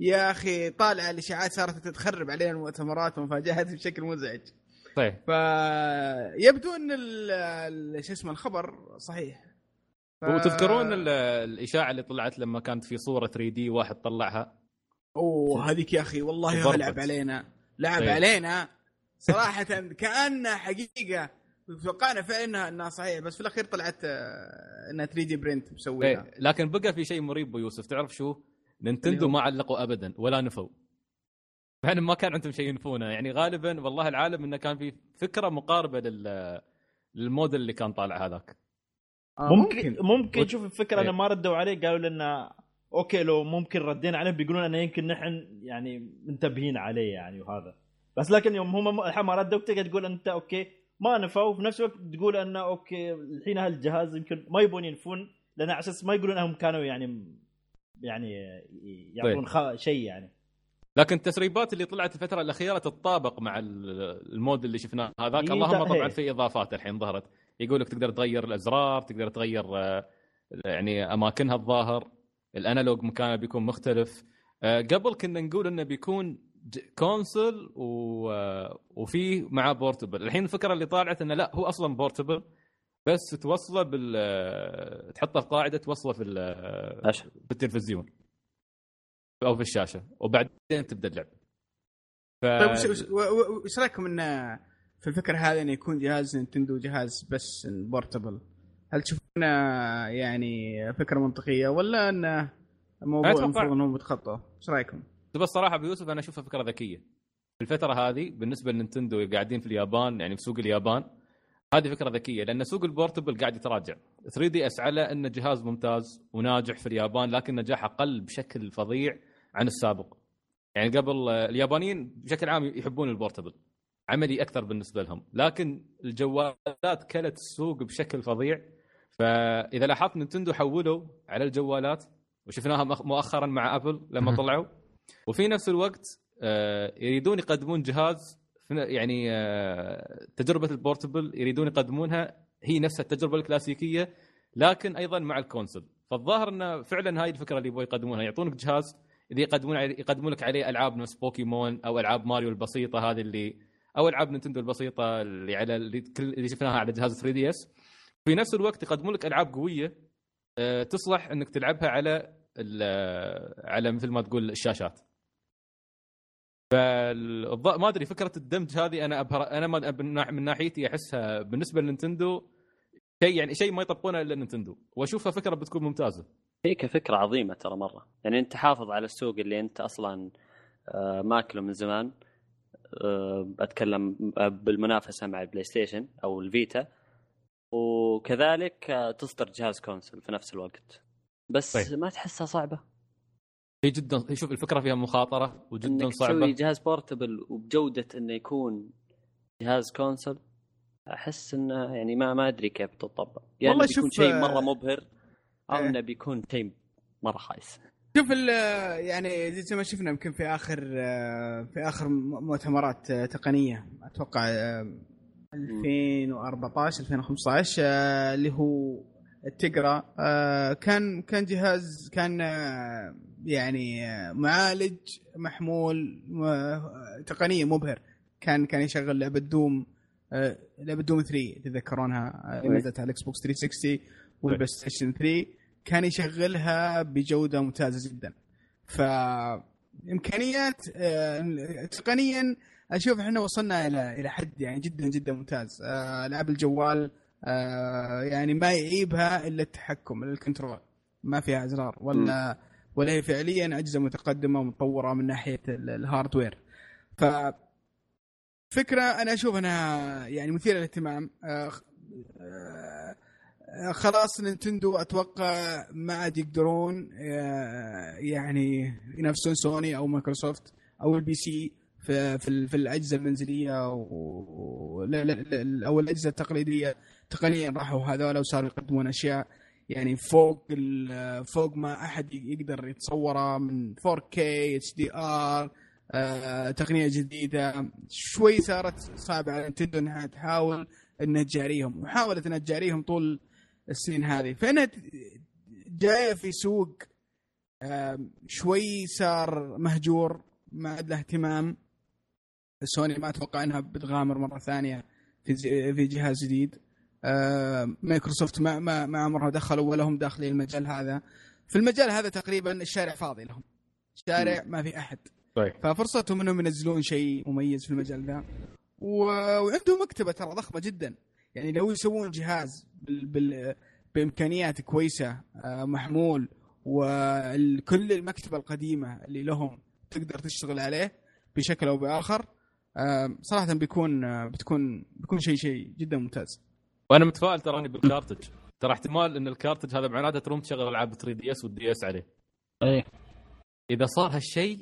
يا أخي طالع الإشاعات صارت تخرب علينا المؤتمرات ومفاجآت بشكل مزعج. طيب. فيبدو إن شو اسمه الخبر صحيح. ف- وتذكرون ال- الإشاعة اللي طلعت لما كانت في صورة 3D واحد طلعها؟ أوه هذيك يا أخي والله. لعب علينا لعب طيب. علينا. صراحة كأنها حقيقة. توقعنا فعلا إنها انها صحيح بس في الأخير طلعت آه، إنها 3D print مسويها. إيه، لكن بقى في شيء مريب أبو يوسف. تعرف شو؟ نينتندو ما علقوا ابدا ولا نفوا. يعني ما كان عندهم شيء ينفونه. يعني غالبا والله العالم إنه كان في فكرة مقاربة لل للموديل اللي كان طالع هذاك. آه، ممكن ممكن. وت- شوف الفكرة إيه. انه ما ردوا عليه قالوا لنا okay لو ممكن ردينا عليه بيقولون انه يمكن نحن يعني منتبهين عليه يعني وهذا. بس لكن يوم هم الحين ما ردوا تقدر تقول أنت okay ما نفوا. وفي نفس الوقت تقول انه okay الحين هالجهاز يمكن ما يبون ينفون لأن على أساس ما يقولون أنهم كانوا يعني يعني يعطون خ... شيء يعني. لكن التسريبات اللي طلعت الفترة الأخيرة تتطابق مع ال- الموديل اللي شفناه هذاك. إيه، اللهم طبعا. في إضافات الحين ظهرت. يقول لك تقدر تغير الأزرار تقدر تغير آه، يعني أماكنها الظاهر. ال analog مكانه بيكون مختلف. آه، قبل كنا نقول إنه بيكون console و... آه، وفيه معاه portable الحين الفكرة اللي طالعت إنه لا هو أصلا portable بس توصله بال آه، تحطه في قاعدة توصله في ال- عشان. في التلفزيون. أو في الشاشة. وبعدين تبدأ اللعب. ف... طيب وش- رأيكم انه في الفكرة هذه إنه يكون جهاز نينتندو جهاز بس portable هل تشوفونه يعني فكرة منطقية ولا إنه موضوع المفروض انهم يتخطوا إيش رأيكم؟ بس صراحة ابو يوسف أنا أشوفها فكرة ذكية. في الفترة هذه بالنسبة لنينتندو قاعدين في اليابان يعني في سوق اليابان هذه فكرة ذكية لأن سوق ال portable قاعد يتراجع. 3DS على إنه جهاز ممتاز وناجح في اليابان لكن نجاحه قل بشكل فظيع عن السابق. يعني قبل اليابانيين بشكل عام يحبون ال portable عملي أكثر بالنسبة لهم. لكن الجوالات كلت السوق بشكل فظيع. فإذا لاحظت نينتندو حولوا على الجوالات وشفناها مؤخ- مؤخرا مع أبل لما طلعوا. وفي نفس الوقت آه، يريدون يقدمون جهاز يعني آه، تجربة ال portable يريدون يقدمونها. هي نفسها التجربة الكلاسيكية لكن أيضا مع ال console. فالظاهر انه فعلا هاي الفكرة اللي يبغوا يقدمونها. يعطونك جهاز اللي يقدمون يقدمون لك عليه ألعاب نفس بوكيمون أو ألعاب ماريو البسيطة هذه اللي أو ألعاب نينتندو البسيطة اللي على اللي, كل اللي شفناها على جهاز 3DS. في نفس الوقت يقدمون لك ألعاب قوية آه، تصلح إنك تلعبها على ال- على مثل ما تقول الشاشات. فالض- ما أدري فكرة الدمج هذه أنا أبهر أنا ما من ناح- من ناحيتي أحسها بالنسبة لنينتندو شيء يعني شيء ما يطبقونه إلا نينتندو. وأشوفها فكرة بتكون ممتازة. هي كفكرة عظيمة ترى مرة. يعني أنت حافظ على السوق اللي أنت أصلا آه، ماكله من زمان. آه، أتكلم بالمنافسة مع البلاي ستيشن أو الفيتا. وكذلك آه، تصدر جهاز console في نفس الوقت. بس طيب. ما تحسها صعبة. هي جدا شوف الفكرة فيها مخاطرة وجدا تسوي صعبة. جهاز portable وبجودة إنه يكون جهاز كونسول أحس إنه يعني ما ما أدري كيف تطبق يعني والله بيكون شيء آه، مرة مبهر أو إيه. إنه بيكون شيء مرة خايس. شوف ال- يعني زي ما شفنا يمكن في آخر في آخر مؤتمرات تقنية أتوقع 2014 2015 آه، اللي هو التقرأ. آه، كان كان جهاز كان آه، يعني معالج محمول تقنية مبهر. كان كان يشغل لعبة دوم لعبة دوم 3 تتذكرونها اللي إيه. نزلت على الإكس بوكس 360 والبلاي ستيشن 3 كان يشغلها بجودة ممتازة جدا. ف امكانيات تقنيا أشوف إحنا وصلنا إلى إلى حد يعني جدا جدا ممتاز. آه، العاب الجوال آه، يعني ما يعيبها إلا التحكم إلا ال control. ما فيها إزرار ولا ولا هي فعليا أجهزة متقدمة ومتطورة من ناحية ال- ال hardware. ف فكرة أنا أشوف أنها يعني مثيرة للاهتمام. آه، آه، آه، خلاص نينتندو أتوقع ما عاد يقدرون آه، يعني ينافسون سوني أو مايكروسوفت أو ال PC. في في, في الاجهزه المنزلية و... أو الاجهزه التقليدية تقنيا راحوا. هذول وصاروا يقدمون أشياء يعني فوق فوق ما أحد يقدر يتصوره من 4K HDR تقنية جديدة. شوي صارت صعبة على نينتندو إنها تحاول انها تجاريهم وحاولت انها تجاريهم طول السنين هذه. فإنها ت- جاية في سوق شوي صار مهجور ما عاد له اهتمام. سوني ما أتوقع إنها بتغامر مرة ثانية في في جهاز جديد. آم، مايكروسوفت ما ما ما عمرها دخلوا ولا هم داخلين المجال هذا. في المجال هذا تقريبا الشارع فاضي لهم. شارع ما في أحد. طيب. ففرصتهم إنهم ينزلون شيء مميز في المجال ذا و... وعندهم مكتبة ترى ضخمة جدا. يعني لو يسوون جهاز بال... بال... بإمكانيات كويسة آه، محمول وكل المكتبة القديمة اللي لهم تقدر تشتغل عليه بشكل أو بآخر آه، صراحة بيكون آه، بتكون بيكون شيء شيء جدا ممتاز. وأنا متفائل تراني بال cartridge. ترى احتمال إن ال cartridge هذا معناته تروم تشغل ألعاب 3DS وال DS عليه. إيه. إذا صار هالشيء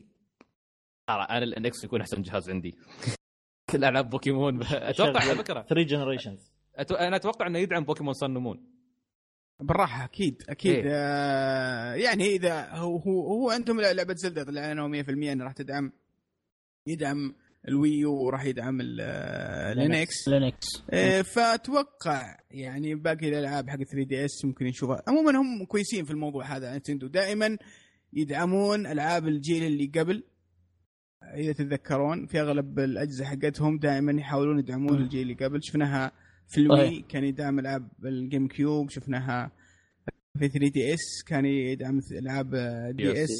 ترى أنا ال NX يكون أحسن جهاز عندي. <laughs> كل ألعاب بوكيمون. <laughs> أتوقع على فكرة. 3 generations أتو... أنا أتوقع إنه يدعم بوكيمون Sun Moon بالراحة أكيد أكيد. إيه. آه يعني إذا هو هو, هو عندهم لعبة زلدة طلعنا 100% إنه راح تدعم يدعم الويو وراح يدعم آه، لينكس. لينكس إيه، فأتوقع يعني باقي الألعاب حق 3DS ممكن نشوفها عموما هم كويسين في الموضوع هذا نتندو. دائما يدعمون ألعاب الجيل اللي قبل إذا تتذكرون في أغلب الأجهزة حقتهم دائما يحاولون يدعمون مم. الجيل اللي قبل. شفناها في الوي. كان يدعم ألعاب الجيم كيوب. شفناها في 3DS كان يدعم ألعاب DS.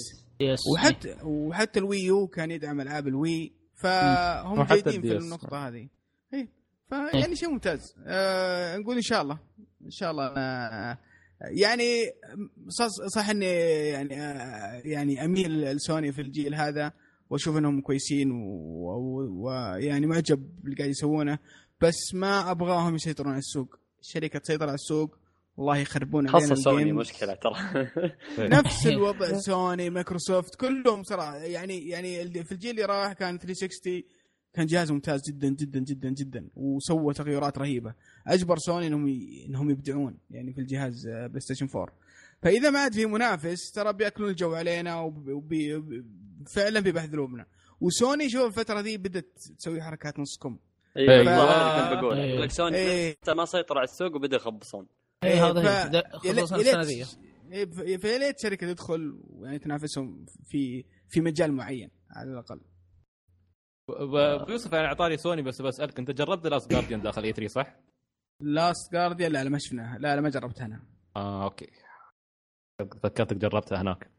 وحتى وحتى الويو كان يدعم ألعاب الوي. فهم جيدين في. النقطة هذه. اي فيعني شيء ممتاز. آه نقول إن شاء الله. إن شاء الله أنا يعني صح, صح إني يعني آه يعني أميل لسوني في الجيل هذا وأشوف إنهم كويسين ويعني. يعني معجب باللي قاعد يسوونه بس ما أبغاهم يسيطرون على السوق. الشركة تسيطر على السوق والله يخربون علينا خاصة سوني. مشكلة ترى. <laughs> نفس الوضع سوني مايكروسوفت كلهم صراحة. يعني يعني في الجيل اللي راح كان 360 كان جهاز ممتاز جدا جدا جدا جدا. وسوى تغيرات رهيبة. أجبر سوني إنهم ي... إنهم يبدعون يعني في الجهاز بلاي ستيشن 4 فإذا ما عاد في منافس ترى بيأكلون الجو علينا وبي... وبي... فعلا بيبهدلونا وسوني شوف الفترة ذي بدأت تسوي حركات نص كم اي إيه. والله هذا اللي كنت بقول. إيه. يقول لك سوني إيه. حتى ما سيطر على السوق وبدأ يخبصون. اي إيه، هذا ف- خصوصا السنة ذي. إيه، فيا ليت شركة تدخل يعني تنافسهم في في مجال معين على الأقل. يوسف أنا أعطاني سوني بس بسألك أنت جربت Last Guardian داخل E3 صح؟ Last Guardian لا لا ما شفناها لا لا ما جربتها أنا. آه okay. فكرتك جربتها هناك.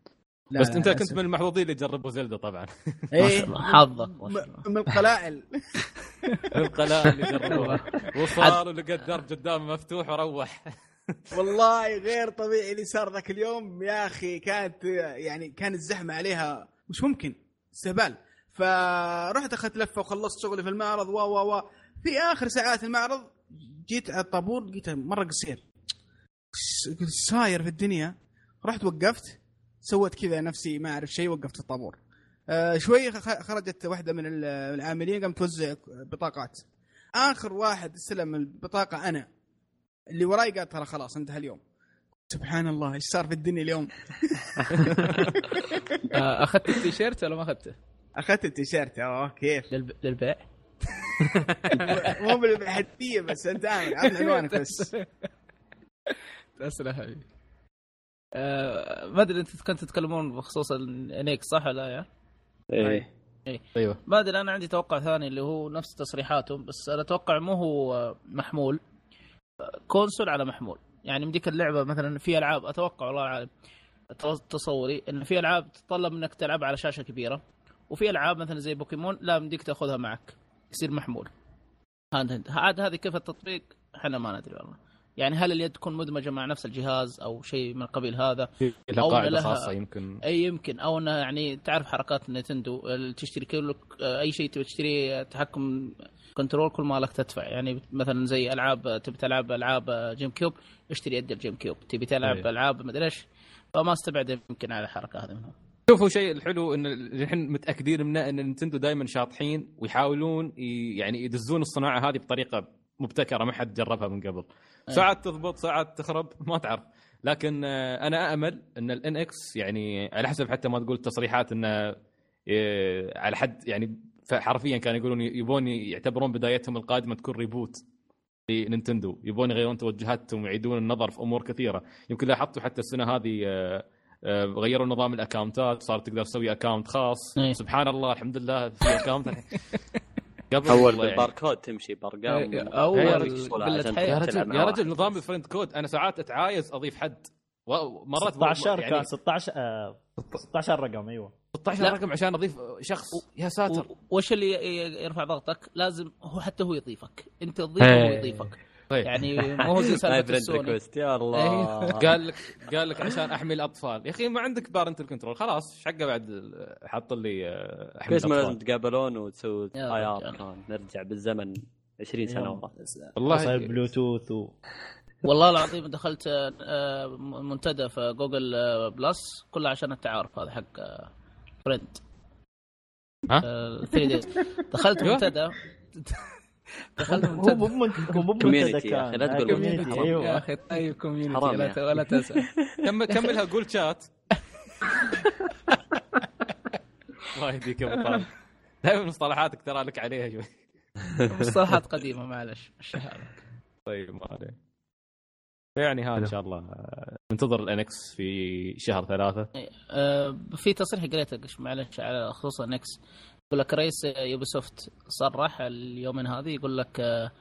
لا بس لا، أنت كنت للأسف. من المحظوظين اللي جربوا زلدة طبعا. ما إيه شاء الله حظك ما م- شاء الله. <laughs> من القلائل اللي جربوها. <laughs> وصار ولقى الدرب قدامه مفتوح وروح. والله غير طبيعي اللي صار ذاك اليوم. يا أخي كانت يعني كانت الزحمة عليها مش ممكن استهبال. فرحت أخذت لفة وخلصت شغلي في المعرض و و و في آخر ساعات المعرض جيت على الطابور لقيته مرة قصير. صاير في الدنيا. رحت وقفت سويت كذا نفسي ما أعرف شيء وقفت الطابور. آه شوي خرجت واحدة من ال- العاملين قامت توزع بطاقات. آخر واحد استلم البطاقة أنا. اللي وراي قال ترى خلاص انتهى اليوم. سبحان الله إيش صار في الدنيا اليوم؟ <laughs> آه، أخذت التيشيرت ولا ما أخذته؟ أخذت التيشيرت. أوه كيف؟ للب- للبيع. <laughs> مو بالحديه بس أنت عارف عطنا عنوانك بس. <laughs> تسلم حبيبي. آه، ما أدري أنت كنتوا تتكلمون بخصوص ال NX صح ولا يا؟ إيه. أيوه. ما أدري أنا عندي توقع ثاني اللي هو نفس تصريحاتهم بس أنا أتوقع مو هو محمول. console على محمول. يعني مديك اللعبة مثلا في ألعاب أتوقع والله اعلم تصوري إن في ألعاب تتطلب منك تلعبها على شاشة كبيرة وفي ألعاب مثلا زي بوكيمون لا مديك تأخذها معك يصير محمول. هذا عاد هذه كيف التطبيق؟ إحنا ما ندري والله. يعني هل اليد تكون مدمجة مع نفس الجهاز أو شيء من قبيل هذا؟ أو قاعدة لها- خاصة يمكن. أي يمكن. أو إنه يعني تعرف حركات نتندو ال- تشتري كل أي شيء تبي تشتري تحكم control كل مالك تدفع. يعني مثلا زي ألعاب تبي تلعب ألعاب جيم كيوب اشتري يد الجيم كيوب تبي تلعب إيه. ألعاب مدري إيش. فما استبعد يمكن على الحركة هذه منهم. شوفوا شيء الحلو إن الحين متأكدين منه إن نينتندو دائما شاطحين ويحاولون يعني يدزون الصناعة هذه بطريقة مبتكرة ما حد جربها من قبل. أي. ساعات تضبط ساعات تخرب ما تعرف. لكن أنا امل إن ال NX يعني على حسب حتى ما تقول التصريحات إنه آه، على حد يعني حرفيا كانوا يقولون يبون يعتبرون بدايتهم القادمة تكون reboot لنينتندو يبون يغيرون توجهاتهم ويعيدون النظر في أمور كثيرة. يمكن لاحظتوا حتى السنة هذه آه، آه، غيروا نظام ال accountات صار تقدر تسوي account خاص. إيه. سبحان الله الحمد لله في account <laughs> قبل أول يعني- بالباركود تمشي بأرقام. إيه، قلة عشان حياة. يا رجل يا. رجل نظام ال friend code. أنا ساعات أتعايز أضيف حد. ومرات 16 يعني كان 16 آه 16 رقم أيوه. 16 لا. رقم عشان أضيف شخص يا ساتر. و- وش اللي ي- يرفع ضغطك؟ لازم هو حتى هو يضيفك، أنت تضيفه وهو. يضيفك، طيب. يعني <laughs> ما هو زي سالفه السوني يا الله. <laughs> قال لك قال لك عشان أحمي الأطفال. يا أخي ما عندك parental control خلاص إيش حقه بعد حط لي آه، أحمي كويس ما لازم الأطفال؟ تقابلون وتسوي اي ار نرجع بالزمن 20 سنة ورا. صاير والله بلوتوث و... والله العظيم دخلت آه، منتدى في جوجل آه، بلس كله عشان التعارف. هذا حق آه، فريند ها؟ 3 ديز دخلت أيوه. منتدى دخلت هو مو منتدى من- هو مو منتدى يا أخي، لا. تقول آه، منتدى. حرام. يا أخي طيب كوميونتي لا يا ت- ولا تنسى. كمل كملها قول شات الله يهديك يا ابو طارق دائما مصطلحاتك ترى لك عليها شوي. مصطلحات قديمة معلش. طيب ما عليه يعني هذا. إن شاء الله. آه، ننتظر ال NX في شهر ثلاثة. آه، في تصريح قريته معلش على خصوصا NX يقول لك رئيس يوبي سوفت صرح اليومين هذه يقول لك آه،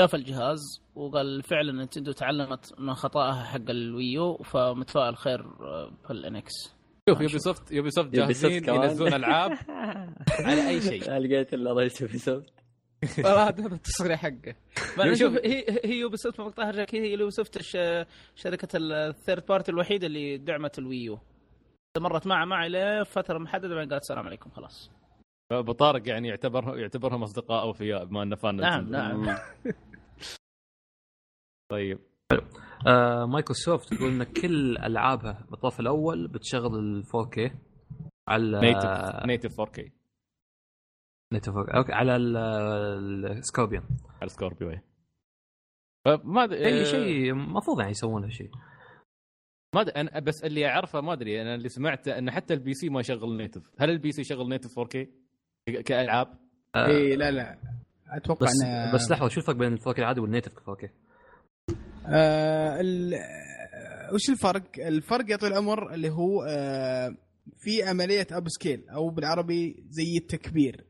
شاف الجهاز وقال فعلا نتندو تعلمت من خطأها حق الويو فمتفائل خير آه، في ال NX شوف يوبي سوفت يوبي سوفت جاهزين. ينزلون ألعاب <laughs> على أي شيء. لقيت الا رئيس يوبي سوفت <laughs> هذا التصريح حقه شوف- شوف هي هي يوبي سوفت مقطعها رجع كذا هي يوبي سوفت شركة ال third party الوحيدة اللي دعمت الويو استمرت معه معي لفتره محددة بعدين قالت السلام عليكم خلاص. ابو طارق يعني يعتبر يعتبرهم أصدقاء اوفياء بما انه فان نعم. نعم. <laughs> طيب. آه مايكروسوفت تقول إن كل ألعابها بالطرف الأول بتشغل ال 4K على native native 4K native okay على السكوربيون على سكوربيو إيه. فما أدري أي آه، شيء المفروض يعني يسوون هالشيء. ما أدري أنا بس اللي أعرفه ما أدري أنا اللي سمعته إن حتى ال PC ما يشغل native هل ال PC يشغل native 4K ك- كألعاب؟ آه، إي لا لا. أتوقع بس إنه بس لحظة شو الفرق بين ال 4K العادي وال native 4K؟ آه ال- وش الفرق؟ الفرق يا طويل العمر اللي هو آه في عملية upscale أو بالعربي زي التكبير.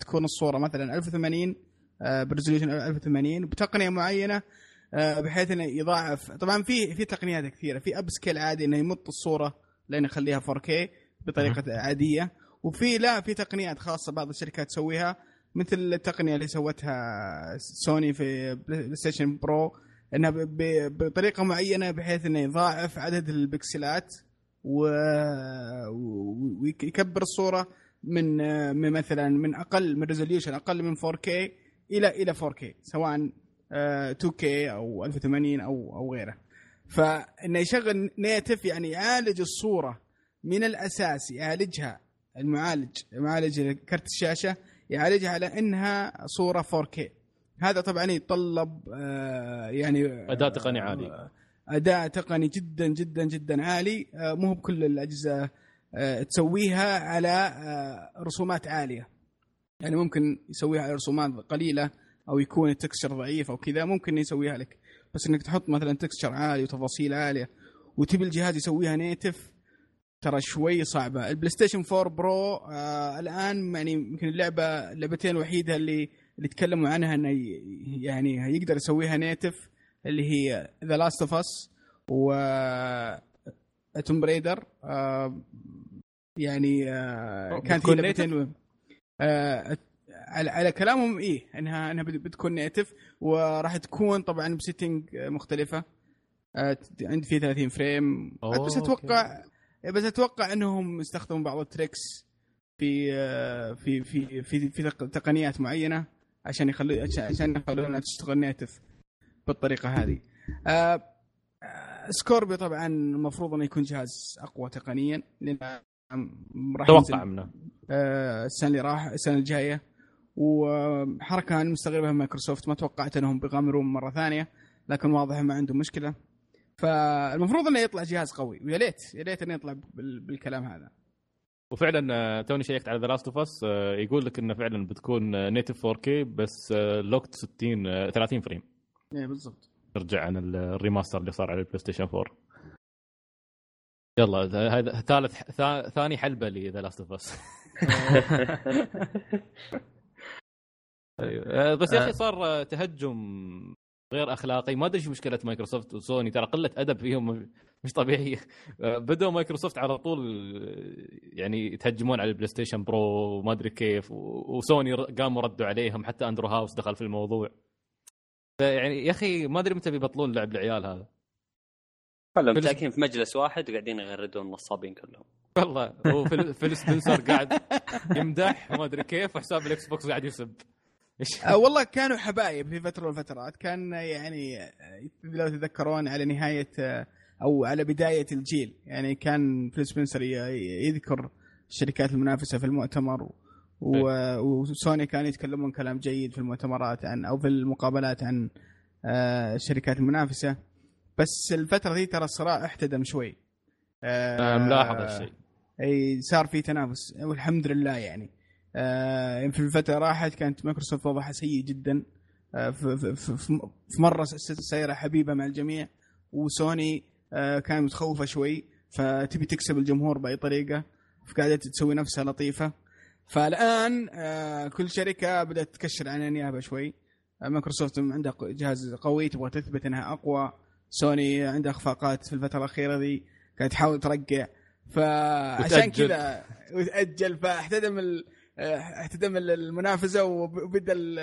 تكون الصورة مثلا 1080 آه ب resolution 1080 بتقنية معينة آه بحيث إنه يضاعف. طبعا في في تقنيات كثيرة في upscale عادي إنه يمط الصورة لين يخليها 4K بطريقة عادية. وفي لا في تقنيات خاصة بعض الشركات تسويها مثل التقنية اللي سوتها سوني في بلاي ستيشن Pro انها بطريقة معينة بحيث إنه يضاعف عدد ال pixelات ويكبر الصورة. من من مثلا من أقل من resolution أقل من 4K إلى إلى 4K سواء آه، 2K أو 1080 أو أو غيره. فانه يشغل نيتف يعني يعالج الصورة من الأساس يعالجها المعالج معالج كرت الشاشة يعالجها على إنها صورة 4K هذا طبعا يتطلب آه، يعني اداء تقني عالي آه، اداء تقني جدا جدا جدا عالي آه، مو بكل الاجهزه آه، تسويها على آه، رسومات عالية. يعني ممكن يسويها على رسومات قليلة أو يكون ال texture ضعيف أو كذا ممكن يسويها لك. بس إنك تحط مثلا texture عالي وتفاصيل عالية وتبي الجهاز يسويها native ترى شوي صعبة. البلاي ستيشن 4 Pro آه الآن يعني يمكن اللعبة اللعبتين الوحيدة اللي اللي تكلموا عنها إنه يعني يقدر يسويها native اللي هي The Last of Us و Tomb Raider آه يعني آه كانت هي لعبتين آه على, على كلامهم إيه انها إنها بت- بتكون native وراح تكون طبعا ب setting مختلفة. آه عندي فيه 30 frame. بس أتوقع بس أتوقع إنهم استخدموا بعض ال tricks في في في في, في تق- تقنيات معينة عشان يخلي عشان- يخلونها تشتغل native بالطريقة هذه. آه، سكوربيو طبعا المفروض إنه يكون جهاز أقوى تقنيا لأن راح توقع ينزل. منه. آه، السنة اللي راح السنة الجاية. وحركة أنا مستغربها من مايكروسوفت ما توقعت إنهم بيغامرون مرة ثانية لكن واضح ما عندهم مشكلة. فالمفروض إنه يطلع جهاز قوي. ويا ليت يا ليت إنه يطلع بال- بالكلام هذا. وفعلا آه، توني شيكت على The Last of Us يقول لك إنه فعلا بتكون native 4K بس locked 60 آه، 30 frame. إيه بالضبط. نرجع عن ال- ال remaster اللي صار على البلاي ستيشن 4 يلا ذا- هذا ثالث ثا- ثاني حلبة ل The Last of Us. <laughs> بس يا أخي صار آه، تهجم غير أخلاقي. ما أدري إيش مشكلة مايكروسوفت وسوني. ترى قلة أدب فيهم مش طبيعية. <laughs> بدأوا مايكروسوفت على طول يعني يتهجمون على البلاي ستيشن Pro وما أدري كيف وسوني قاموا ردوا عليهم. حتى أندرو هاوس دخل في الموضوع. يعني يا أخي ما أدري متى بيبطلون لعب العيال هذا. كلهم ساكنين في مجلس واحد وقاعدين يغردون النصابين كلهم. والله هو فيل سبنسر قاعد يمدح وما أدري كيف وحساب الإكس بوكس قاعد يسب. آه والله كانوا حبايب في فترة من الفترات. كان يعني آه، لو تتذكرون على نهاية آه، أو على بداية الجيل. يعني كان فيل سبنسر يذكر الشركات المنافسة في المؤتمر و- و- وسوني كانوا يتكلمون كلام جيد في المؤتمرات عن أو في المقابلات عن الشركات المنافسة. بس الفترة ذي ترى الصراع احتدم شوي. آه، أنا ملاحظ هالشيء أي صار في تنافس والحمد لله يعني. آه في الفترة راحت كانت مايكروسوفت وضعها سيء جدا. آه في, في, في, مرة سيره حبيبة مع الجميع وسوني آه كانت متخوفة شوي فتبي تكسب الجمهور بأي طريقة فقاعدة تسوي نفسها لطيفة. فالآن آه كل شركة بدأت تكشر عن النيابة شوي. آه مايكروسوفت عندها جهاز قوي تبغى تثبت إنها أقوى. سوني عندها أخفاقات في الفترة الأخيرة ذي قاعد تحاول ترقع فعشان. كذا وتأجل فاحتدم ال... احتدم المنافسة وب- وبدا ال-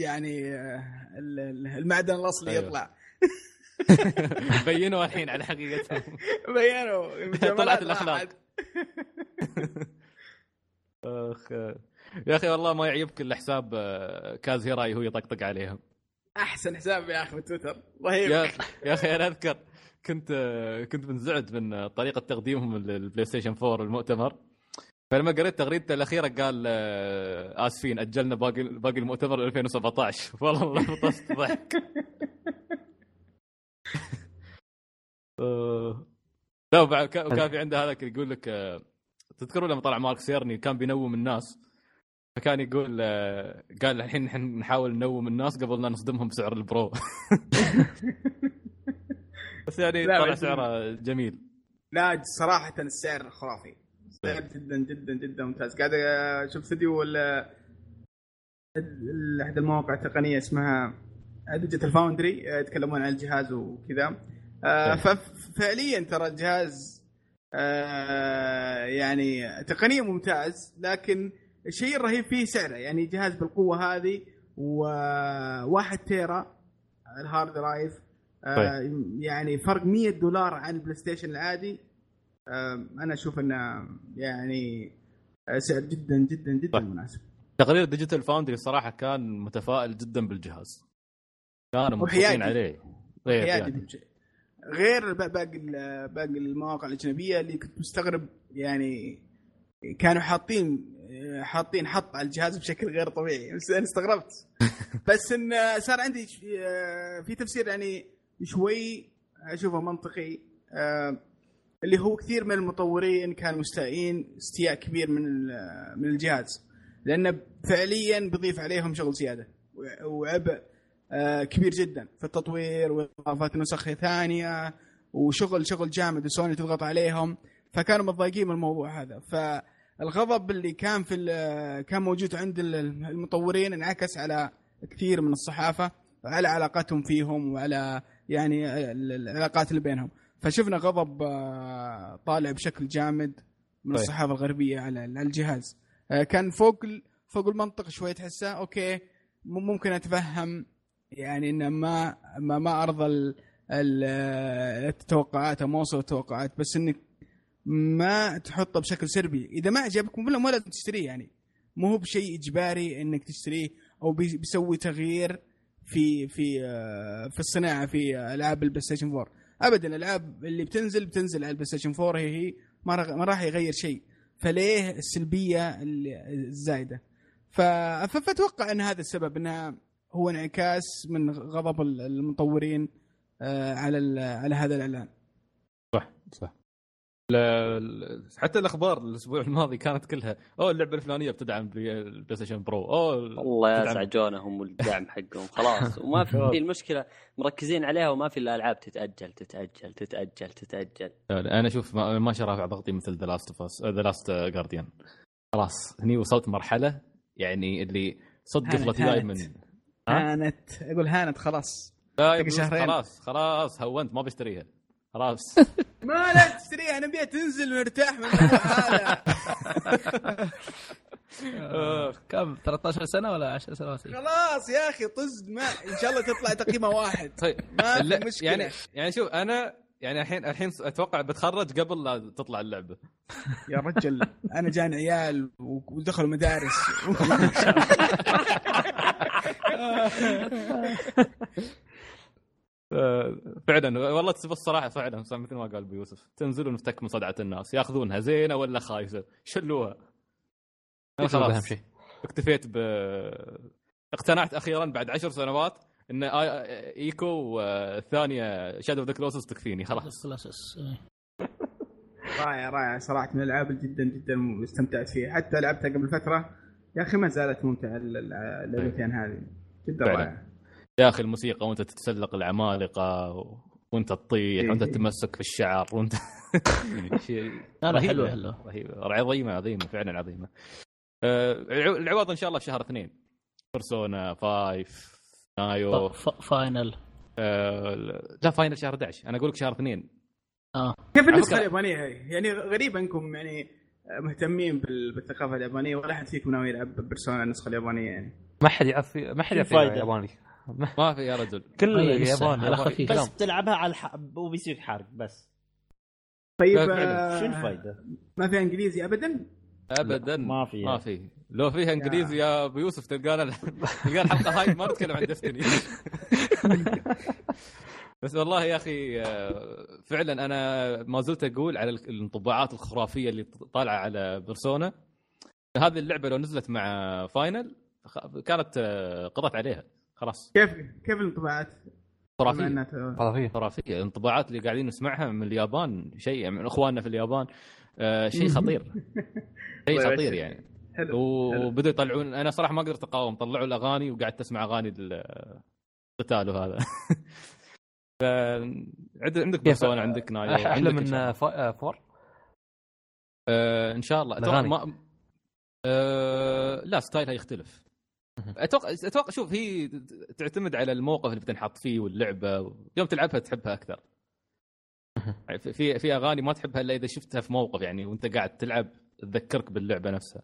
يعني ال- المعدن الأصلي أيوه. يطلع <laughs> بينوا الحين على حقيقتهم <laughs> بينوا <laughs> طلعت الأخلاق. راحت. أخ يا أخي والله ما يعيبك الا حساب آه، كاز هيراي هو يطقطق عليهم أحسن حساب يا أخي في تويتر رهيب. يا أخي يا أخي أنا أذكر كنت كنت منزعج من طريقة تقديمهم للبلاي ستيشن 4 المؤتمر. فلما قريت تغريدته الأخيرة قال آه، آسفين أجلنا باقي باقي المؤتمر ل 2017 <laughs> والله فطست ضحك. <laughs> آه. لا وبعد وكان في عنده هذاك يقول لك آه، تذكروا لما طلع مارك سيرني كان بينوم الناس؟ فكان يقول آه، قال الحين نحن نحاول ننوم الناس قبل لا نصدمهم بسعر ال Pro. <laughs> بس يعني طلع سعره جميل. لا صراحة السعر خرافي. سعر جدا جدا جدا ممتاز. قاعد أشوف فيديو ال- أحد المواقع التقنية اسمها ديجيتال فاوندري يتكلمون عن الجهاز وكذا. آه، طيب. ففعليا ترى الجهاز آه، يعني تقنيا ممتاز لكن الشيء الرهيب فيه سعره يعني جهاز بالقوة هذه وواحد تيرا ال hard drive آه، يعني فرق 100 دولار عن البلاي ستيشن العادي آه، أنا أشوف إنه يعني سعر جدا جدا جدا طيب. مناسب تقرير ديجيتال فاوندري الصراحه كان متفائل جدا بالجهاز كانوا. مبسوطين عليه حيادي. بشيء. غير با- باقي باقي المواقع الأجنبية اللي كنت مستغرب يعني كانوا حاطين حاطين حط على الجهاز بشكل غير طبيعي. بس أنا استغربت. <laughs> بس إن صار عندي آه، في تفسير يعني شوي أشوفه منطقي. آه، اللي هو كثير من المطورين كانوا مستائين استياء كبير من من الجهاز. لأنه فعليا بيضيف عليهم شغل زيادة. وعبء آه، كبير جدا في التطوير واضافه نسخ ثانية وشغل شغل جامد وسوني تضغط عليهم. فكانوا متضايقين من الموضوع هذا. فالغضب اللي كان في كان موجود عند ال- المطورين انعكس على كثير من الصحافة على علاقتهم فيهم وعلى يعني ال- العلاقات اللي بينهم فشفنا غضب آه، طالع بشكل جامد من طيب. الصحافة الغربية على الجهاز آه، كان فوق فوق المنطق شوي تحسه okay ممكن أتفهم يعني إنه ما ما, ما أرضى ال- التوقعات أو ما وصل التوقعات بس إنك ما تحطه بشكل سلبي. إذا ما عجبك ما لازم تشتريه يعني. مو هو بشيء إجباري إنك تشتريه أو بي- بيسوي تغيير في في آه، في الصناعة في ألعاب البلاي ستيشن 4 ابدا الألعاب اللي بتنزل بتنزل على ال PlayStation 4 هي هي ما راح يغير شيء. فليه السلبية ال- الزايدة؟ فأتوقع إن هذا السبب إنها هو انعكاس من غضب ال- المطورين آه، على على هذا الإعلان. صح صح. حتى الأخبار الأسبوع الماضي كانت كلها أوه اللعبة الفلانية بتدعم بال Play Station Pro أوه الله يسعجونهم والدعم حقهم <laughs> خلاص. وما في المشكلة مركزين عليها وما في إلا ألعاب تتأجل تتأجل تتأجل تتأجل. أنا أشوف ما, ما رافع ضغطي مثل The Last of Us The Last Guardian خلاص هني وصلت مرحلة يعني اللي صدق هانت- قفلت جاي هانت. أقول هانت خلاص. لا شهرين. خلاص خلاص هونت ما بشتريها خلاص. <laughs> ما لا تشتريها نبيها تنزل ونرتاح من هذا. كم 13 سنة ولا 10 سنوات؟ خلاص يا أخي طز ما إن شاء الله تطلع تقييمها واحد. طيب ما مشكلة. يعني يعني شوف أنا يعني الحين الحين أتوقع بتخرج قبل لا تطلع اللعبة. يا رجل أنا جاني عيال ودخلوا مدارس. <laughs> <laughs> فعلا. والله تبى الصراحة فعلا مثل ما قال أبو يوسف تنزل ونفتك من صدعه الناس. يأخذونها زينة ولا خايسة؟ شلوها. أهم خلاص. شيء؟ اكتفيت ب اقتنعت أخيرا بعد عشر سنوات إن آي- Ico والثانيه Shadow of the Colossus تكفيني. خلاص. classics رائع رائع. صراحة من الألعاب اللي جدا جدا استمتعت فيها. حتى لعبتها قبل فترة يا أخي ما زالت ممتعة ال- ال- اللعبتين هذه. جدا. رائعه يا أخي الموسيقى وانت تتسلق العمالقة. وانت تطيح وانت إيه. تتمسك في الشعر وانت <laughs> شيء رهيبة. حلوة حلوة رهيبة عظيمه عظيمة فعلا عظيمة آه، العو- العوض إن شاء الله في شهر اثنين Persona 5 Nioh Final آه، لا Final شهر 11 أنا أقول لك شهر اثنين كيف النسخة اليابانية هي؟ يعني غريب أنكم يعني مهتمين بال- بالثقافة اليابانية ولا أحد فيكم ناوي يلعب Persona النسخة اليابانية يعني ما حد يعرف ما حد يعرف. ياباني <laughs> ما في يا رجل. كل لسه ياباني على. خفيف. بس بتلعبها على الح... وبيصير حرق بس. طيب لا، فعلاً. آه، شو الفايدة؟ ما فيها إنجليزي ابدا؟ ابدا. ما في. ما في. لو فيها إنجليزي يا. أبو يوسف تلقانا <laughs> تلقى الحلقة هاي ما نتكلم عن Destiny <laughs> بس والله يا أخي آه، فعلا أنا ما زلت أقول على الانطباعات الخرافية اللي طالعة على Persona. هذه اللعبة لو نزلت مع Final كانت آه، قضت عليها. خلاص. كيف كيف الانطباعات؟ خرافية. خرافية. خرافية. الانطباعات اللي قاعدين نسمعها من اليابان شيء من إخواننا في اليابان آه، شيء <laughs> خطير. شيء الله خطير. يعني. حلو وبدوا يطلعون أنا صراحة ما قدرت أقاوم. طلعوا الأغاني وقعدت أسمع أغاني القتال وهذا. <laughs> عندك بيرسونا عندك نايو أحلى من شاء الله. آه، فور؟ آه إن شاء الله. أتوقع الأغاني. ما آه لا style ها يختلف. أتوقع أتوقع شوف هي تعتمد على الموقف اللي بتنحط فيه واللعبة يوم تلعبها تحبها أكثر. مهم. في- في أغاني ما تحبها إلا إذا شفتها في موقف يعني وأنت قاعد تلعب تذكرك باللعبة نفسها.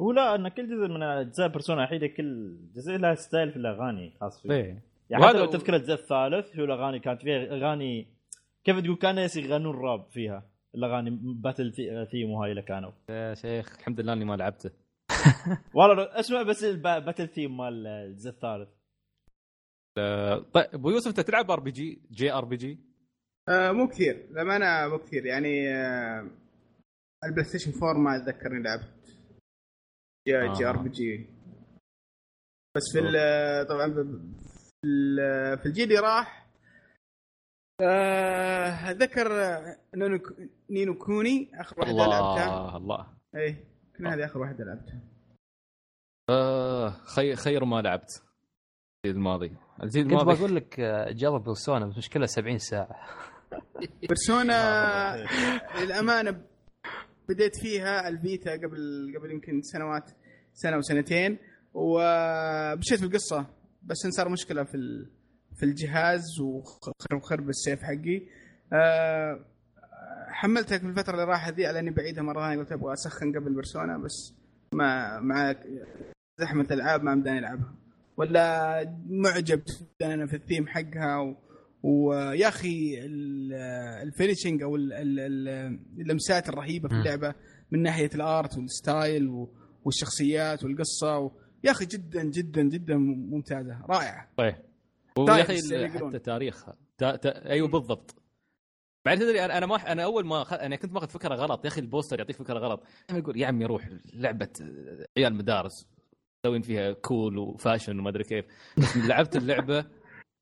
هو لا إن كل جزء من أجزاء Persona الوحيده كل جزء له style في الأغاني خاص فيه. إيه. يعني حتى وهذا- لو تذكر الجزء الثالث هو الأغاني كانت فيها أغاني كيف تقول كان ناس يغنون راب فيها. الأغاني battle theme وهاي اللي كانوا. يا شيخ الحمد لله إني ما لعبته. <laughs> والله اسمع بس ال battle theme مال الجزء الثالث طيب أبو يوسف أنت تلعب ار بي جي جي ار بي جي آه مو كثير. للأمانة مو كثير. يعني آه ال PlayStation 4 ما اتذكر اني لعبت. J, آه. JRP G بس في ال- طبعا في ال- في الجيل اللي راح آه، أتذكر آه، نونو Ni no Kuni آخر واحدة لعبتها الله الله. اي كان هذه آخر واحدة لعبتها آه خير خير ما لعبت الجيل الماضي. الجيل كنت الماضي بقول لك آه، جرب Persona بس مشكلة 70 ساعة. <laughs> Persona <laughs> للأمانة بديت فيها ال Vita قبل قبل يمكن سنوات سنة وسنتين ومشيت في القصة بس إن صار مشكلة في ال- في الجهاز وخرب خرب ال save حقي. أه حملتها في الفترة اللي راحت ذي على إني بعيدها مرة ثانية قلت أبغى أسخن قبل Persona بس ما مع زحمة الالعاب ما مداني ألعبها. ولا معجب جدا أنا في الثيم حقها و... ويا أخي ال- ال finishing أو ال- ال- ال- اللمسات الرهيبة في. اللعبة من ناحية ال art وال style والشخصيات والقصة و... يا أخي جدا جدا جدا ممتازة رائعة. طيب. ويا أخي. حتى تاريخها. تا... تا... أيوه بالضبط. بعد تدري أنا أنا ما أنا أول ما خ... أنا كنت ماخذ فكرة غلط. يا أخي ال poster يعطيك فكرة غلط. أنا أقول يا عمي روح لعبة عيال مدارس مسوين فيها cool و fashion وما أدري كيف. بس <laughs> لعبت اللعبة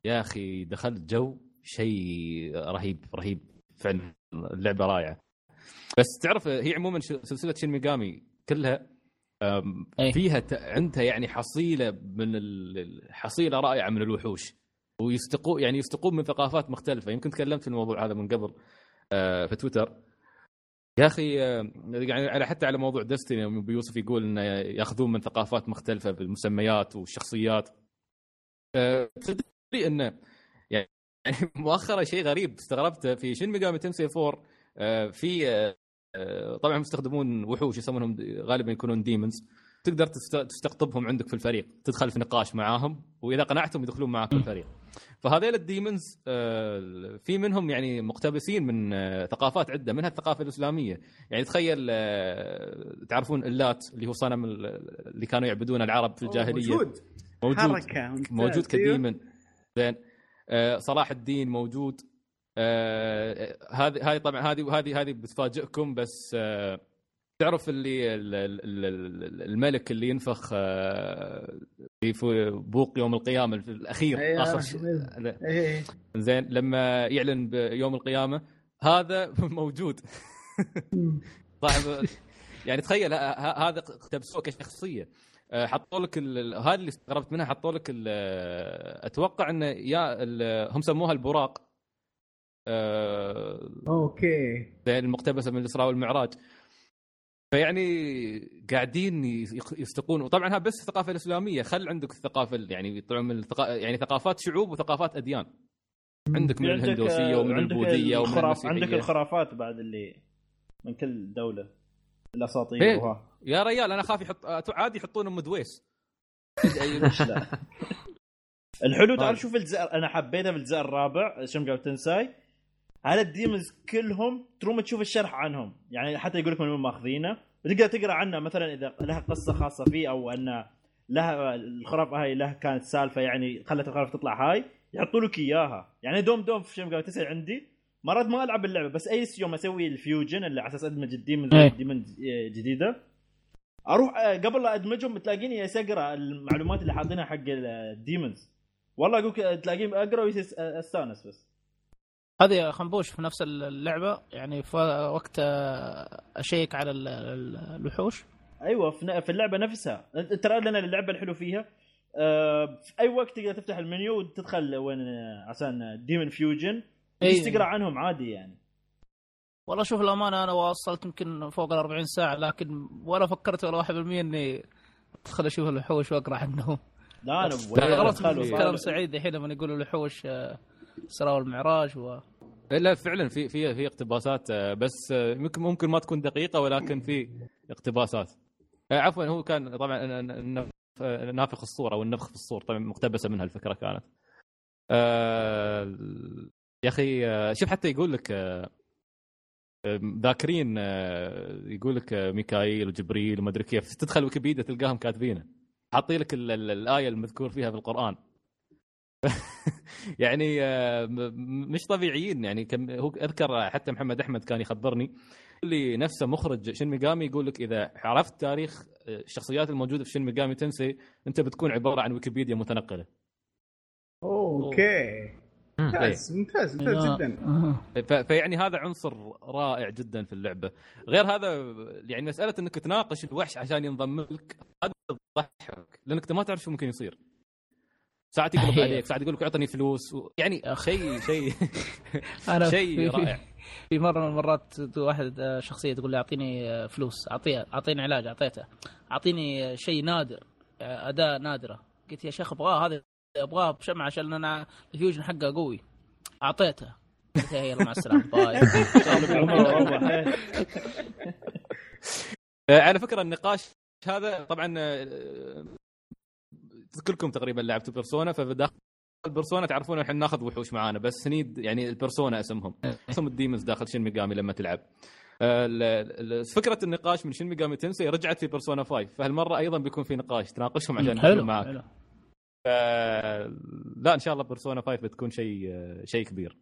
يا أخي دخلت جو شيء رهيب رهيب. فعلا اللعبة رائعة. بس تعرف هي عموما سلسلة شين ميجامي كلها أي. فيها ت- عندها يعني حصيلة من ال- حصيلة رائعة من الوحوش. ويستقوا يعني يستقون من ثقافات مختلفة. يمكن تكلمت في الموضوع هذا من قبل آه، في تويتر. يا أخي آه، يعني على حتى على موضوع دستني يوم أبو يوسف يقول إنه يأخذون من ثقافات مختلفة بالمسميات والشخصيات. آه، تدري انه يعني <laughs> مؤخرا شيء غريب استغربته في Shin Megami Tensei 4 آه، في طبعا يستخدمون وحوش يسمونهم غالبا يكونون demons تقدر تست- تستقطبهم عندك في الفريق تدخل في نقاش معاهم وإذا قنعتهم يدخلون معك في الفريق. فهذيل ال demons آه، في منهم يعني مقتبسين من آه، ثقافات عدة منها الثقافة الإسلامية. يعني تخيل آه، تعرفون اللات اللي هو صنم ال- اللي كانوا يعبدونه العرب في الجاهلية؟ موجود. موجود. ممتاز. موجود أيوه. كديمن زين. صلاح الدين موجود. هذه هذه طبعا هذه هذه هذه بتفاجئكم بس تعرف اللي ال- ال- ال- الملك اللي ينفخ آه، في بوق يوم القيامة في الأخير أيوه. آخر شيء إيه زين لما يعلن بيوم القيامة هذا <laughs> موجود. صاحب يعني تخيل هذا اقتبسوه كشخصية. آه، حطوا لك هذا اللي استغربت منها حطوا لك أتوقع انه يا هم سموها البراق. آه، أوكي. زي المقتبسة من الإسراء والمعراج. فيعني قاعدين يستقون. وطبعا هذا بس الثقافة الإسلامية. خل عندك الثقافة ال- يعني طبعا من الثقا... يعني ثقافات شعوب وثقافات أديان. عندك من الهندوسية ومن عندك البوذية ومن الخراف عندك الخرافات بعد اللي من كل دولة الأساطير إيه. وها. يا ريال أنا اخاف يحط عادي يحطون أم دويس. <laughs> لا. <laughs> الحلو طيب. تعال شوف الجزء أنا حبيته في الجزء الرابع. Shin Megami Tensei؟ على ال demons كلهم تروم تشوف الشرح عنهم. يعني حتى يقول لك من وين ماخذينه وتقدر تقرأ عنه مثلا إذا لها قصة خاصة فيه أو أن لها الخرافه هاي لها كانت سالفة يعني خلت الخرافه تطلع هاي يحطوا لك إياها. يعني دوم دوم في Shin Megami Tensei عندي. مرات ما ألعب اللعبة بس أي يوم أسوي ال fusion اللي على أساس أدمج ال demons إيه. جديدة أروح آه، قبل لا أدمجهم تلاقيني اقرا المعلومات اللي حاطينها حق ال demons. والله أقول تلاقيني أقرأ واستانس بس. هذه خنبوش في نفس اللعبة. يعني في وقت آه، أشيك على ال- ال- الوحوش. أيوه في اللعبة نفسها. ترى لنا اللعبة الحلو فيها. آه، في أي وقت تقدر تفتح المنيو وتدخل وين آه، عشان demon fusion إيه. تقرأ عنهم عادي يعني. والله شوف الأمانة أنا وصلت يمكن فوق ال 40 ساعة لكن ولا فكرت ولا 1% إني أدخل أشوف الوحوش وأقرأ عنهم. لا أنا غلط كلام سعيد الحين لما يقولوا الوحوش آه، اسراء والمعراج و لا فعلا في في في اقتباسات آه، بس آه، ممكن ممكن ما تكون دقيقة ولكن في اقتباسات. آه، عفوا هو كان طبعا نافخ الصور أو النفخ في الصور طبعا مقتبسة منها الفكرة كانت. يا أخي شوف حتى يقول لك ذاكرين يقول لك ميكائيل وجبريل وما أدري كيف تدخل ويكيبيديا تلقاهم كاتبينه. حاطين لك ال- ال- الآية المذكور فيها في القرآن. <laughs> يعني آه، مش طبيعيين. يعني كم هو أذكر حتى محمد أحمد كان يخبرني اللي نفسه مخرج شين ميجامي يقول لك إذا عرفت تاريخ آه، الشخصيات الموجودة في شين ميجامي تنسي أنت بتكون عبارة عن ويكيبيديا متنقلة. أوكي. ممتاز ممتاز ممتاز جدا. ف- فيعني هذا عنصر رائع جدا في اللعبة. غير هذا يعني مسألة إنك تناقش الوحش عشان ينضم لك هذا تضحك لأنك انت ما تعرف شو ممكن يصير. ساعات يقلب. <laughs> عليك ساعات يقول لك اعطني فلوس و... يعني شيء شيء <laughs> أنا شيء رائع. في مرة من المرات واحد آه، شخصية تقول لي أعطيني آه، فلوس اعطيها أعطيني علاج أعطيته. أعطيني شيء نادر آه، أداة نادرة. قلت يا شيخ أبغاه هذا أبغاه بجمع عشان أنا ال fusion حقه قوي. أعطيته. قلت يلا مع السلامة <laughs> bye. على فكرة النقاش هذا طبعا كلكم تقريبا لعبتوا بيرسونا فداخل البيرسونا تعرفون الحين ناخذ وحوش معانا بس هني يعني البيرسونا اسمهم. <laughs> اسم ال demons داخل شين ميجامي لما تلعب. آه، فكرة النقاش من شين ميجامي تنسي رجعت في بيرسونا 5 فهالمرة أيضا بيكون في نقاش تناقشهم عشان حلو معك حلو. ف- لا إن شاء الله بيرسونا 5 بتكون شيء آه، شيء كبير.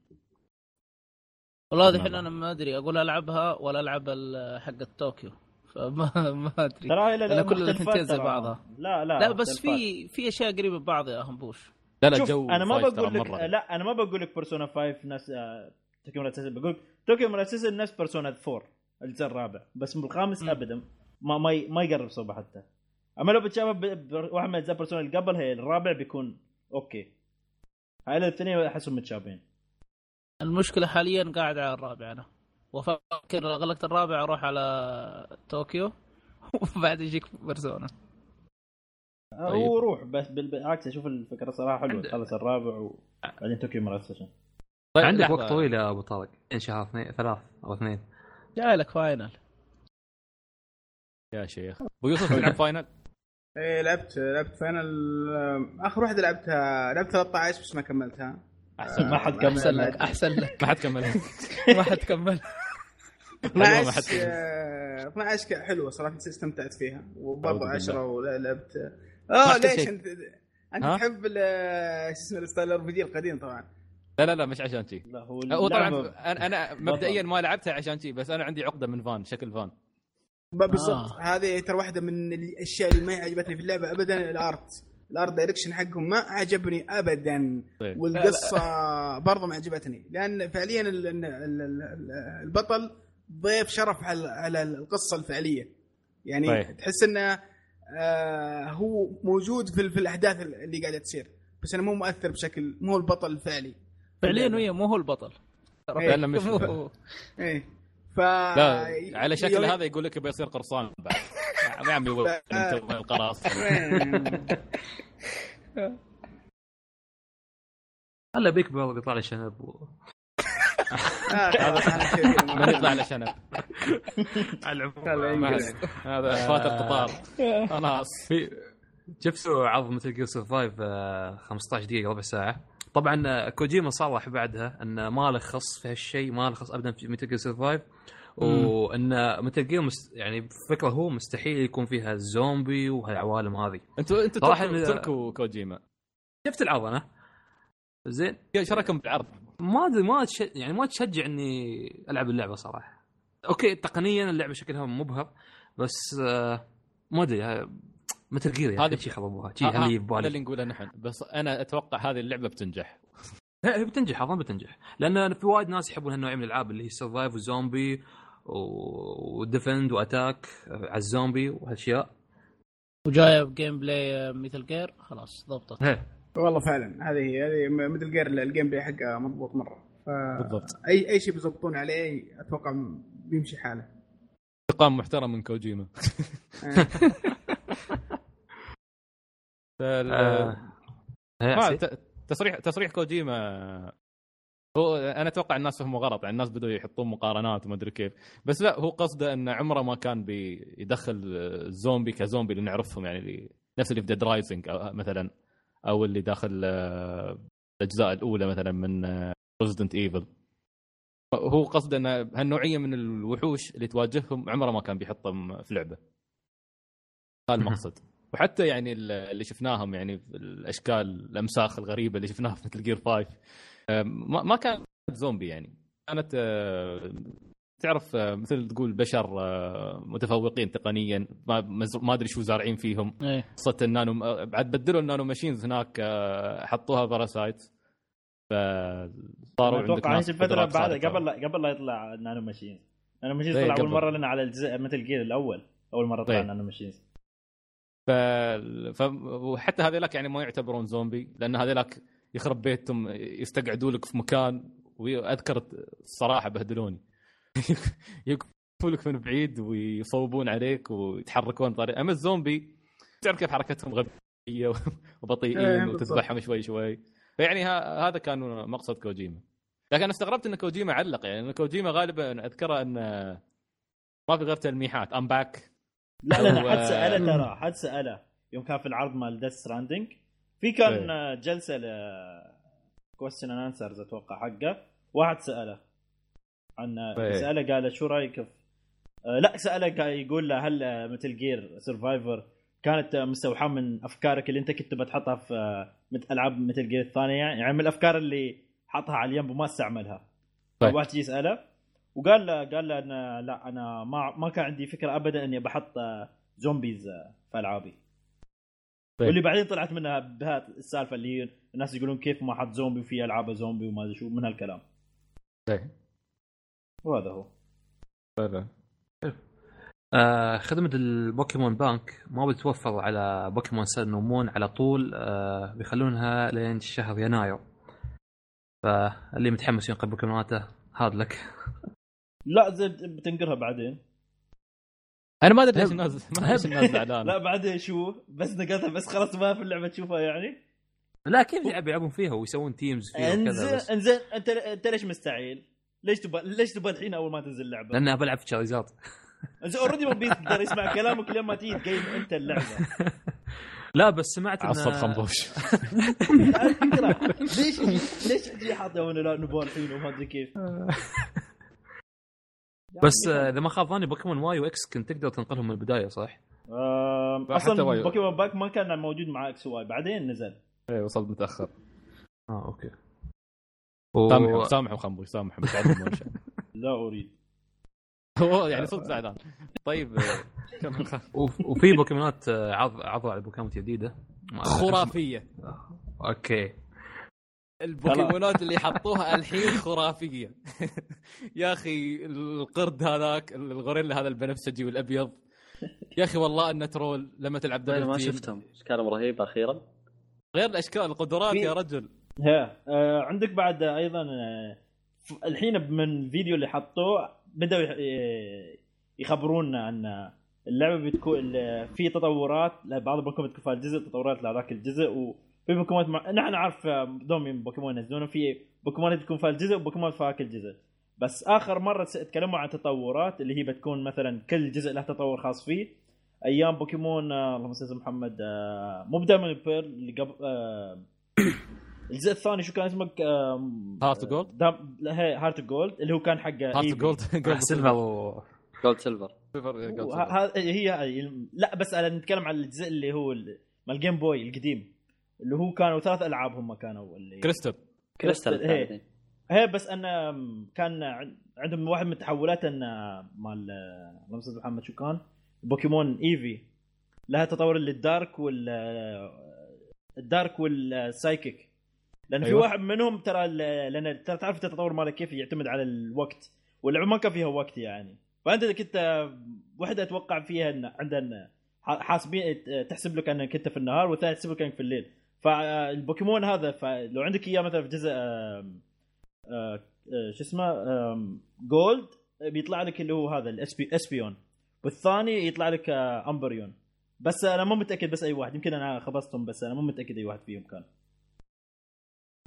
والله. الحين أنا ما أدري أقول ألعبها ولا ألعب ال- حق طوكيو فما ما أدري ترى لا كل مختلفات الثنتين زي. بعضها. لا لا لا بس. في في أشياء قريبة ببعض يا همبوش لا لا جو أنا ما بقول لك مرة. لا أنا ما بقول لك بيرسونا 5 نفس آه، توكيو مراسيسن بقول توكيو مراسيسن نفس بيرسونا 4 الجزء الرابع بس بالخامس. ابدا ما ما ي- ما يقرب صوبة حتى أما لو بتشابه ب- ب- واحد من أجزاء بيرسونا اللي قبل هي الرابع بيكون أوكي هاي الاثنين أحسهم متشابهين المشكلة حاليا قاعد على الرابع أنا وافكر غلقت الرابع أروح على طوكيو <laughs> وبعد يجيك بيرسونا هو روح بس بال- بالعكس أشوف الفكرة صراحة حلوة. عند- تخلص الرابع وبعدين توكيو مراسيسن طيب عندك. وقت طويل يا أبو طارق. ان شهر اثنين ثلاث أو اثنين. جاي لك فاينل. يا شيخ. أبو يوسف تلعب فاينل؟ <laughs> إيه لعبت لعبت فاينل آه، آخر واحدة لعبتها لعبت 13 بس ما كملتها. احسن ما حد كمل. احسن لك أحسن لك. ما حد كمل <laughs> ما حد كمل حلوة ما حد 12 كمل. آه، 12 ك- حلوة صراحة استمتعت فيها وبرضه أعوذ بالله. 10 ولعبت آه ليش. انت أنت؟ تحب ال- شو اسمه ال style ال RPG القديم طبعا لا لا لا مش عشان شي لا هو هو طبعا أنا أنا مبدئيا ما لعبتها عشان شي بس أنا عندي عقدة من فان شكل فان بالضبط آه. هذه ترى واحدة من الأشياء اللي ما عجبتني في اللعبة ابدا ال art ال art direction حقهم ما عجبني ابدا طيب. والقصة برضه ما عجبتني لأن فعليا ال- ال- ال- ال- البطل ضيف شرف على على القصة الفعلية. يعني طيب. تحس إنه آه هو موجود في, في الأحداث اللي قاعدة تصير. بس إنه مو مؤثر بشكل مو البطل الفعلي. فعليا هي مو هو البطل. إيه. لا، مش <laughs> هو. إيه. ف لا على شكل يوم- هذا يقول لك بيصير قرصان بعد. يا عمي القراص. <laughs> هلا بيك برضه بيطلع لي شنب و... على شنب. على ما. أحس- هذا فات القطار. <laughs> خلاص. في شفتوا عرض Metal Gear Survive 15 دقيقة ربع ساعة. طبعا آه، كوجيما صرح بعدها انه ما له خص في هالشيء ما له خص ابدا في Metal Gear Survive وإن Metal Gear مست... يعني فكره هو مستحيل يكون فيها زومبي وهالعوالم هذه. أنتوا أنتوا تركوا- كوجيما. شفت العرض أنا؟ زين. إيش رايكم بالعرض؟ ما أدري ما تش... يعني ما تشجع إني ألعب اللعبة صراحة. أوكي تقنيا اللعبة شكلها مبهر بس آه، ما أدري آه، Metal Gear هذا- هذا شيء خربوها شيء آه، هل آه، هذا يبالي اللي نقوله نحن. بس أنا أتوقع هذه اللعبة بتنجح. لا هي بتنجح أظن بتنجح. لأن في وايد ناس يحبون هالنوعيه من الألعاب اللي هي سرفايف وزومبي وديفند واتاك على الزومبي وهالأشياء. وجاية بجيم بلاي مثل جير خلاص ضبطت. والله فعلا. هذه هي هذه Metal Gear ال gameplay حقه مضبوط مرة. ف... بالضبط. اي أي شيء بيضبطون عليه أتوقع بيمشي حاله. انتقام محترم من كوجيما. آه. <laughs> فال- آه. تصريح تصريح كوجيما هو أنا أتوقع الناس فهموا غلط. يعني الناس بدوا يحطون مقارنات وما أدري كيف. بس لا هو قصده أن عمره ما كان بيدخل ال zombie ك zombie اللي نعرفهم يعني اللي نفس اللي في Dead Rising مثلا. أو اللي داخل آه، الأجزاء الأولى مثلا من Resident Evil هو قصده ان هالنوعية من الوحوش اللي تواجههم عمره ما كان بيحطهم في لعبة. هذا المقصد. وحتى يعني اللي شفناهم يعني الأشكال الأمساخ الغريبة اللي شفناها في Metal Gear 5 آه، ما كانت زومبي يعني. كانت آه، تعرف آه، مثل تقول بشر آه، متفوقين تقنيا ما أدري شو زارعين فيهم. إيه. قصه النانو آه، بعد بدلوا ال nanomachines هناك حطوها parasite فصاروا عندك أتوقع الفترة بعد. قبل لا قبل لا يطلع nanomachines nanomachines إيه، طلع أول. مرة لنا على الجزء Metal Gear الأول. أول مرة طلع طيب. nanomachines ف... ف... وحتى هذيلك يعني ما يعتبرون زومبي لأن هذيلك يخرب بيتهم يستقعدوا لك في مكان واذكر الصراحه بهدلوني. <laughs> يوقفوا لك من بعيد ويصوبون عليك ويتحركون طريقه أما الزومبي تعرف كيف حركتهم غبية إيه، وبطيئين بالضبط. وتذبحهم شوي شوي. فيعني. هذا كان مقصد كوجيما. لكن أنا استغربت إن كوجيما علق. يعني إن كوجيما غالبا أذكره إن ما في غير تلميحات. ام باك لا لا لا حد سأله ترى حد سأله. يوم كان في العرض مال Death Stranding في كان إيه. جلسة ل question answers أتوقع حقه. واحد سأله. عن إيه. سأله قال شو رأيك في آه، لا سأله قال يقول له هل Metal Gear Survive كانت آه، مستوحاة من أفكارك اللي أنت كنت بتحطها في آه، ألعاب Metal Gear الثانية يعني من الأفكار اللي حطها على اليم وما استعملها طيب. واحد يسأله وقال له قال له أنا لا أنا ما ما كان عندي فكرة ابدا إني بحط آه، zombies آه، في ألعابي طيب. واللي بعدين طلعت منها بهات السالفة اللي هي الناس يقولون كيف ما حد زومبي وفي ألعاب زومبي وما أدري شو من هالكلام إيه. وهذا هو. فعلا. آه خدمة ال Pokemon Bank ما بتوفر على Pokemon Sun و Moon على طول آه بيخلونها لين شهر يناير. فاللي متحمس ينقل بوكيموناته هاد لك. <laughs> لا زد بتنقلها بعدين. أنا ما أدري ليش الناس ما أدري ليش الناس <laughs> زعلانه لا بعدين شو؟ بس نقلتها بس خلاص ما في اللعبة تشوفها يعني. لا كيف يلعب يلعبون فيها ويسوون teams فيها وكذا انزين انزين انت انت ليش مستعيل؟ ليش تبغى ليش تبغى الحين أول ما تنزل اللعبة؟ لأنها بلعب في Charizard already ما بيقدر يسمع كلامك لين ما تيجي تقيم أنت اللعبة. <laughs> لا بس سمعت عصب إن- خنبوش. الفكرة <laughs> ليش ليش تجي حاط انه لا نبغى الحين وما أدري كيف. <laughs> بس آه، إذا ما خاب ظني Pokemon Y و X كنت تقدر تنقلهم من البداية صح؟ أصلا. Pokemon Bank ما كان موجود مع X Y بعدين نزل. إيه وصلت متأخر. آه okay. سامحوا سامحوا خنبوش سامحوا ولا شيء. <laughs> لا أريد. <laughs> هو يعني صدق زعلان. طيب <laughs> آه، وفي بوكيمونات آه، عرض عرضوا على بوكيمونات جديدة. خرافية. okay. البوكيمونات اللي حطوها الحين خرافية. يا أخي القرد هذاك الغوريلا هذا البنفسجي والأبيض. يا أخي والله أنه troll لما تلعب أنا دبل ما. شفتهم. اشكالهم رهيبه أخيرا؟ غير الأشكال القدرات يا رجل. ها آه، عندك بعد أيضا آه، الحين من الفيديو اللي حطوه ي- يخبرونا ان اللعبة بتكون في تطورات لبعض البوكيمون بتكون فيها الجزء تطورات لهذاك الجزء وفي بوكيمون مع... نحن نعرف آه، دوم بوكيمون ينزلونه في بوكيمون تكون فيها الجزء وبوكيمون فيها كل جزء. بس آخر مرة تكلموا عن تطورات اللي هي بتكون مثلا كل جزء له تطور خاص فيه. أيام بوكيمون اللهم صل محمد مو بدايما بيرل اللي قبل الجزء الثاني شو كان اسمه؟ of Gold؟ دام... لا هي هارت جولد اللي هو كان حق هارت. جولد جولد سيلفر و... جولد سيلفر هي هي لا بس أنا نتكلم عن الجزء اللي هو ال- مال ال Game Boy القديم. اللي هو كانوا ثلاث ألعاب هم كانوا اللي كريستال كريستال هي بس أنا كان عن- عندهم واحد من التحولات إن مال اللهم صل على محمد شو كان؟ بوكيمون Eevee لها تطور لل dark وال ال dark وال psychic. لأن في أيوة. واحد منهم ترى لأن ترى تعرف التطور ماله كيف يعتمد على الوقت واللعبة ما كان فيها وقت يعني. فأنت إذا كنت وحدة أتوقع فيها إن عندنا حاسبين تحسب لك أنك أنت في النهار والثانيه تحسب لك أنك في الليل. فالبوكيمون هذا فلو عندك إياه مثلا في جزء آه، آه، شو اسمه Gold بيطلع لك اللي هو هذا ال Espe Espeon والثاني يطلع لك آه، Umbreon بس أنا مو متأكد بس أي واحد يمكن أنا خبصتهم بس أنا مو متأكد أي واحد فيهم كان.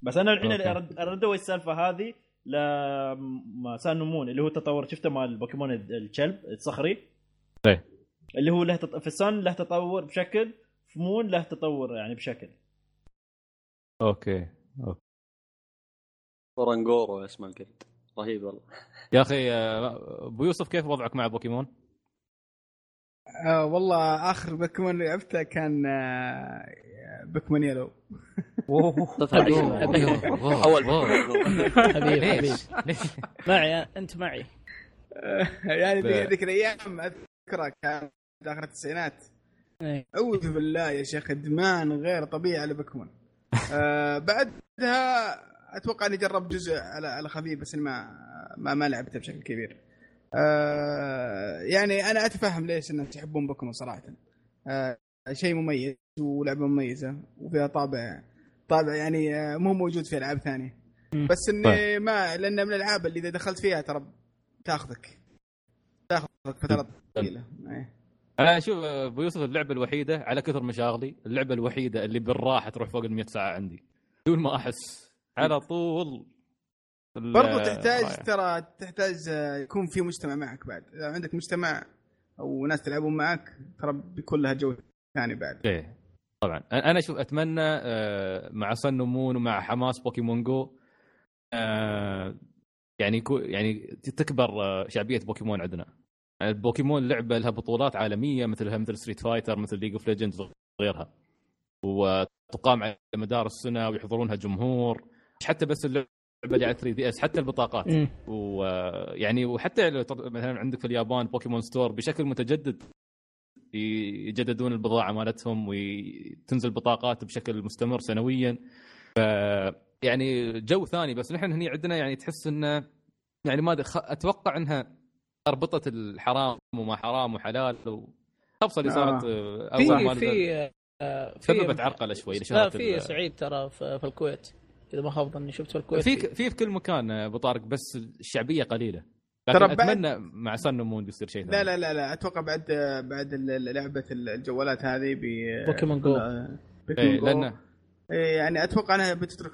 بس أنا الحين ردوا السالفة هذه لما Sun Moon اللي هو التطور شفته مال البوكيمون الكلب الصخري؟ إيه. اللي هو له تط... في ال Sun له تطور بشكل في Moon له تطور يعني بشكل. okay. Oranguru اسمه القرد رهيب والله. يا أخي آه، أبو يوسف كيف وضعك مع بوكيمون؟ آه والله آخر بوكيمون اللي لعبته كان آه Pokemon Yellow أول حبيبي حبيبي ليش؟ ليش؟ معي أنت معي. <laughs> يعني ذيك الأيام أذكرها كان داخل التسعينات. إيه. أعوذ بالله يا شيخ إدمان غير طبيعي على بوكيمون <laughs> آه بعدها أتوقع إني جربت جزء على على خفيف بس ما ما, ما لعبته بشكل كبير. آه يعني أنا أتفهم ليش إنهم تحبون بوكيمون صراحة. آه شيء مميز ولعبة مميزة وفيها طابع طابع يعني آه مو موجود في ألعاب ثانية. بس إني ما لأن من الألعاب اللي إذا دخلت فيها ترى تاخذك. تاخذك فترات طويلة. إيه. أنا أشوف آه، أبو يوسف اللعبة الوحيدة على كثر مشاغلي اللعبة الوحيدة اللي بالراحة تروح فوق ال 100 ساعه عندي. بدون ما أحس على طول برضو تحتاج. ترى تحتاج آه، يكون في مجتمع معك بعد. إذا عندك مجتمع أو ناس تلعبون معك ترى بيكون لها جو ثاني بعد. إيه. طبعا. أنا أشوف أتمنى آه، مع Sun Moon ومع حماس Pokemon Go آه، يعني يعني تكبر شعبية بوكيمون عندنا. البوكيمون لعبة لها بطولات عالمية مثلها مثل Street Fighter مثل League of Legends وغيرها. وتقام على مدار السنة ويحضرونها جمهور. حتى بس اللعبة اللي على 3 DS حتى البطاقات مم. ويعني وحتى مثلا عندك في اليابان Pokemon Store بشكل متجدد يجددون البضاعة مالتهم وتنزل بطاقات بشكل مستمر سنويا ف يعني جو ثاني بس نحن هني عندنا يعني تحس انه يعني ما أتوقع إنها أربطت الحرام وما حرام وحلال وخبصه اللي صارت آه. في آه، في سببت عرقلة شوي لا في سعيد ترى في الكويت إذا ما خاب ظني شفت في الكويت في في في كل مكان أبو طارق بس الشعبية قليلة. ترى لكن بعد- أتمنى مع Sun Moon يصير شيء ثاني. لا لا لا لا أتوقع بعد بعد ال- لعبة الجوالات هذه ب Pokémon Go. بوكيمون إيه لأنه إيه يعني أتوقع أنها بتترك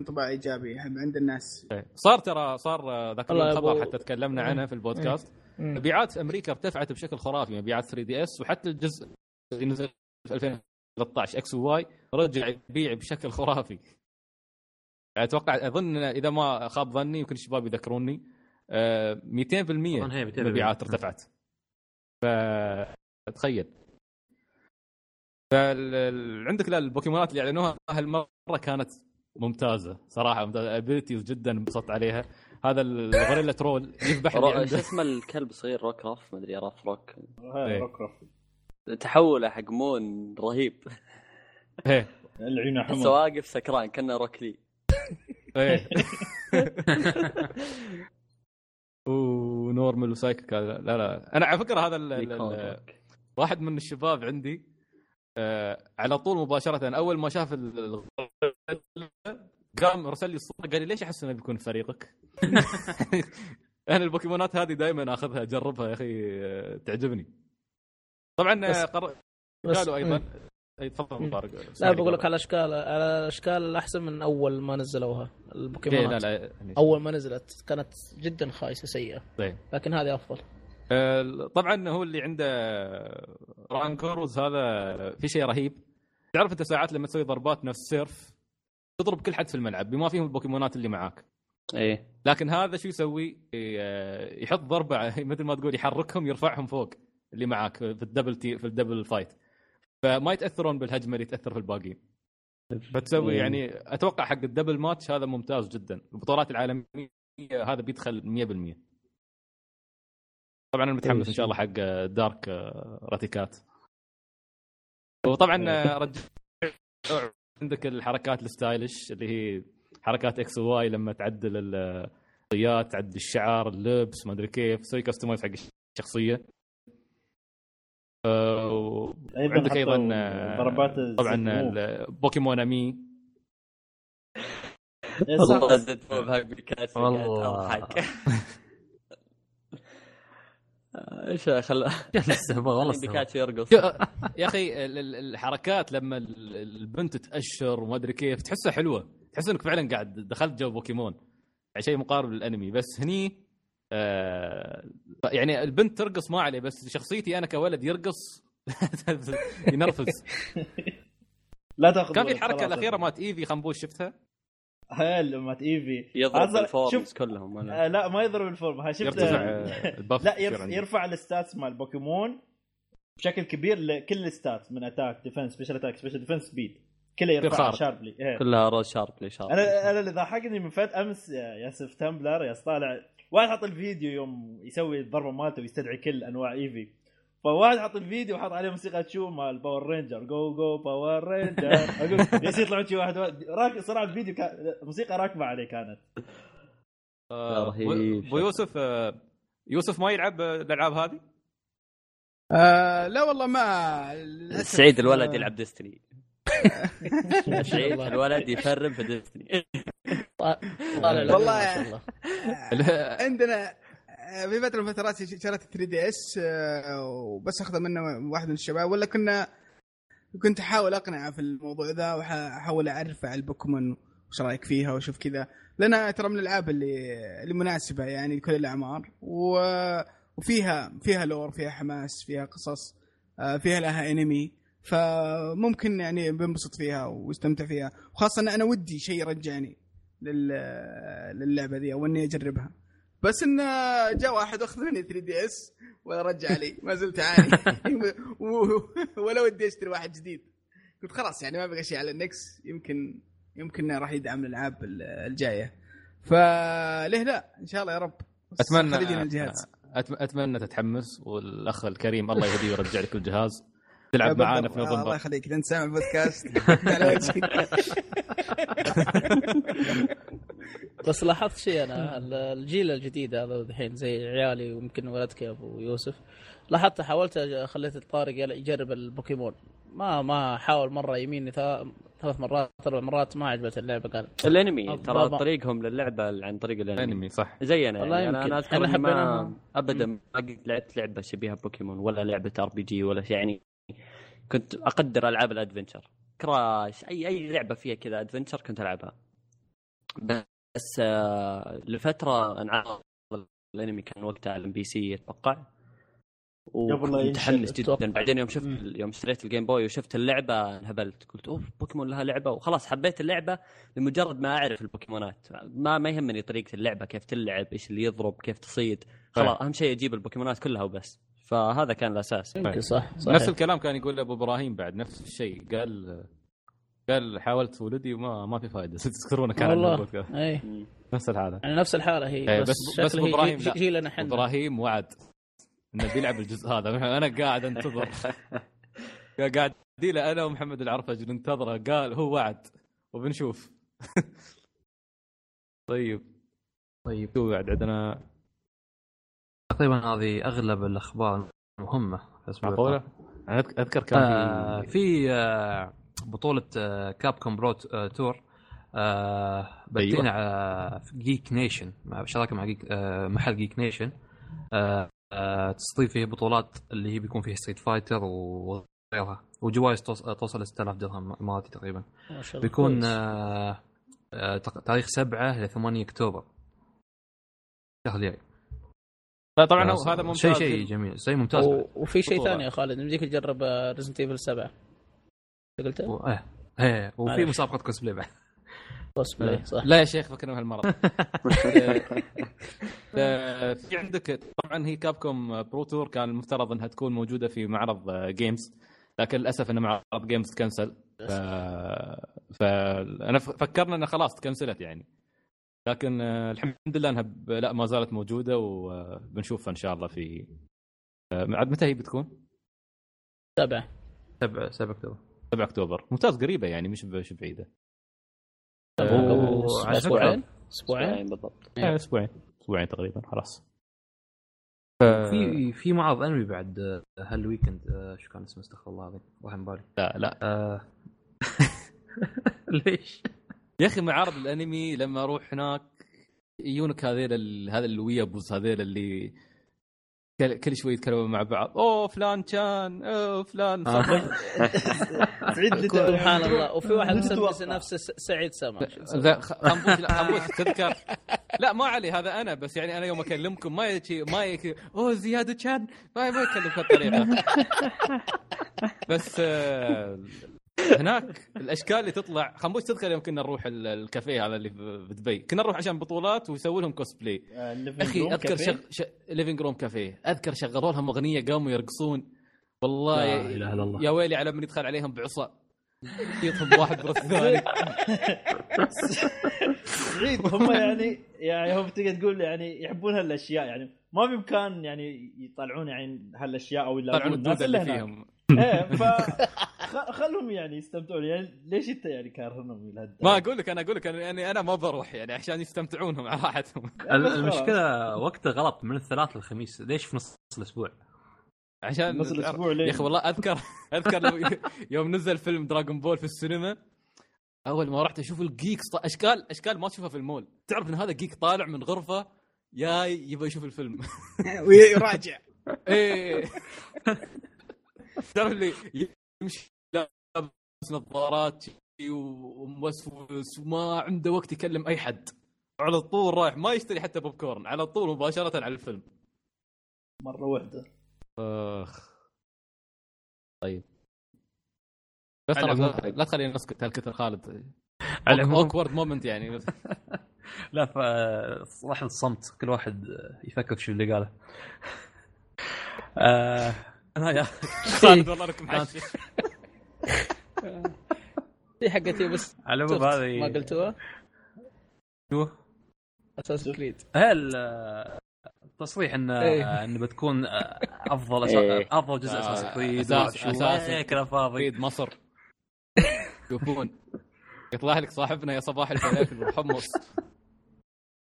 انطباع إيجابي عند الناس. إيه. صار ترى صار آه، ذاك الخبر حتى تكلمنا عنه في البودكاست. مبيعات أمريكا ارتفعت بشكل خرافي مبيعات 3 DS وحتى الجزء اللي نزل في 2013 X و Y رجع يبيع بشكل خرافي. أتوقع أظن إذا ما خاب ظني يمكن الشباب يذكروني آه، 200% أظن هي 200%. مبيعات ارتفعت. فتخيل فال... عندك لا البوكيمونات اللي أعلنوها هالمرة كانت ممتازة صراحة ممتازة. abilities جدا انبسطت عليها. هذا الغوريلا ترول يذبح رو... شو اسمه الكلب صغير Rockruff ما أدري راف روك. إيه. روك روك. تحوله حق Moon رهيب. إيه. العيون حمر. واقف سكران كأنه Rock Lee. إيه <laughs> و normal و psychic هذا- لا لا أنا على فكرة هذا ال- ال- يكون ال- روك. واحد من الشباب عندي آه على طول مباشرة أول ما شاف قام ارسل لي الصورة قال لي ليش أحس إنه بيكون في فريقك؟ <laughs> أنا البوكيمونات هذه دائما أخذها أجربها يا أخي آه، تعجبني طبعا آه، بس- قر... بس- قالوا أيضا مم. أي تفضل. طارق لا بقول لك على الاشكال على الاشكال الاحسن من أول ما نزلوها إيه، لا البوكيمونات لا يعني- أول ما نزلت كانت جدا خايسة سيئة. طيب. لكن هذه أفضل. آه، طبعا هو اللي عنده Oranguru هذا في شيء رهيب. تعرف أنت ساعات لما تسوي ضربات نفس surf تضرب كل حد في الملعب بما فيهم البوكيمونات اللي معاك. إيه. لكن هذا شو يسوي؟ آه، يحط ضربة مثل ما تقول يحركهم يرفعهم فوق اللي معاك في ال double تي في ال double fight. فما يتأثرون بالهجمة اللي تأثر في الباقيين. فتسوي يعني أتوقع حق ال double match هذا ممتاز جدا. البطولات العالمية هذا بيدخل 100% طبعا أنا متحمس إن شاء الله حق dark Raticate. وطبعا آه، رجع عندك الحركات ال stylish اللي هي حركات X و Y لما تعدل الشخصيات تعدل الشعر اللبس ما أدري كيف تسوي customize حق الشخصية. آه، وعندك حطوا أيضا آه، ضربات طبعا Pokémon Amie. إيه،. والله اضحك إيش خل والله بيكاتشو يرقص. يا أخي ال- ال- الحركات لما ال- البنت تأشر وما أدري كيف تحسها حلوة. تحس إنك فعلا قاعد دخلت جو بوكيمون. يعني شيء مقارب للأنمي. بس هني آه يعني البنت ترقص ما عليه بس شخصيتي أنا كولد يرقص <laughs> ينرفز لا تأخذ كان في الحركه. الأخيرة مالت إيفي خنبوش شفتها؟ هل مالت إيفي يضرب بال forms شوف كلهم ولا آه، لا ما يضرب ال form ها شفت يرتفع آه، <laughs> آه، لا يصير يرف... عندي. يرفع ال stats مال البوكيمون بشكل كبير لكل ال stats من attack defense special attack special defense speed كله يرفع. شاربلي. كلها روز شارب لي شارب أنا أنا اللي ضحكني من فات أمس يا ياسف تمبلر يا طالع واحد حط الفيديو يوم يسوي الضربة مالته ويستدعي كل أنواع ايفي فواحد حط الفيديو وحط عليه موسيقى تشو مال باور رينجر جو جو باور رينجر أقول يس يطلع شي واحد واحد- راك صراحة الفيديو كان موسيقى راكبة عليه كانت. آه، رهيب. بو بو يوسف آه، يوسف ما يلعب الألعاب هذه؟ آه لا والله ما سعيد الولد آه، يلعب Destiny <laughs> سعيد الولد يفرم في Destiny <laughs> طالع والله ما شاء الله. <laughs> عندنا آه، في فترة من الفترات شريت 3 DS وبس اخذه منه واحد من الشباب. ولا كنا كنت أحاول أقنعه في الموضوع ذا وأحاول أعرفه على البوكيمون وش رأيك فيها وشوف كذا. لأن ترى من الألعاب اللي اللي مناسبة يعني لكل الأعمار. و... وفيها فيها lore فيها حماس فيها قصص آه، فيها لها انمي فممكن يعني بنبسط فيها واستمتع فيها. وخاصة ان أنا ودي شيء يرجعني. للعبة ذي أو إني أجربها. بس إن جاء واحد واخذ مني 3 DS ورجع لي ما زلت أعاني. <laughs> ولا ودي أشتري واحد جديد. قلت خلاص يعني ما بقى شيء على ال NX يمكن يمكن راح يدعم الألعاب ال- الجاية. فليه لا؟ إن شاء الله يا رب. أتمنى الجهاز. أتمنى تتحمس والأخ الكريم الله يهديه ويرجع لك الجهاز. تلعب معانا في آه، الله يخليك إذا أنت سامع البودكاست. <laughs> <laughs> بس لاحظت شيء أنا ال- الجيل الجديد هذا الحين زي عيالي ويمكن ولدك يا ابو يوسف لاحظت حاولت خليت الطارق يجرب البوكيمون. ما ما حاول مرة يمين ثلاث مرات أربع مرات ما عجبت اللعبة قال. الأنمي ترى. طريقهم للعبة عن طريق الأنمي. انمي صح. زينا والله يعني أنا يمكن. أنا اذكر ما. ابدا ما قد لعبت لعبة شبيهة بوكيمون ولا لعبة RPG ولا شيء يعني كنت أقدر العاب ال adventure Crash أي أي لعبة فيها كذا adventure كنت ألعبها. بس آه، لفترة انعرض الأنمي كان وقتها على MBC أتوقع. قبل لا وكنت ينشر. متحمس أتوقع. جدا. بعدين يوم شفت مم. يوم اشتريت ال Game Boy وشفت اللعبة انهبلت. قلت أوف بوكيمون لها لعبة. وخلاص حبيت اللعبة لمجرد ما أعرف البوكيمونات. ما ما يهمني طريقة اللعبة كيف تلعب إيش اللي يضرب كيف تصيد. خلاص أهم شيء أجيب البوكيمونات كلها وبس. فهذا كان الأساس. يمكن صح صح نفس الكلام كان يقول أبو إبراهيم بعد نفس الشيء. قال قال حاولت ولدي وما ما في فائده <laughs> تذكرونه كان والله. اي نفس الحالة. يعني نفس الحالة هي إيه، بس بس- جي- لا. جيلنا إحنا إبراهيم وعد إنه بيلعب الجزء هذا. <laughs> أنا قاعد أنتظر. <laughs> قاعد له أنا ومحمد العرفج ننتظره. قال هو وعد. وبنشوف. طيب. طيب. شو بعد؟ عندنا تقريبا هذه أغلب الأخبار المهمة معقولة؟ أنا أذكر كان آه في في آه بطولة آه Capcom Pro آه Tour آه بادين أيوة. على Geek Nation مع شراكة مع Geek آه محل Geek Nation آه آه تستضيف فيه بطولات اللي هي بيكون فيها Street Fighter وغيرها وجوائز آه، توصل ل 6000 درهم اماراتي تقريبا ما شاء الله بيكون. آه آه تاريخ 7 ل 8 أكتوبر الشهر الجاي لا طبعا هو هذا ممتاز شيء شيء جميل. شيء ممتاز و- وفي شيء. ثاني يا خالد يمديك تجرب Resident Evil 7 إيش قلت؟ و- إيه إيه وفي. مسابقة كوسبلاي بعد. كوسبلاي صح. لا يا شيخ فكرنا بهالمره <laughs> آه، في عندك طبعا هي Capcom Pro Tour كان المفترض إنها تكون موجودة في معرض آه، Games لكن للأسف إن معرض Games تكنسل ف... فانا فكرنا إنها خلاص تكنسلت يعني. لكن آه، الحمد لله انها ب... لا ما زالت موجودة وبنشوفها إن شاء الله في آه، عاد متى هي بتكون؟ 7 7 7 أكتوبر. 7 أكتوبر. ممتاز قريبة يعني مش مش بعيدة. أسبوعين؟ أسبوعين بالضبط. آه، أسبوعين. أسبوعين تقريبا خلاص. في في معرض أنمي بعد آه، هالويكند آه، شو كان اسمه استغفر الله العظيم. راح من بالي لا لا. آه، <laughs> ليش؟ يا أخي معارض الأنمي لما أروح هناك يجونك هذيل ال- هذا الويابوز هذيل اللي كل, كل شوي يتكلمون مع بعض. أوه فلان كان أوه فلان آه. <laughs> تعيد <laughs> لي سبحان الله. وفي واحد مسمي. نفسه سعيد سما خ- خنبوش لا خنبوش تذكر. لا ما علي هذا أنا بس. يعني أنا يوم أكلمكم ما يجي ما يجي. أوه زياد كان. ما ما يتكلم بهالطريقة. <laughs> بس آه، هناك الأشكال اللي تطلع. خنبوش تذكر يوم كنا نروح ال- الكافيه هذا اللي في دبي. كنا نروح عشان بطولات ويسوي لهم كوسبلاي أخي أذكر شغ... ش... Living Room Cafe أذكر شغلوا لهم أغنية قاموا يرقصون. والله لا يا... إله إلا الله. يا ويلي على من يدخل عليهم بعصا. يطهم واحد برا الثاني. سعيد هم يعني يعني هم تقدر تقول يعني يحبون هالأشياء. يعني ما بامكان يعني يطلعون يعني هالأشياء أو يلاقون الناس الدودة اللي فيهم. إيه <laughs> خلهم يعني يستمتعون. يعني ليش انت يعني كارهنهم لهالدرجة؟ ما أقول لك أنا أقول لك أنا- يعني أنا ما بروح يعني عشان يستمتعون مع راحتهم. <laughs> المشكلة وقته غلط من الثلاث للخميس. ليش في نص الأسبوع؟ عشان نص الأسبوع ليه؟ يا أخي والله أذكر <laughs> أذكر لو- يوم نزل فيلم Dragon Ball في السينما أول ما رحت أشوف ال geeks ط- أشكال أشكال ما تشوفها في المول. تعرف إن هذا geek طالع من غرفة جاي يبغى يشوف الفيلم. ويراجع. إيه. تعرف اللي يمشي لابس نظارات وموسوس وما عنده وقت يكلم أي حد. على طول رايح ما يشتري حتى بوب كورن على طول مباشرة على الفيلم. مرة واحدة أخ. طيب. بس لا- لا تخليني اسكت هالكثر خالد. awkward moment يعني. <laughs> لا ف صراحة الصمت كل واحد يفكر في شو اللي قاله. <laughs> آه أنا يا <laughs> خالد والله انك محشي في حقتي بس. على العموم هذه ما قلتوها. شو؟ أساس كريد هي ال- تصريح ان إيه. إن بتكون <laughs> أفضل إيه. أفضل جزء آه، أساس كريد. إيه، كلام فاضي. عيد مصر. <laughs> يشوفون يطلع لك صاحبنا يا صباح الفلافل والحمص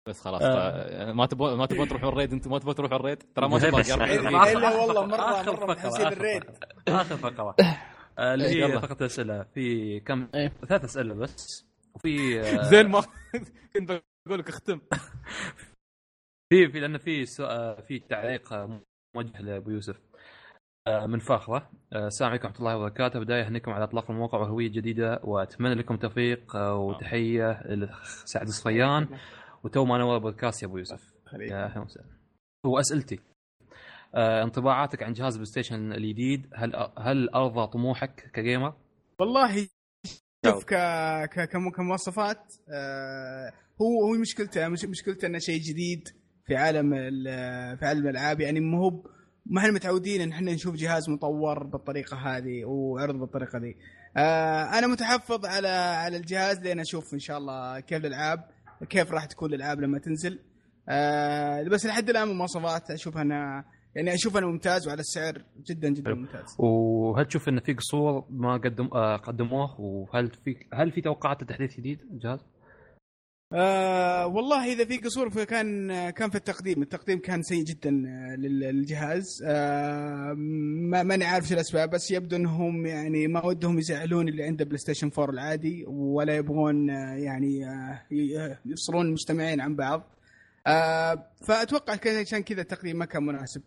بس خلاص آه. ما تبون ما تبون تروحون الريد أنتم ما تبون تروحون الريد؟ ترى ما. آخر- إلا والله مرة فقرة، محسين آخر الريد. آخر فقرة. <laughs> آه، اللي هي. فقرة الأسئلة. في كم؟ إيه. ثلاث أسئلة بس. وفي آه، زين ما <laughs> كنت بقول لك اختم. <laughs> في في لأن في في تعليق موجه لأبو يوسف. من فاخره السلام عليكم ورحمة الله وبركاته. بداية أهنيكم على إطلاق الموقع وهوية جديدة. وأتمنى لكم توفيق وتحية لسعد الصفيان. وتو ما نور بودكاست يا أبو يوسف. يا أهلا وسهلا. واسئلتي آه، انطباعاتك عن جهاز PlayStation الجديد هل هل أرضى طموحك ك gamer؟ والله شوف ك... ك... كم- كمواصفات آه هو هو مشكلته مش مشكلته إنه شيء جديد في عالم ال- في عالم الألعاب. يعني ما هو ما إحنا متعودين إن إحنا نشوف جهاز مطور بالطريقة هذه وعرض بالطريقة دي. آه أنا متحفظ على على الجهاز لين أشوف إن شاء الله كيف الألعاب. كيف راح تكون الالعاب لما تنزل. آه بس لحد الآن المواصفات أشوف أنا يعني أشوف أنا ممتاز وعلى السعر جدا جدا حلو. ممتاز. وهل تشوف إن في قصور ما قدم آه، قدموه وهل في هل في توقعات لتحديث جديد الجهاز؟ آه والله إذا في قصور فكان كان في التقديم، التقديم كان سيء جدا آه، لل- للجهاز آه ما ماني عارف شو الأسباب بس يبدو إنهم يعني ما ودهم يزعلون اللي عنده PlayStation 4 العادي ولا يبغون آه، يعني يفصلون المجتمعين عن بعض. آه فأتوقع عشان كذا التقديم ما كان مناسب.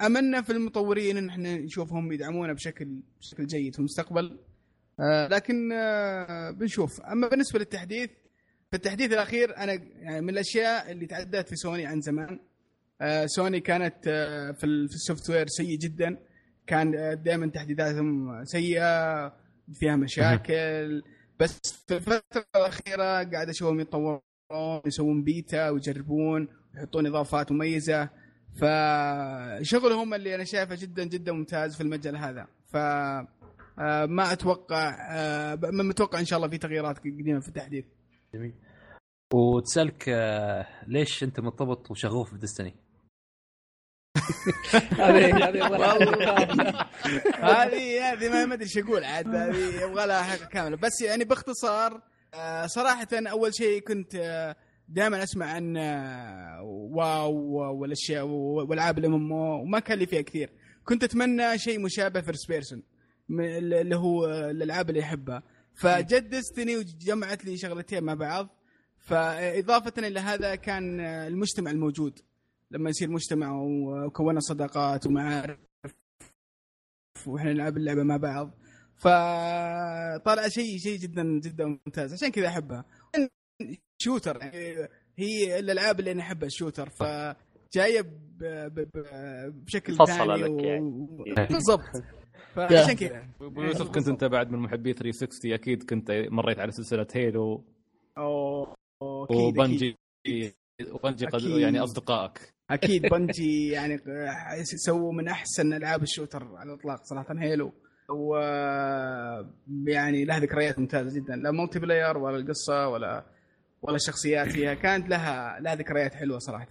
أملنا في المطورين إن إحنا نشوفهم يدعمونا بشكل بشكل جيد في المستقبل. آه لكن آه بنشوف، أما بالنسبة للتحديث التحديث الأخير أنا يعني من الأشياء اللي تعدت في سوني عن زمان. آه سوني كانت آه في, ال- في ال software سيء جدا. كان آه دائما تحديثاتهم سيئة فيها مشاكل. بس في الفترة الأخيرة قاعد أشوفهم يتطورون يسوون بيتا ويجربون ويحطون إضافات مميزة. فشغلهم اللي أنا شايفه جدا جدا ممتاز في المجال هذا. ف آه، ما أتوقع آه، ما متوقع إن شاء الله في تغييرات قديمة في التحديث. جميل. وتسألك آه، ليش أنت مرتبط وشغوف بدستني؟ <laughs> هذه هذه هذه هذه ما ما أدري إيش أقول عاد. هذه يبغى لها حلقه كامله بس يعني باختصار آه، صراحة أول شيء كنت دائما أسمع عن آه، WoW والأشياء والعاب ال MMO وما كان لي فيها كثير. كنت أتمنى شيء مشابه first person اللي هو الألعاب اللي أحبها. فجت Destiny وجمعت لي شغلتين مع بعض. فإضافة إلى هذا كان المجتمع الموجود. لما يصير مجتمع وكونا صداقات ومعارف وإحنا نلعب اللعبة مع بعض فطلع شيء شيء جدا جدا ممتاز. عشان كذا أحبها. شوتر يعني هي الألعاب اللي أنا أحبها الشوتر. فجاية ب- ب- ب- بشكل ثاني لك. يعني. بالضبط. فعشان كذا. أبو يوسف كنت أنت بعد من محبي 360 أكيد كنت مريت على سلسلة هيلو أو... وبنجي وبنجي قد. يعني أصدقائك. أكيد <laughs> بنجي يعني سووا من أحسن ألعاب ال shooter على الإطلاق صراحة Halo. و يعني لها ذكريات ممتازة جدا لا multiplayer ولا القصة ولا ولا الشخصيات فيها كانت لها لها ذكريات حلوة صراحة.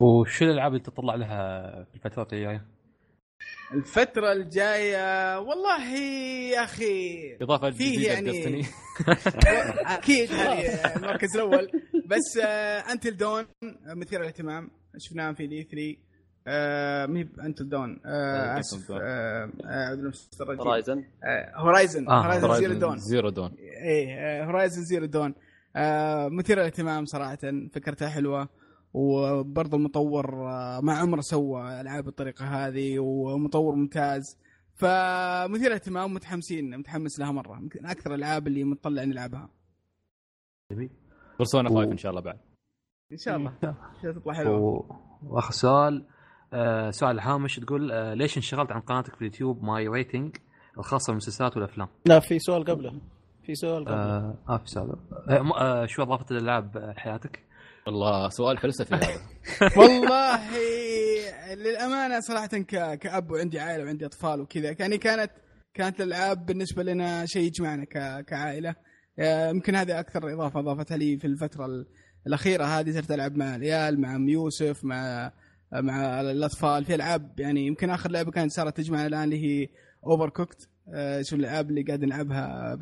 وشو الألعاب اللي تطلع لها في الفترات الجاية؟ الفترة الجاية والله يا أخي إضافة فيه جديدة يعني- <laughs> يعني... أكيد هذه المركز الأول. بس Until Dawn مثير للاهتمام. شفناها في ال E3 آه مي Until Dawn آه آه، أسف. آه، آه،. Horizon آه، Horizon آه، Horizon Zero Dawn Zero Dawn إيه Horizon Zero Dawn آه، مثير للاهتمام صراحة. فكرتها حلوة. وبرضه المطور آه، ما عمره سوى ألعاب بالطريقة هذه ومطور ممتاز. فمثير للاهتمام متحمسين متحمس لها مرة. يمكن أكثر الألعاب اللي متطلع نلعبها. و- 5 إن شاء الله بعد. إن شاء الله. تطلع حلوة. و... وآخر سؤال آه سؤال هامش. تقول آه ليش انشغلت عن قناتك في اليوتيوب My Rating الخاصة بالمسلسلات والأفلام؟ لا في سؤال قبله. في سؤال قبله. آه, آه في سؤال. آه آه شو إضافة الألعاب لحياتك؟ والله سؤال فلسفي هذا. <laughs> والله للأمانة صراحة ك... كأب وعندي عائلة وعندي أطفال وكذا يعني كانت كانت الألعاب بالنسبة لنا شيء يجمعنا ك... كعائلة. آه، يمكن هذه أكثر إضافة اضافتها لي في الفترة ال- الأخيرة هذه صرت ألعب مع العيال مع أم يوسف مع مع الأطفال في ألعاب يعني يمكن آخر لعبة كانت صارت تجمع الآن اللي هي Overcooked شو الألعاب اللي قاعد نلعبها.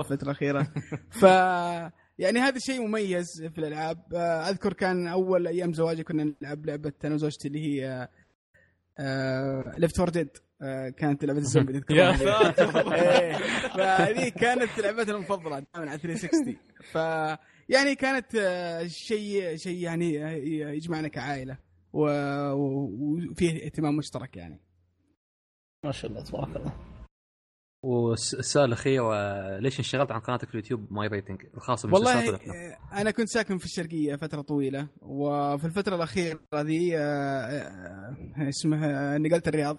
الفترة الأخيرة. <laughs> ف يعني هذا شيء مميز في الألعاب. آه، أذكر كان أول أيام زواجي كنا نلعب لعبة أنا وزوجتي اللي هي Left 4 Dead كانت لعبة الزومبي <laughs> يا؟ ساتر. <laughs> إيه، فهذه كانت لعبتي المفضلة دائما على 360 ف يعني كانت آه، شيء شيء يعني آه، يجمعنا كعائلة وفيه اهتمام مشترك يعني. ما شاء الله تبارك الله. والسؤال الأخير آه، ليش انشغلت عن قناتك في اليوتيوب My Rating الخاصة والله؟ آه، أنا كنت ساكن في الشرقية فترة طويلة وفي الفترة الأخيرة ذي آه، اسمها نقلت الرياض.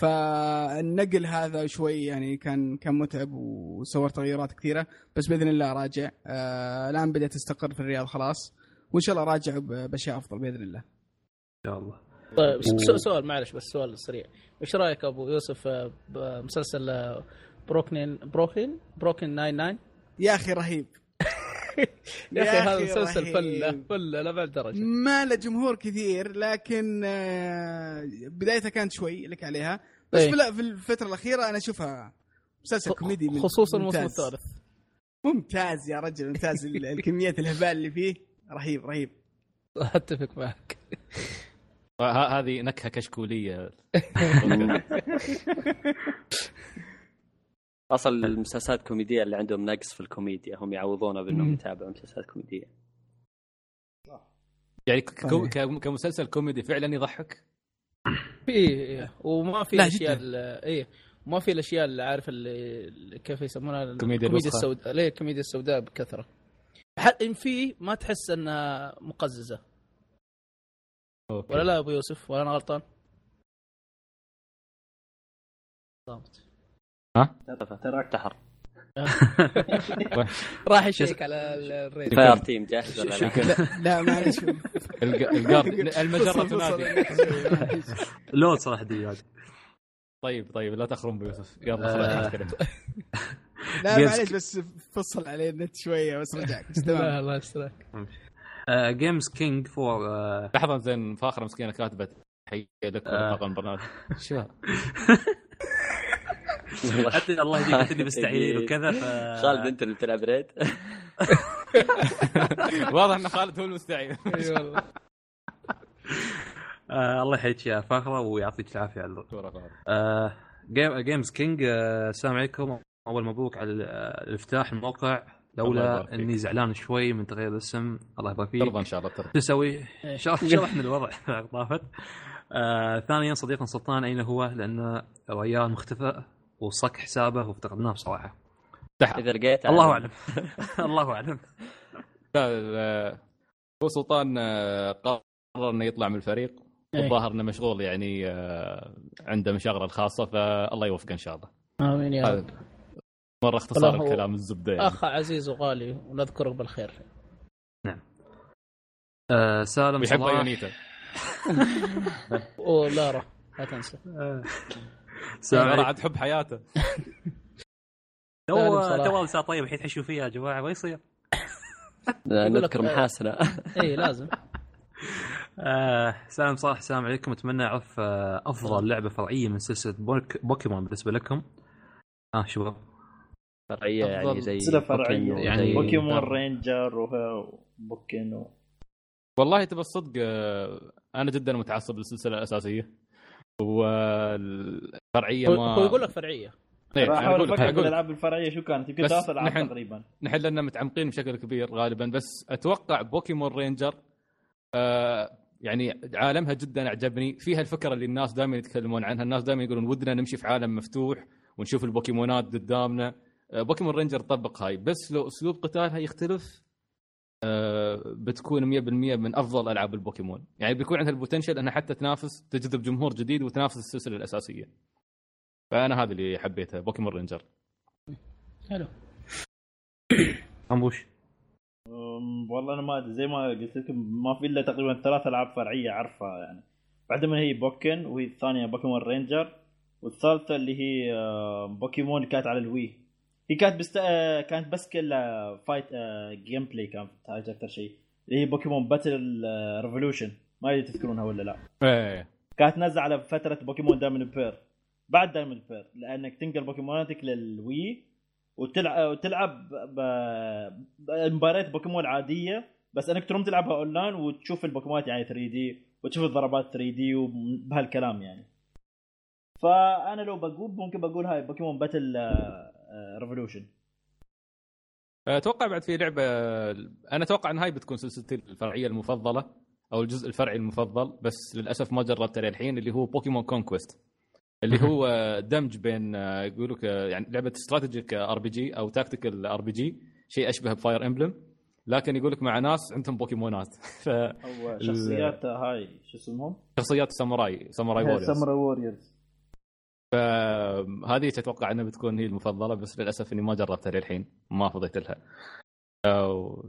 فالنقل هذا شوي يعني كان كان متعب وصور تغيرات كثيرة بس بإذن الله راجع. الآن بدأت استقر في الرياض خلاص وإن شاء الله راجع باشياء أفضل بإذن الله. إن شاء الله. طيب سؤال معلش بس سؤال سريع. إيش رأيك أبو يوسف بمسلسل بروكلين بروكلين بروكلين 99 يا أخي رهيب. <laughs> يا أخي هذا مسلسل. فلة فلة لابعد درجة. ما له جمهور كثير لكن آه، بدايتها كانت شوي لك عليها بس إيه. في لا- في الفترة الأخيرة أنا أشوفها مسلسل كوميدي خصوصا الموسم. الثالث. ممتاز يا رجل ممتاز ال- الكميات الهبال اللي فيه. رهيب رهيب. أتفق معك. <laughs> هذه نكهة كشكولية. <laughs> أصلا المسلسلات الكوميدية اللي عندهم نقص في الكوميديا هم يعوضونه بأنهم يتابعوا مسلسلات كوميدية. يعني كمسلسل كوميدي فعلا يضحك؟ في إيه، وما في لا، الأشياء إيه. ما في الأشياء اللي عارف اللي كيف يسمونها؟ الكوميديا. السوداء. ليه؟ الكوميديا السوداء بكثرة. إن في ما تحس إنها مقززة. okay. ولا لا يا أبو يوسف؟ ولا أنا غلطان؟ ضابط تراك تحر راح يشيك على ال- الريت فاير تيم جاهز ولا لا؟ لا معلش الق- القرب <laughs> المجرة تنادي. لود صراحة دي طيب طيب لا تخرم بيوسف يلا آه. خلاص نتكلم. لا معلش بس فصل عليه النت شوية بس رجعك. بس تمام. الله يسترك. جيمز كينج فور لحظة زين فاخره مسكينه كاتبه حي لك آه. طاقم البرنامج. شو؟ حتى الله يهديك إني مستعجلين وكذا ف خالد أنت اللي بتلعب raid؟ <laughs> واضح إن خالد هو المستعجل <laughs> إي والله. آه الله يحييك يا فاخره ويعطيك العافية على. آه Games King آه السلام عليكم. أول مبروك على ال- الافتتاح الموقع. لولا. إني زعلان شوي من تغيير الاسم. الله يبارك فيك. ترضى إن شاء الله ترضى. شو نسوي؟ شرح- شرحنا <laughs> الوضع <laughs> طافت. آه ثانيا صديقنا سلطان أين هو؟ لأن الريال مختفى وصك حسابه وافتقدناه بصراحة. إذا لقيت الله أعلم. <laughs> الله أعلم. لا، ال- هو سلطان آه، قرر إنه يطلع من الفريق. إيه. والظاهر إنه مشغول يعني آه، عنده مشاغلة الخاصة فالله يوفقه إن شاء الله. آمين يا رب. مرة اختصار الكلام الزبدة يعني. أخ عزيز وغالي ونذكرك بالخير. آه سالم ويحب صلاح. ايونيتا ولارا لا تنسى. آه، ترى عليكم عاد حب حياته. <laughs> تو سالم. تو لسه طيب الحين تحشوا فيها يا جماعة ما يصير؟ <laughs> نذكر محاسنة. اي لازم. <laughs> آه سلام صالح السلام عليكم. أتمنى أعرف آه أفضل لعبة فرعية من سلسلة بوك بوكيمون بالنسبة لكم. آه شباب فرعية يعني زي سلسله فرعية. يعني بوكيمون رينجر وبوكين و... والله تبى الصدق آه، أنا جدا متعصب للسلسلة الأساسية. والفرعية هو ما هو يقول لك فرعية. إيه، راح أنا احاول أفكر في أقول لك. الالعاب الفرعية شو كانت. يمكن ثلاث ألعاب نحن- تقريبا. نحن لنا متعمقين بشكل كبير غالبا. بس أتوقع Pokemon Ranger آه يعني عالمها جدا أعجبني. فيها الفكرة اللي الناس دائما يتكلمون عنها. الناس دائما يقولون ودنا نمشي في عالم مفتوح ونشوف البوكيمونات قدامنا. Pokemon Ranger طبق هاي. بس لو أسلوب قتالها يختلف آه بتكون 100% من أفضل ألعاب البوكيمون. يعني بيكون عندها ال potential إنها حتى تنافس تجذب جمهور جديد وتنافس السلسلة الأساسية. فأنا هذا اللي حبيته Pokemon Ranger. حلو. <coughs> امبوش والله أنا ما أدري زي ما قلت لكم ما في إلا تقريبا ثلاث ألعاب فرعية اعرفها يعني. من هي Pokken وهي الثانية Pokemon Ranger والثالثة اللي هي آه، بوكيمون كانت على ال Wii. هي كانت بست... آه، كانت بس كلها fight آه، gameplay كانت أكثر شيء. اللي هي Pokemon Battle Revolution ما أدري تذكرونها ولا لا. إيه. كانت نازله على فترة Pokemon Diamond Pearl بعد Diamond Pearl لأنك تنقل بوكيموناتك لل Wii وتلعب وتلعب ب- بمباريات بوكيمون عادية بس إنك تروم تلعبها اونلاين وتشوف البوكيمونات يعني 3D وتشوف الضربات 3D وبهالكلام يعني. فأنا لو بقول ممكن بقول هاي Pokemon Battle Revolution أتوقع بعد في لعبة أنا أتوقع إن هاي بتكون سلسلتي الفرعية المفضلة أو الجزء الفرعي المفضل بس للأسف ما جربته للحين اللي هو Pokemon Conquest اللي <laughs> هو دمج بين يقولوا ك- يعني لعبة strategic RPG أو tactical RPG شيء أشبه ب Fire Emblem لكن يقول لك مع ناس عندهم بوكيمونات <laughs> أو شخصيات هاي شو اسمهم؟ فشخصيات ساموراي Samurai Warriors <laughs> Samurai Warriors فهذه أتوقع إنها بتكون هي المفضلة بس للأسف إني ما جربتها للحين ما فضيت لها. أو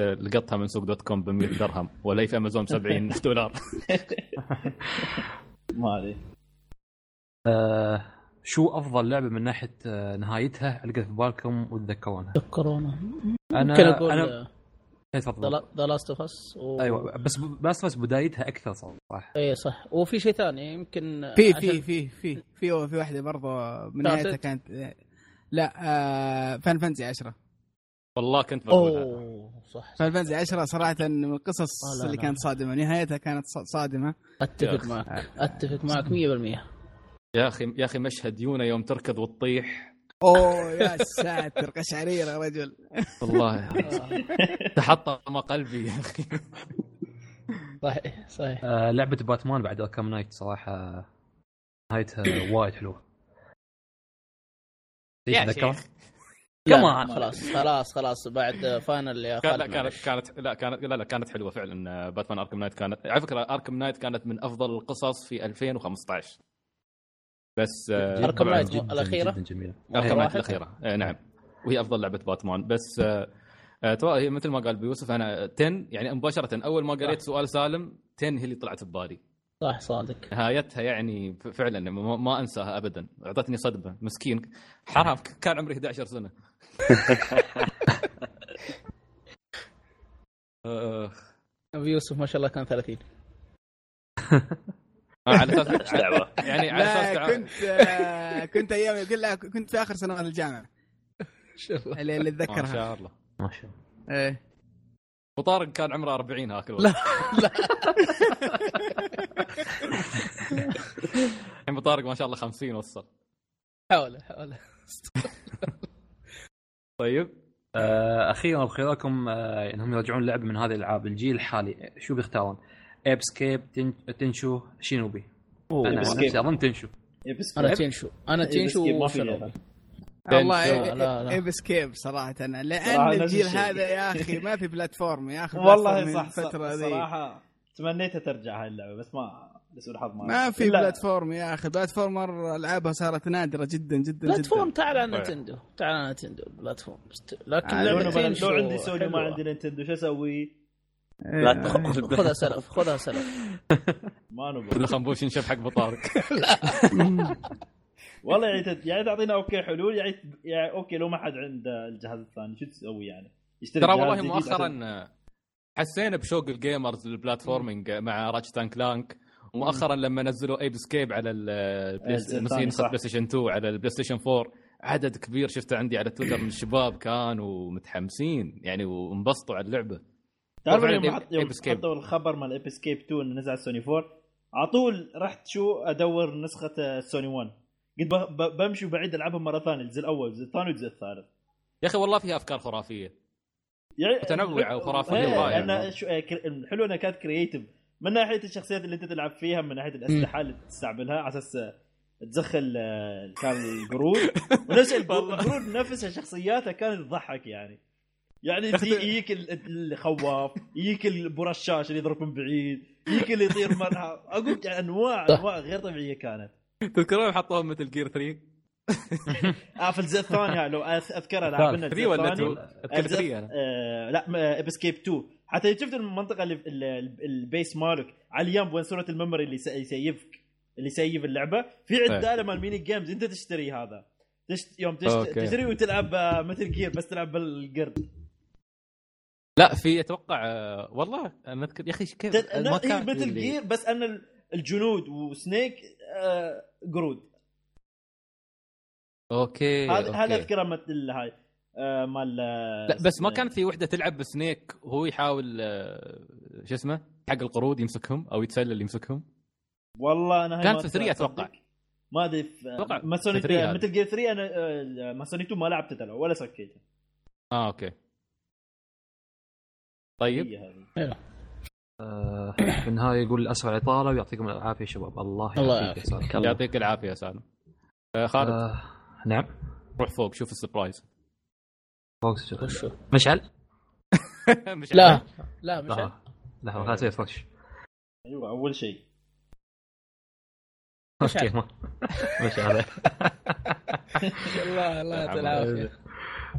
لقطتها من سوق dot com ب 100 درهم ولا في أمازون 70 <laughs> دولار. <laughs> ما ادري آه شو أفضل لعبة من ناحية آه نهايتها؟ ألقى في بالكم وتذكرونها. تذكرونا أنا أنا تفضل. The Last of Us. أيوه بس بس بس بدايتها أكثر صراحة. اي صح. وفي شيء ثاني يمكن في في في في في في واحدة برضه من. نهايتها كانت لا آه Final Fantasy 10 والله كنت بقولها أوه صح, صح. Final Fantasy 10 صراحة من القصص آه، لا، اللي لا. كانت صادمة. نهايتها كانت ص- صادمة. أتفق معك. أتفق معك 100% يا أخي يا أخي مشهد يونا يوم تركض وتطيح. أوه يا ساتر قشعريرة يا رجل والله <laughs> تحطم قلبي يا أخي صحيح صحيح آه لعبة باتمان بعد Arkham Knight صراحة نهايتها <coughs> وايد حلوة يا؟ شيخ. كمان. خلاص خلاص خلاص بعد final يا خالد لا كانت. كانت لا كانت لا لا كانت حلوة فعلا Batman Arkham Knight كانت على فكرة Arkham Knight كانت من أفضل القصص في 2015 بس آه، طبعاً Knight جدا الأخيرة؟ جدا جميلة. Arkham؟ الأخيرة. آه، نعم. وهي أفضل لعبة باتمان. بس آه، تو- هي مثل ما قال بو يوسف أنا 10 يعني مباشرة أول ما قريت سؤال سالم 10 هي اللي طلعت ببالي. صح صادق. نهايتها يعني فعلا ما, ما أنساها ابدا. أعطتني صدمة. مسكين. حرام كان عمري 11 سنة. <laughs> ابي يوسف ما شاء الله كان 30 <laughs> على أساس لعبه يعني على أساس كنت آه كنت أيام كلها كنت في آخر سنوات الجامعة. اللي, اللي ما اتذكرها شاء الله. ما شاء الله. إيه. وطارق كان عمره 40 هاك الوقت. لا لا. <laughs> الحين ابو طارق ما شاء الله 50 وصل. حاول حاول طيب. آه أخيرا بخياركم آه إنهم يرجعون لعبه من هذه الألعاب الجيل الحالي. شو بيختارون؟ Ape Escape Ten... Tenchu Shinobi أنا. نفسي أظن Tenchu أنا Tenchu أنا Tenchu ما. في والله. إيه Ape Escape صراحة أنا. لأن الجيل. هذا يا أخي ما في platform يا أخي والله صح صح الفترة ذي صراحة تمنيتها ترجع هاي اللعبة بس ما لسوء الحظ ما ما في platform يا أخي platformer ألعابها صارت نادرة جدا جدا platform تعال. نتندو تعال نتندو platform لكن آه، لو عندي سوني وما حلوة. عندي نينتندو شو أسوي؟ لا إيه. خذها سلف خذها سلف ما نبغى الخنبوش ينشف حق ابو طارق والله يعني تد- يعني تعطينا okay حلول يعني, يعني okay لو ما حد عنده الجهاز الثاني شو تسوي يعني؟ يشتري ترى والله مؤخرا حسينا بشوق ال gamers لل platforming مع Ratchet and Clank ومؤخرا لما نزلوا Ape Escape على البلاي. بلاي ستيشن 2 على البلاي ستيشن 4 عدد كبير شفته عندي على تويتر من الشباب كانوا متحمسين يعني وانبسطوا على اللعبة تعرف يوم حط- يوم. حطوا الخبر مال Ape Escape 2 إنه نزل على السوني 4 على طول رحت شو أدور نسخة السوني 1 قلت بمشي وبعيد ألعبها مرة ثانية الجزء الأول الجزء الثاني والجزء الثالث. يا أخي والله فيها أفكار خرافية. يعني وخرافية إيه،. لأن شو- إيه، الحلو إنها كانت creative من ناحية الشخصيات اللي أنت تلعب فيها من ناحية الأسلحة اللي تستعملها على أساس تزخ ال آه، كان القرود. <laughs> ونفس القرود نفسها شخصياتها كانت تضحك يعني. يعني تجي- يجيك ال- الخواف يجيك البرشاش اللي يضرب من بعيد يجيك اللي يطير مرة أقول يعني انواع أنواع غير طبيعية كانت. تذكرون حطوهم مثل Gear 3 <laughs> آه في الجزء الثاني لو أذ- أذكرها لعبنا 3 ولا 2 الثاني أذكر 3 أنا. آه لا Ape Escape 2 حتى شفت المنطقة اللي ال- ال- ال base مالك على اليم وين صورة ال memory اللي يس- يسيفك اللي يسيف اللعبة. في عداله مال mini games أنت تشتري هذا. تشت... يوم تشت... تشتري وتلعب آه، مثل Gear بس تلعب بالقرد لا في أتوقع آه، والله أنا أذكر. يا أخي كيف؟ ما كان في مثل Gear بس أن ال- الجنود و Snake آه، قرود. okay هذا هذا. أذكره مثل هاي آه، مال لا بس ما كانت في وحدة تلعب ب Snake وهو يحاول آه، شو اسمه حق القرود يمسكهم أو يتسلل يمسكهم؟ والله أنا كانت ما في 3 أصدق. أتوقع. ما أدري في أتوقع ماسوني في 3 هذه. مثل جير 3 أنا آه، ماسوني 2 ما لعبت تلعب ولا سكيته. آه أوكي. طيب. هذه. آه، في النهاية يقول اسف على الاطاله ويعطيكم العافية يا شباب. الله يعافيك. الله. يعطيك العافية يا سالم. آه، خالد. آه، نعم. روح فوق شوف السبرايز. فوق شو- وشو؟ مشعل؟ <laughs> مش لا. لا مش لا لحظه خليني أسوي focus. أيوه أول شيء. okay مشعل. <laughs> الله الله يعطي العافية.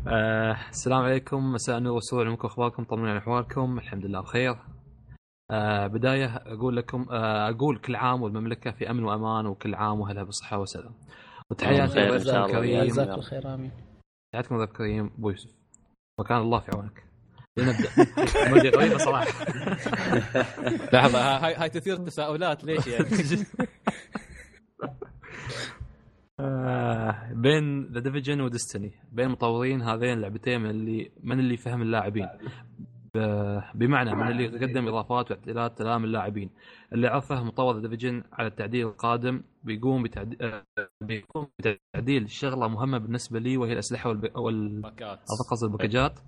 آه، السلام عليكم مساء النور والسرور عليكم أخباركم طمنوني عن أحوالكم الحمد لله بخير. آه بداية أقول لكم آه أقول كل عام والمملكة في أمن وأمان وكل عام واهلها بالصحة والسلام. وتحياتي الله. الكريم جزاك الله خير آمين. تحياتكم ضيف كريم أبو يوسف. وكان الله في عونك. لنبدأ. <laughs> مقدمة غريبه صراحة. <laughs> لحظة ها- هاي هاي تثير تساؤلات ليش يعني؟ <laughs> آه، بين The Division و Destiny بين مطورين هذين اللعبتين من اللي من اللي فهم اللاعبين. بمعنى من اللي قدم إضافات واعدادات لام اللاعبين. اللي عرفه مطور The Division على التعديل القادم بيقوم بتعديل بيقوم بتعديل شغلة مهمة بالنسبة لي وهي الأسلحة والب... وال... قصدي الباكجات.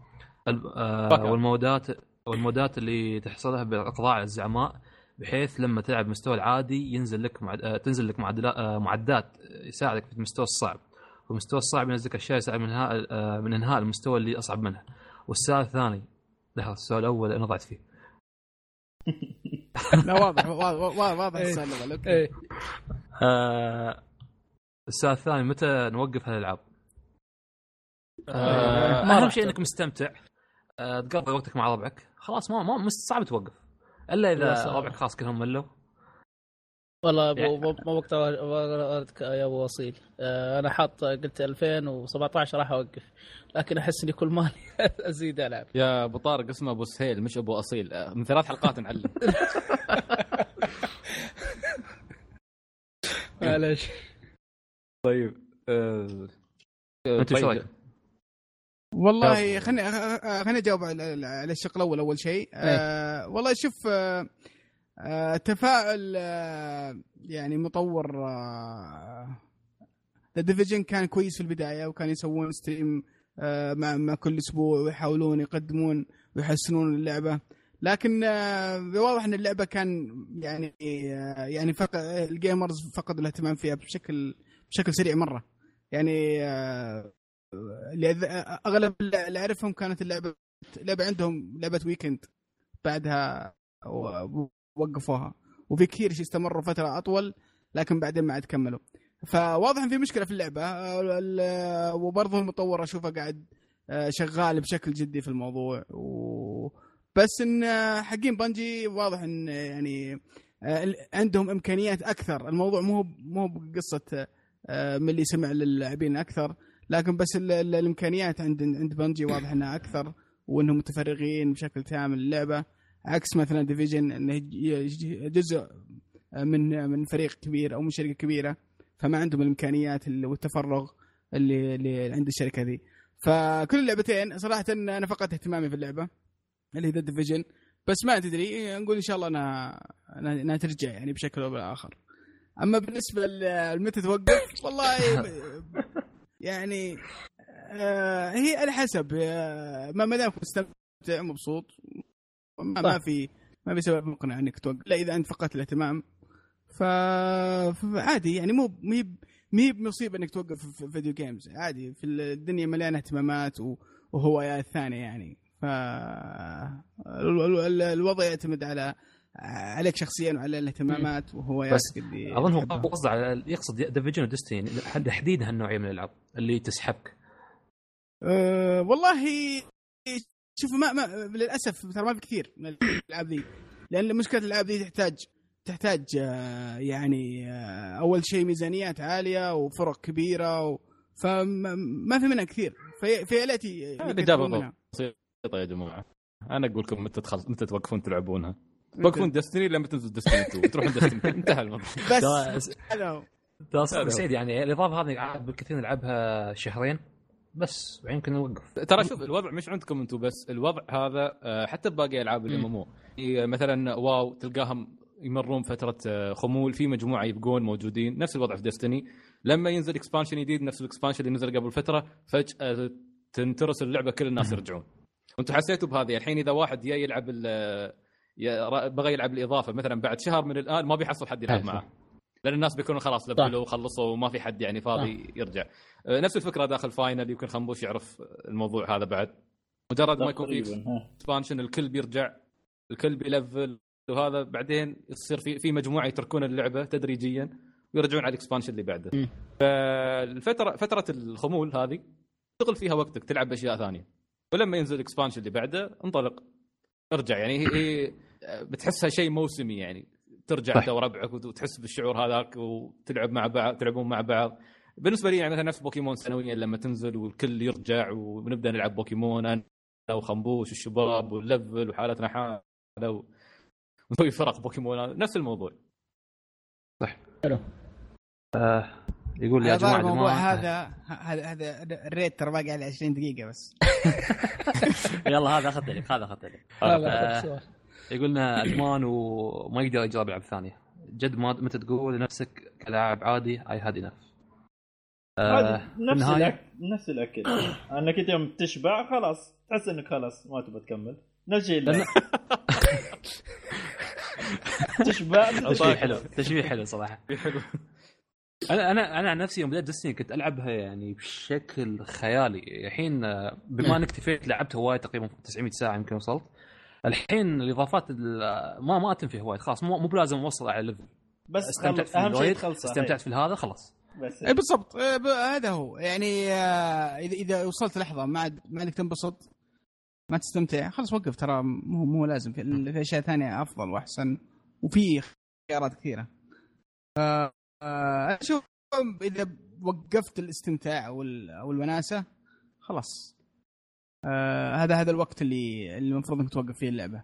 ال- آه،. والمودات والمودات اللي تحصلها باقضاع الزعماء. بحيث لما تلعب المستوى العادي ينزل لك معد... آه، تنزل لك معدلات آه، معدات يساعدك في المستوى الصعب. والمستوى الصعب ينزلك أشياء يساعد من إنهاء آه، من إنهاء المستوى اللي أصعب منه. والسؤال الثاني لحظه السؤال الأول أنا ضعت فيه. <laughs> لا واضح واضح واضح السؤال الأول أوكي. آه، السؤال الثاني متى نوقف هالألعاب؟ ما راح اهم شيء. إنك مستمتع. تقضي وقتك مع ربعك. خلاص ما ما صعب توقف. إلا إذا. ربعك خلاص كلهم ملوا. والله ابو يعني- مو مو وقت وردك يا أبو وصيل. آه، أنا حاط قلت 2017 راح أوقف. لكن أحس إني كل مالي <laughs> أزيد ألعب. يا أبو طارق اسمه أبو سهيل مش أبو أصيل. آه، من ثلاث حلقات نعلم. <laughs> معلش طيب آه، أنت إيش طيب. رأيك؟ والله خليني خليني أجاوب على على الشق الأول أول شيء. آه والله شوف آه آه تفاؤل آه يعني مطور The Division كان كويس في البداية وكان يسوون stream آه مع مع كل أسبوع ويحاولون يقدمون ويحسنون اللعبة. لكن آه واضح إن اللعبة كان يعني آه يعني فق... ال gamers فقدوا الاهتمام فيها بشكل بشكل سريع مرة. يعني آه أغلب اللي أعرفهم كانت اللعبه لعبة عندهم لعبة weekend بعدها وقفوها. وفي كثير استمروا فترة أطول لكن بعدين ما عاد كملوا. فواضح إن في مشكلة في اللعبة. ال- وبرضه المطور اشوفه قاعد آه، شغال بشكل جدي في الموضوع. و... بس إن آه، حقين بنجي واضح إن يعني آه، ال- عندهم إمكانيات أكثر. الموضوع مو مو بقصة من اللي سمع للاعبين أكثر. لكن بس ال- ال- الإمكانيات عند عند بنجي واضح إنها أكثر وإنهم متفرغين بشكل تام للعبة. عكس مثلا Division إنه جزء من من فريق كبير أو من شركة كبيرة فما عندهم الإمكانيات والتفرغ اللي اللي عند الشركة ذي. فكل اللعبتين صراحة أنا فقدت اهتمامي في اللعبة اللي هي The Division بس ما تدري نقول إن شاء الله انها انها ترجع يعني بشكل أو بآخر. أما بالنسبة لمتى توقف؟ والله <laughs> يعني آه هي على حسب آه، ما دامك مستمتع مبسوط ما, ما. في ما في سبب مقنع إنك توقف لا إذا أنت فقدت الاهتمام ف... فعادي يعني مو مي بمصيبه إنك توقف في video games عادي في الدنيا مليانة اهتمامات و... وهوايات ثانية يعني ف ال- ال- ال- الوضع يعتمد على عليك شخصيا وعلى الاهتمامات وهواياتك بس اللي أظن هو. قصده على يقصد Division و Destiny تحديد هالنوعية من الألعاب اللي تسحبك؟ أه والله شوف ما, ما للأسف ترى ما في كثير من الألعاب ذي لأن مشكلة الألعاب ذي تحتاج تحتاج آه، يعني آه، أول شيء ميزانيات عالية وفرق كبيرة و... فما ما في منها كثير. في في التي الاجابه بسيطة يا جماعة. أنا أقول لكم متى تخلص متى توقفون تلعبونها. توقفون دستني لما تنزل دستني 2 تروحون دستني <laughs> انتهى الموضوع. بس. ترى <laughs> صدق هو. سعيد يعني الإضافة هذه قاعد بالكثير نلعبها شهرين بس بعدين يمكن نوقف. ترى شوف الوضع مش عندكم أنتم بس الوضع هذا آه، حتى بباقي ألعاب ال MMO. مثلا WoW تلقاهم يمرون فترة آه، خمول في مجموعة يبقون موجودين. نفس الوضع في Destiny لما ينزل expansion جديد نفس ال expansion اللي نزل قبل فترة فجأة تنترس اللعبة كل الناس <laughs> يرجعون. وأنتم حسيتوا بهذه؟ الحين إذا واحد جاي يلعب بغى يلعب الإضافة مثلا بعد شهر من الآن ما بيحصل حد يلعب معه. لأن الناس بيكونوا خلاص لفلوا وخلصوا وما في حد يعني فاضي يرجع. آه، نفس الفكرة داخل Final يمكن خنبوش يعرف الموضوع هذا بعد. مجرد ما يكون في. expansion الكل بيرجع الكل بيلفل وهذا بعدين يصير في في مجموعة يتركون اللعبة تدريجيا ويرجعون على ال expansion اللي بعده. فالفتره فترة الخمول هذه تشتغل فيها وقتك تلعب أشياء ثانية. ولما ينزل ال expansion اللي بعده انطلق. ارجع يعني هي, هي بتحسها شيء موسمي يعني. ترجع صح. انت وربعك وتحس بالشعور هذاك وتلعب مع بعض تلعبون مع بعض. بالنسبة لي يعني مثلا نفس بوكيمون سنويا لما تنزل والكل يرجع ونبدأ نلعب بوكيمون أنا وخنبوش والشباب وال level وحالتنا حالة و- ونسوي فرق بوكيمون. نفس الموضوع. آه يقول يا جماعة الموضوع جماعة، هذا هذا هذا الريت ترى باقي على 20 دقيقة بس. <laughs> <laughs> يلا هذا اخذت لك هذا اخذت لك. لا لا آه. سؤال. يقول لنا أدمان وما يقدر يجرب العاب ثانية جد ما متى تقول لنفسك كلاعب عادي؟ اي هاد انف نفس الاكل نفس <coughs> الأكل. أنك أنت يوم تشبع خلاص. تحس إنك خلاص ما تبغى تكمل. نفس الشيء. <laughs> تشبع. <laughs> تشبيه حلو. تشبيه حلو صراحة. <laughs> أنا أنا أنا عن نفسي يوم بدأت Destiny كنت ألعبها يعني بشكل خيالي. الحين آه، بما إنك اكتفيت لعبت هواي تقريبا 900 ساعة يمكن وصلت. الحين الإضافات ال- ما ما فيها هواي خلاص مو مو بلازم أوصل على level بس استمتعت أهم شيء تخلصه استمتعت في هذا خلاص. بس. اي بالضبط. ب- هذا هو. يعني آه، اذا إذا وصلت لحظة ما عاد ما عندك تنبسط ما تستمتع خلاص وقف ترى مو مو لازم في, في أشياء ثانية أفضل وأحسن وفي خيارات كثيرة. آه، آه، أشوف إذا وقفت الاستمتاع أو ال- أو الوناسه خلاص. آه هذا هذا الوقت اللي اللي المفروض إنك توقف فيه اللعبة.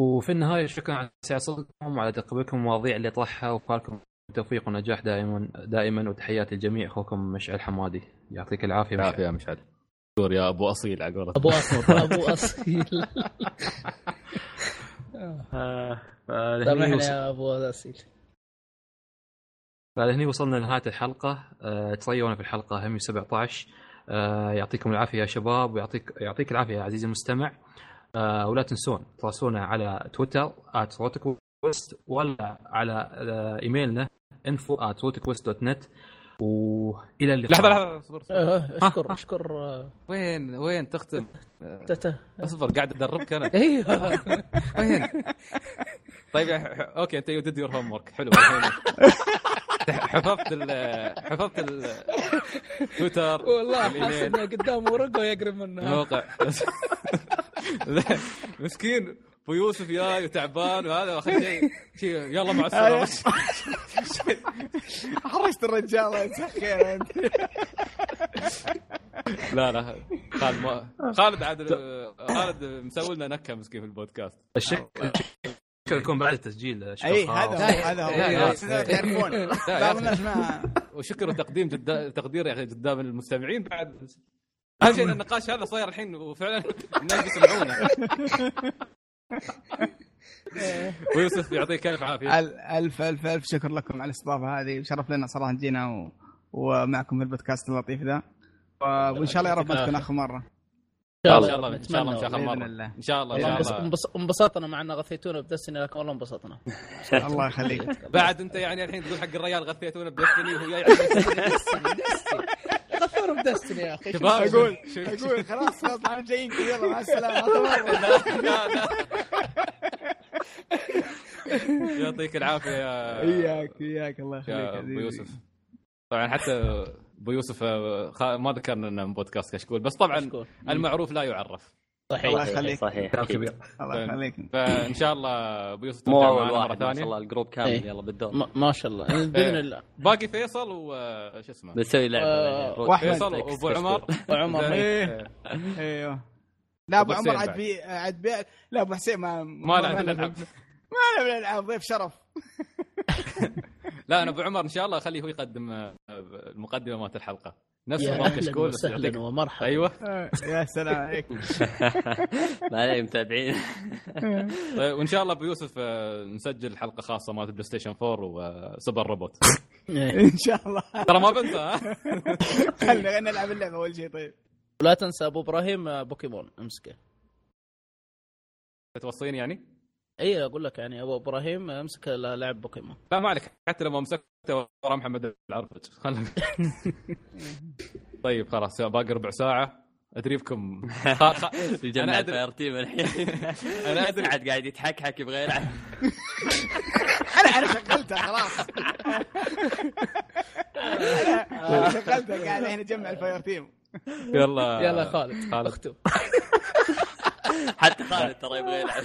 وفي النهاية شكرا على سعه صدقكم وعلى تقبلكم المواضيع اللي طرحها وفالكم بالتوفيق ونجاح دائما دائما وتحياتي للجميع أخوكم مشعل حمادي. يعطيك العافية مشعل. عافيه يا مشعل. دور يا أبو أصيل على قولتك أبو أصيل أبو أصيل. آه، فلهني سامحني وص- يا أبو أصيل. <laughs> فلهني وصلنا لنهاية الحلقة. آه، تريونا في الحلقة هم 17 آه، يعطيكم العافية يا شباب ويعطيك يعطيك العافية يا عزيزي المستمع. آه، ولا تنسون تراسلونا على تويتر @روتكوست ولا على آه، إيميلنا info @rotoquest.net وإلى اللقاء. لحظة لحظة اصبر اصبر. آه، اشكر اشكر آه، وين وين تختم؟ اصبر قاعد ادربك أنا. <laughs> أيوه <laughs> وين؟ طيب okay أنت you did your homework حلو. <laughs> حفظت ال حفظت التويتر والله حاسس إنه قدامه ورقة ويقرب منها الموقع. <laughs> مسكين أبو يوسف جاي وتعبان وهذا اخر شيء. يلا مع السلامة. <laughs> حرجت الرجال الله يجزاه خير انت لا لا خالد ما خالد عاد خالد مسوي لنا نكهة مسكين في البودكاست. الشك يكون بعد التسجيل شكراً. أي. هذا هو هذا هو. تعرفون بعض. الناس ما وشكر وتقديم جدا تقدير يا أخي قدام المستمعين بعد اهم شيء النقاش هذا صاير الحين وفعلا الناس بيسمعونه <laughs> ويوسف يعطيك ألف عافية. ال- ألف ألف ألف شكر لكم على الاستضافة هذه. وشرف لنا صراحة جينا و... ومعكم في البودكاست اللطيف ذا. وإن شاء الله يا رب ما تكون آخر مرة. شاء الله. إن شاء الله بإذن مرة. الله. إن شاء الله إن شاء الله. انبس- انبسطنا مع ان غثيتونا بدستني لكن والله انبسطنا. <laughs> الله يخليك. <laughs> بعد أنت يعني الحين تقول حق الريال غثيتونا بدستني وهو جاي يعطيك غثونا بدستني. يا أخي. شباب أقول أقول خلاص خلاص إحنا جايين يلا مع السلامة. <laughs> يعطيك العافية يا إياك إياك الله يخليك يا أبو. يوسف. طبعا حتى أبو يوسف آه، خ- ما ذكرنا إنه من بودكاست كشكول بس طبعا مشكور. المعروف لا يعرف. الله صحيح يخليك. صحيح. كبير. الله يخليك. فإن شاء الله أبو يوسف مو أول مرة واحد ما شاء ثانية الله الجروب كامل إيه. يلا بالدور. ما- ما شاء الله. بإذن الله. باقي فيصل وش اسمه؟ بنسوي لعبة. آه،. فيصل وأبو عمر. وعمر زين. إيه. أيوه. لا أبو أبو عمر عاد. بي عاد بي لا أبو حسين ما ما لعب ما له الالعاب ضيف شرف. <laughs> لا أنا أبو عمر إن شاء الله أخليه هو يقدم آه، المقدمة مالت الحلقة. نفس يا نظام أهلا كشكول بس يعطيك- وسهلا ومرحبا. أيوه. آه، يا سلام عليك <laughs> ما عليه متابعين <laughs> طيب، وإن شاء الله أبو يوسف آه، نسجل حلقة خاصة مالت بلاي ستيشن 4 و Super Robot. إيه. إن شاء الله. ترى ما بنسى ها؟ <laughs> خلينا نلعب اللعبة أول شيء طيب. ولا تنسى أبو إبراهيم بوكيمون امسكه. توصيني يعني؟ اي أقول لك يعني أبو إبراهيم أمسك لعب بوكيمون. لا ما عليك. حتى لما مسكته ورا محمد العرفج. خلنا <laughs> طيب خلاص. باقي ربع ساعة. يجمع <laughs> أنا أدري. ال fireteam الحين. <laughs> أنا أدري. قاعد قاعد يتحكحك يبغى يلعب أنا أنا شغلتها خلاص. أنا شغلتها قاعد الحين أجمع ال fireteam يلا. يلا خالد. خالد. اختم. حتى خالد ترى يبغى يلعب.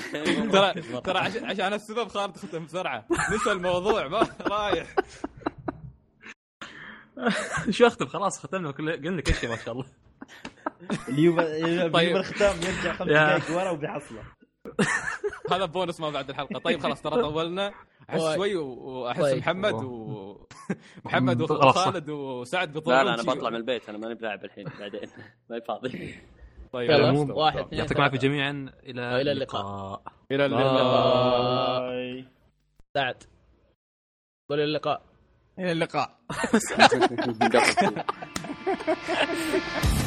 ترى ترى عشان عشان السبب خالد ختم بسرعة. نسى الموضوع ما رايح. <laughs> شو أختم؟ خلاص ختمنا. كل قلنا كل شيء ما شاء الله. اليوم طيب. الختام يرجع خمس. دقائق ورا وبيحصله هذا بونس ما بعد الحلقة. طيب خلاص ترى طولنا. أحس طيب. شوي و- وأحس طيب. محمد و <laughs> محمد. وخالد وسعد بيطولون لا لا أنا. بطلع من البيت. أنا ماني بلاعب الحين. بعدين. <laughs> ماني فاضي طيب يلا، يلا، واحد، اثنين. يعطيكم العافية جميعا. إلى إلى اللقاء. إلى اللقاء. سعد. قول اللقاء. إلى اللقاء. <laughs>